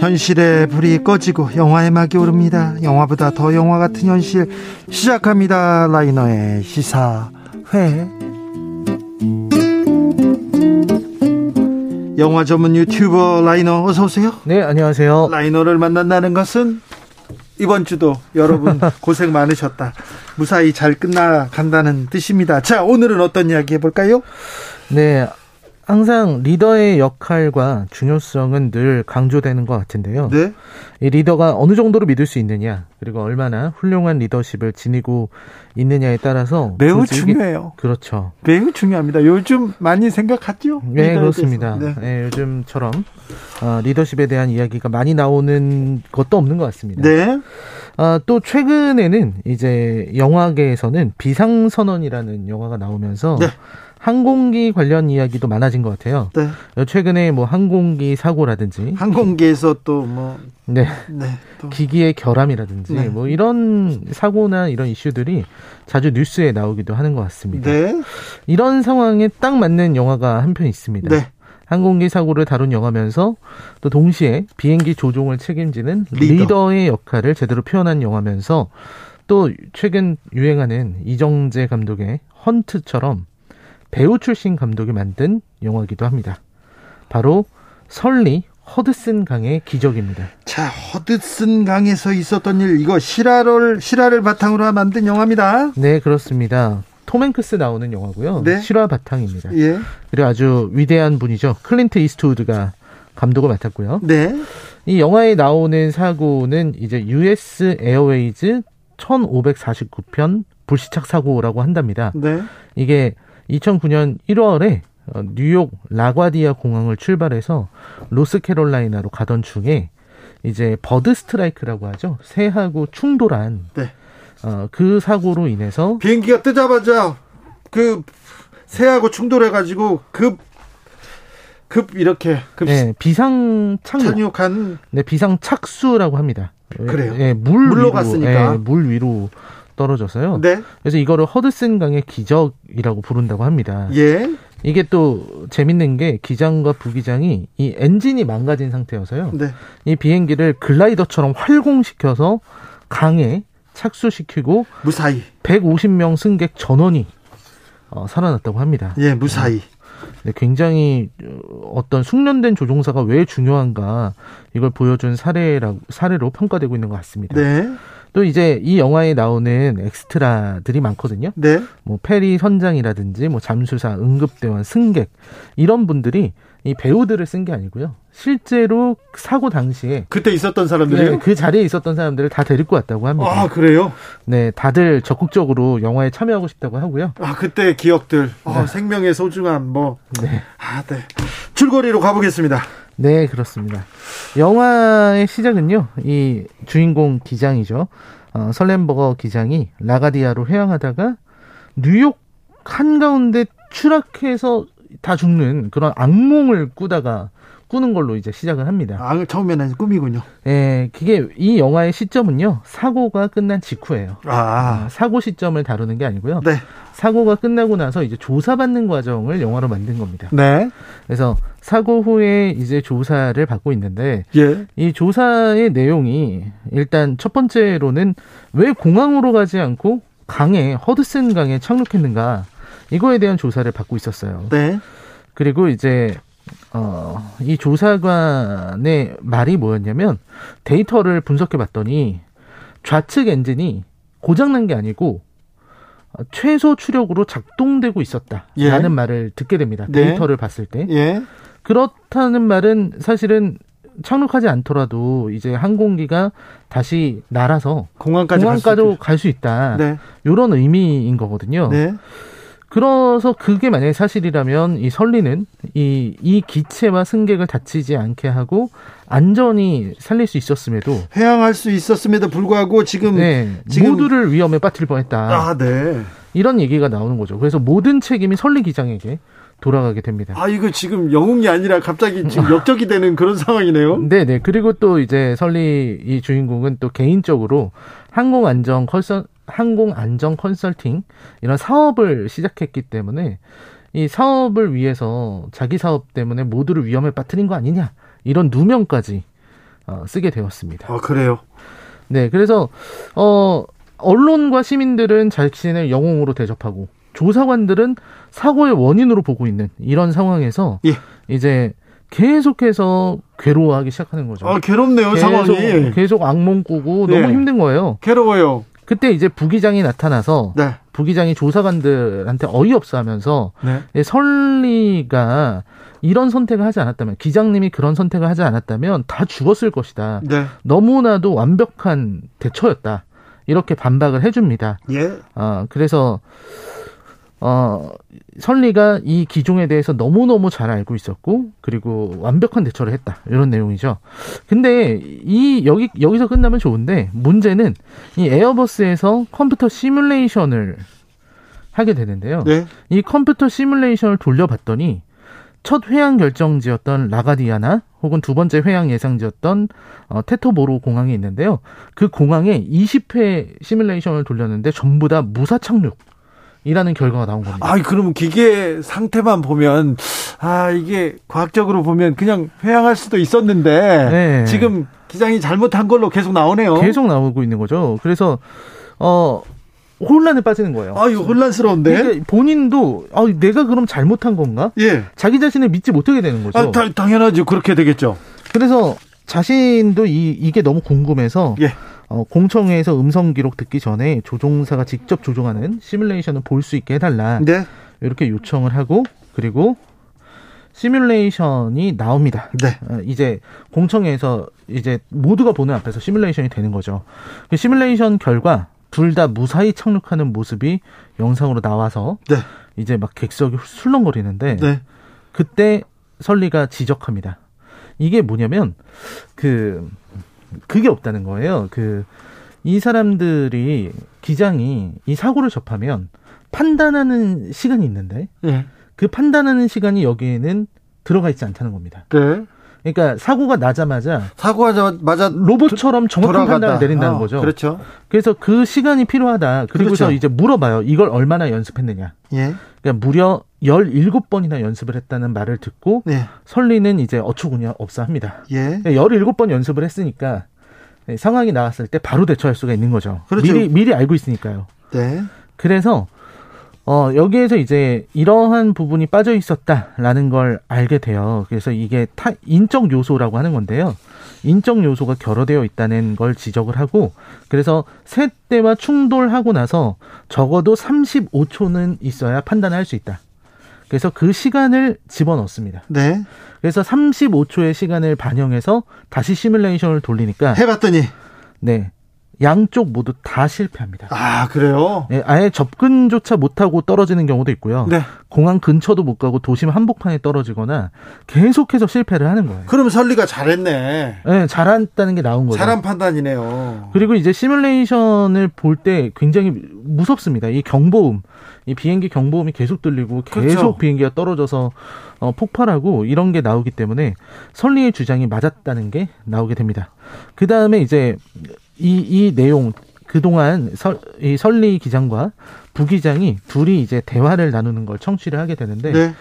현실의 불이 꺼지고 영화의 막이 오릅니다. 영화보다 더 영화 같은 현실 시작합니다. 라이너의 시사회. 영화 전문 유튜버 라이너 어서 오세요. 네, 안녕하세요. 라이너를 만난다는 것은 이번 주도 여러분 <laughs> 고생 많으셨다. 무사히 잘 끝나간다는 뜻입니다. 자, 오늘은 어떤 이야기 해볼까요? 네, 항상 리더의 역할과 중요성은 늘 강조되는 것 같은데요. 네. 이 리더가 어느 정도로 믿을 수 있느냐, 그리고 얼마나 훌륭한 리더십을 지니고 있느냐에 따라서 매우 중요해요. 그렇죠. 매우 중요합니다. 요즘 많이 생각하죠? 네, 그렇습니다. 네. 네, 요즘처럼 어, 리더십에 대한 이야기가 많이 나오는 것도 없는 것 같습니다. 네. 아, 또 최근에는 이제 영화계에서는 비상선언이라는 영화가 나오면서 네. 항공기 관련 이야기도 많아진 것 같아요. 네. 최근에 뭐 항공기 사고라든지 항공기에서 또 뭐, 네. 네. 또. 기기의 결함이라든지 네. 뭐 이런 사고나 이런 이슈들이 자주 뉴스에 나오기도 하는 것 같습니다. 네. 이런 상황에 딱 맞는 영화가 한 편 있습니다. 네. 항공기 사고를 다룬 영화면서 또 동시에 비행기 조종을 책임지는 리더. 리더. 의 역할을 제대로 표현한 영화면서 또 최근 유행하는 이정재 감독의 헌트처럼 배우 출신 감독이 만든 영화이기도 합니다. 바로 설리 허드슨 강의 기적입니다. 자, 허드슨 강에서 있었던 일, 이거 실화를, 실화를 바탕으로 만든 영화입니다. 네, 그렇습니다. 톰 행크스 나오는 영화고요. 네. 실화 바탕입니다. 예. 그리고 아주 위대한 분이죠. 클린트 이스트우드가 감독을 맡았고요. 네. 이 영화에 나오는 사고는 이제 US 에어웨이즈 1549편 불시착 사고라고 한답니다. 네. 이게 2009년 1월에 어, 뉴욕 라과디아 공항을 출발해서 노스캐롤라이나로 가던 중에 이제 bird strike라고 하죠. 새하고 충돌한 네. 어, 그 사고로 인해서 비행기가 뜨자마자 그 새하고 충돌해가지고 급, 급 이렇게 급 네, 비상 착륙, 착륙한 네, 비상 착수라고 합니다. 그래요? 예, 물 물로 위로, 갔으니까. 예, 물 위로 떨어져서요. 네. 그래서 이거를 허드슨 강의 기적이라고 부른다고 합니다. 예. 이게 또 재밌는 게 기장과 부기장이 이 엔진이 망가진 상태여서요. 네. 이 비행기를 글라이더처럼 활공시켜서 강에 착수시키고 무사히. 150명 승객 전원이 어, 살아났다고 합니다. 예, 무사히. 네, 굉장히 어, 어떤 숙련된 조종사가 왜 중요한가 이걸 보여준 사례라 사례로 평가되고 있는 것 같습니다. 네. 또 이제 이 영화에 나오는 엑스트라들이 많거든요. 네. 뭐 페리 선장이라든지 뭐 잠수사, 응급대원, 승객 이런 분들이 이 배우들을 쓴 게 아니고요. 실제로 사고 당시에 그때 있었던 사람들이요? 네, 그 자리에 있었던 사람들을 다 데리고 왔다고 합니다. 아, 그래요? 네, 다들 적극적으로 영화에 참여하고 싶다고 하고요. 아, 그때 기억들. 아, 생명의 소중함, 뭐. 네. 아, 네. 줄거리로 가보겠습니다. 네, 그렇습니다. 영화의 시작은요, 이 주인공 기장이죠. 어, 설렘버거 기장이 라가디아로 회항하다가 뉴욕 한가운데 추락해서 다 죽는 그런 악몽을 꾸다가 꾸는 걸로 이제 시작을 합니다. 아, 처음에는 꿈이군요. 예, 그게 이 영화의 시점은요, 사고가 끝난 직후예요. 아, 사고 시점을 다루는 게 아니고요. 네. 사고가 끝나고 나서 이제 조사받는 과정을 영화로 만든 겁니다. 네. 그래서 사고 후에 이제 조사를 받고 있는데 예. 이 조사의 내용이 일단 첫 번째로는 왜 공항으로 가지 않고 강에 허드슨 강에 착륙했는가 이거에 대한 조사를 받고 있었어요. 네. 그리고 이제 어, 이 조사관의 말이 뭐였냐면 데이터를 분석해 봤더니 좌측 엔진이 고장난 게 아니고 어, 최소 추력으로 작동되고 있었다라는 예. 말을 듣게 됩니다. 네. 데이터를 봤을 때. 예. 그렇다는 말은 사실은 착륙하지 않더라도 이제 항공기가 다시 날아서 공항까지 갈수 공항까지 있게. 갈수 있다. 네. 이런 의미인 거거든요. 네. 그래서 그게 만약에 사실이라면 이 설리는 이, 이 기체와 승객을 다치지 않게 하고 안전히 살릴 수 있었음에도 회항할 수 있었음에도 불구하고 지금 네, 지금- 모두를 위험에 빠뜨릴 뻔했다. 아, 네. 이런 얘기가 나오는 거죠. 그래서 모든 책임이 설리 기장에게 돌아가게 됩니다. 아, 이거 지금 영웅이 아니라 갑자기 지금 <laughs> 역적이 되는 그런 상황이네요. 네네. 그리고 또 이제 설리 이 주인공은 또 개인적으로 항공 안전 컨설 항공 안전 컨설팅 이런 사업을 시작했기 때문에 이 사업을 위해서 자기 사업 때문에 모두를 위험에 빠뜨린 거 아니냐 이런 누명까지 어, 쓰게 되었습니다. 아, 그래요. 네, 그래서 어 언론과 시민들은 자신을 영웅으로 대접하고 조사관들은 사고의 원인으로 보고 있는 이런 상황에서 예. 이제 계속해서 괴로워하기 시작하는 거죠. 아, 괴롭네요, 계속, 상황이. 계속 악몽 꾸고 네. 너무 힘든 거예요. 괴로워요. 그때 이제 부기장이 나타나서 네. 부기장이 조사관들한테 어이없어 하면서 네. 설리가 이런 선택을 하지 않았다면 기장님이 그런 선택을 하지 않았다면 다 죽었을 것이다. 네. 너무나도 완벽한 대처였다. 이렇게 반박을 해줍니다. 예. 아, 그래서, 어, 설리가 이 기종에 대해서 너무너무 잘 알고 있었고, 그리고 완벽한 대처를 했다. 이런 내용이죠. 근데, 이, 여기, 여기서 끝나면 좋은데, 문제는 이 에어버스에서 컴퓨터 시뮬레이션을 하게 되는데요. 네. 이 컴퓨터 시뮬레이션을 돌려봤더니, 첫 회항 결정지였던 라가디아나 혹은 두 번째 회항 예상지였던 어, 테토보로 공항이 있는데요. 그 공항에 20회 시뮬레이션을 돌렸는데 전부 다 무사 착륙 이라는 결과가 나온 겁니다. 아, 그러면 기계 상태만 보면 아, 이게 과학적으로 보면 그냥 회항할 수도 있었는데 네. 지금 기장이 잘못한 걸로 계속 나오네요. 계속 나오고 있는 거죠. 그래서 어 혼란에 빠지는 거예요. 아, 이거 혼란스러운데. 그러니까 본인도 아, 내가 그럼 잘못한 건가? 예. 자기 자신을 믿지 못하게 되는 거죠. 아, 다- 당연하죠. 그렇게 되겠죠. 그래서 자신도 이, 이게 너무 궁금해서 예. 어, 공청회에서 음성 기록 듣기 전에 조종사가 직접 조종하는 시뮬레이션을 볼 수 있게 해달라 네. 이렇게 요청을 하고 그리고 시뮬레이션이 나옵니다. 네. 어, 이제 공청회에서 이제 모두가 보는 앞에서 시뮬레이션이 되는 거죠. 그 시뮬레이션 결과 둘 다 무사히 착륙하는 모습이 영상으로 나와서 네. 이제 막 객석이 술렁거리는데 네. 그때 설리가 지적합니다. 이게 뭐냐면 그 그게 없다는 거예요. 그 이 사람들이 기장이 이 사고를 접하면 판단하는 시간이 있는데 예. 그 판단하는 시간이 여기에는 들어가 있지 않다는 겁니다. 네. 그러니까 사고가 나자마자 사고하자마자 로봇처럼 정확한 돌아간다. 판단을 내린다는 아, 거죠. 그렇죠. 그래서 그 시간이 필요하다. 그리고서 그렇죠. 이제 물어봐요. 이걸 얼마나 연습했느냐. 예. 그러니까 무려 17번이나 연습을 했다는 말을 듣고 네. 설리는 이제 어처구니 없어 합니다. 예. 17번 연습을 했으니까 네, 상황이 나왔을 때 바로 대처할 수가 있는 거죠. 그렇죠. 미리 미리 알고 있으니까요. 네. 그래서 어 여기에서 이제 이러한 부분이 빠져 있었다라는 걸 알게 돼요. 그래서 이게 타, 인적 요소라고 하는 건데요. 인적 요소가 결여되어 있다는 걸 지적을 하고 그래서 세 대와 충돌하고 나서 적어도 35초는 있어야 판단을 할수 있다. 그래서 그 시간을 집어넣습니다. 네. 그래서 35초의 시간을 반영해서 다시 시뮬레이션을 돌리니까 해봤더니 네 양쪽 모두 다 실패합니다. 아 그래요. 예, 아예 접근조차 못하고 떨어지는 경우도 있고요. 네. 공항 근처도 못 가고 도심 한복판에 떨어지거나 계속해서 실패를 하는 거예요. 그럼 설리가 잘했네. 예, 잘한다는 게 나온 거죠. 잘한 판단이네요. 그리고 이제 시뮬레이션을 볼 때 굉장히 무섭습니다. 이 경보음, 이 비행기 경보음이 계속 들리고 계속 그렇죠. 비행기가 떨어져서 어, 폭발하고 이런 게 나오기 때문에 설리의 주장이 맞았다는 게 나오게 됩니다. 그 다음에 이제 이, 이 내용 그동안 설, 이 설리 기장과 부기장이 둘이 이제 대화를 나누는 걸 청취를 하게 되는데 네.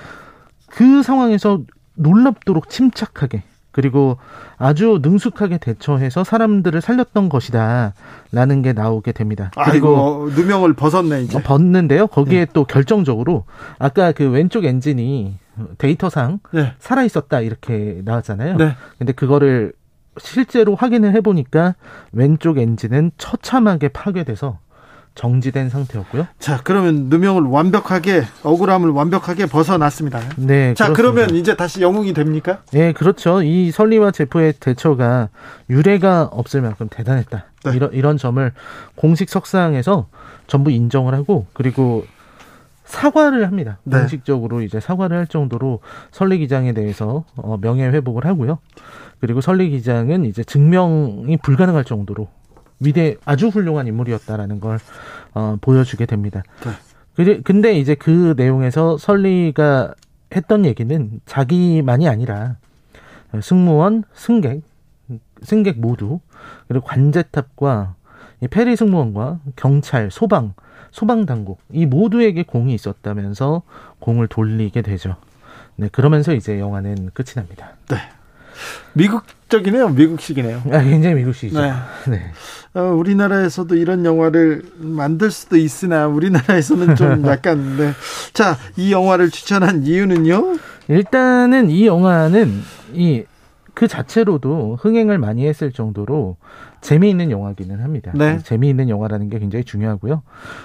그 상황에서 놀랍도록 침착하게 그리고 아주 능숙하게 대처해서 사람들을 살렸던 것이다라는 게 나오게 됩니다. 그리고 누명을 벗었네 이제. 벗는데요. 거기에 네. 또 결정적으로 아까 그 왼쪽 엔진이 데이터상 네. 살아 있었다 이렇게 나왔잖아요. 네. 근데 그거를 실제로 확인을 해보니까 왼쪽 엔진은 처참하게 파괴돼서 정지된 상태였고요. 자, 그러면 누명을 완벽하게 억울함을 완벽하게 벗어났습니다. 네. 자, 그렇습니다. 그러면 이제 다시 영웅이 됩니까? 네, 그렇죠. 이 설리와 제프의 대처가 유례가 없을 만큼 대단했다. 네. 이런 이런 점을 공식 석상에서 전부 인정을 하고 그리고 사과를 합니다. 네. 공식적으로 이제 사과를 할 정도로 설리 기장에 대해서 어, 명예 회복을 하고요. 그리고 설리 기장은 이제 증명이 불가능할 정도로 위대 아주 훌륭한 인물이었다라는 걸 어, 보여주게 됩니다. 네. 근데 이제 그 내용에서 설리가 했던 얘기는 자기만이 아니라 승무원, 승객, 승객 모두 그리고 관제탑과 페리 승무원과 경찰, 소방, 소방 당국 이 모두에게 공이 있었다면서 공을 돌리게 되죠. 네, 그러면서 이제 영화는 끝이 납니다. 네. 미국적이네요. 미국식이네요. 아, 굉장히 미국식이죠. 네. <laughs> 네. 어, 우리나라에서도 이런 영화를 만들 수도 있으나 우리나라에서는 좀 <laughs> 약간 네. 자, 이 영화를 추천한 이유는요? 일단은 이 영화는 이 그 자체로도 흥행을 많이 했을 정도로 재미있는 영화기는 합니다. 네. 재미있는 영화라는 게 굉장히 중요하고요.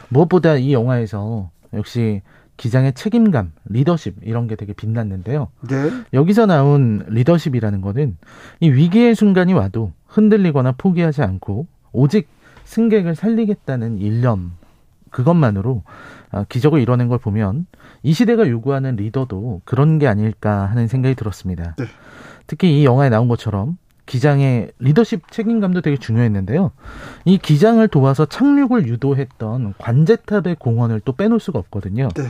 무엇보다 이 영화에서 역시 기장의 책임감, 리더십 이런 게 되게 빛났는데요. 네. 여기서 나온 리더십이라는 거는 이 위기의 순간이 와도 흔들리거나 포기하지 않고 오직 승객을 살리겠다는 일념 그것만으로 아, 기적을 이뤄낸 걸 보면 이 시대가 요구하는 리더도 그런 게 아닐까 하는 생각이 들었습니다. 네. 특히 이 영화에 나온 것처럼 기장의 리더십 책임감도 되게 중요했는데요. 이 기장을 도와서 착륙을 유도했던 관제탑의 공헌을 또 빼놓을 수가 없거든요. 네.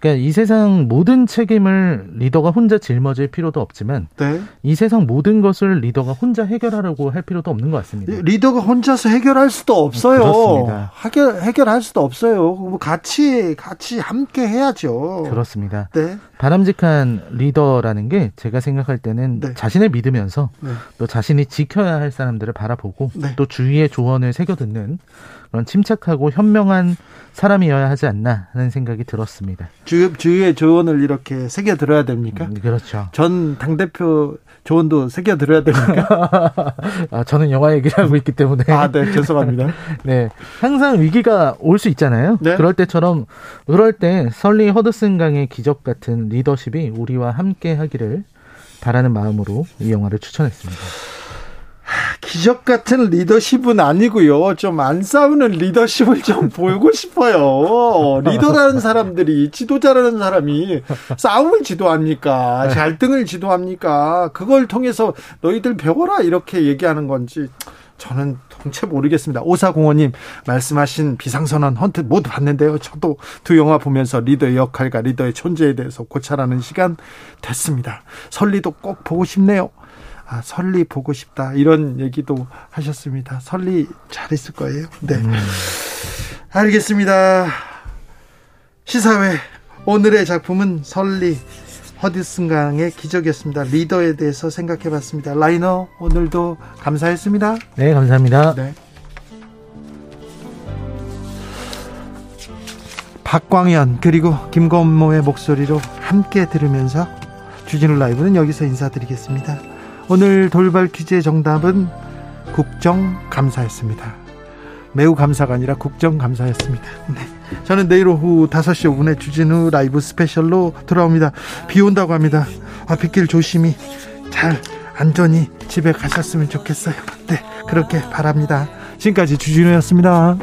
그러니까 이 세상 모든 책임을 리더가 혼자 짊어질 필요도 없지만 네. 이 세상 모든 것을 리더가 혼자 해결하려고 할 필요도 없는 것 같습니다. 리더가 혼자서 해결할 수도 없어요. 그렇습니다. 해결 해결할 수도 없어요. 뭐 같이 같이 함께 해야죠. 그렇습니다. 네. 바람직한 리더라는 게 제가 생각할 때는 네. 자신을 믿으면서 네. 또 자신 이 지켜야 할 사람들을 바라보고 네. 또 주위의 조언을 새겨 듣는 그런 침착하고 현명한 사람이어야 하지 않나 하는 생각이 들었습니다. 주, 주위의 조언을 이렇게 새겨 들어야 됩니까? 음, 그렇죠. 전 당대표 조언도 새겨 들어야 됩니까? <laughs> 아, 저는 영화 얘기를 하고 있기 때문에. 아, 네, 죄송합니다. <laughs> 네. 항상 위기가 올 수 있잖아요. 네? 그럴 때처럼, 그럴 때 설리 허드슨 강의 기적 같은 리더십이 우리와 함께 하기를 바라는 마음으로 이 영화를 추천했습니다. 기적 같은 리더십은 아니고요. 좀 안 싸우는 리더십을 좀 <laughs> 보고 싶어요. 리더라는 사람들이 지도자라는 사람이 싸움을 지도합니까? 갈등을 지도합니까? 그걸 통해서 너희들 배워라 이렇게 얘기하는 건지 저는 통채 모르겠습니다. 오사공원님 말씀하신 비상선언 헌트 모두 봤는데요. 저도 두 영화 보면서 리더의 역할과 리더의 존재에 대해서 고찰하는 시간 됐습니다. 설리도 꼭 보고 싶네요. 아, 설리 보고 싶다. 이런 얘기도 하셨습니다. 설리 잘했을 거예요. 네. 음. 알겠습니다. 시사회 오늘의 작품은 설리 허디슨강의 기적이었습니다. 리더에 대해서 생각해 봤습니다. 라이너 오늘도 감사했습니다. 네, 감사합니다. 네. 박광현 그리고 김건모의 목소리로 함께 들으면서 주진우 라이브는 여기서 인사드리겠습니다. 오늘 돌발 퀴즈의 정답은 국정감사였습니다. 매우 감사가 아니라 국정감사였습니다. 네. 저는 내일 오후 5시 5분에 주진우 라이브 스페셜로 돌아옵니다. 비 온다고 합니다. 아, 빗길 조심히 잘 안전히 집에 가셨으면 좋겠어요. 네, 그렇게 바랍니다. 지금까지 주진우였습니다.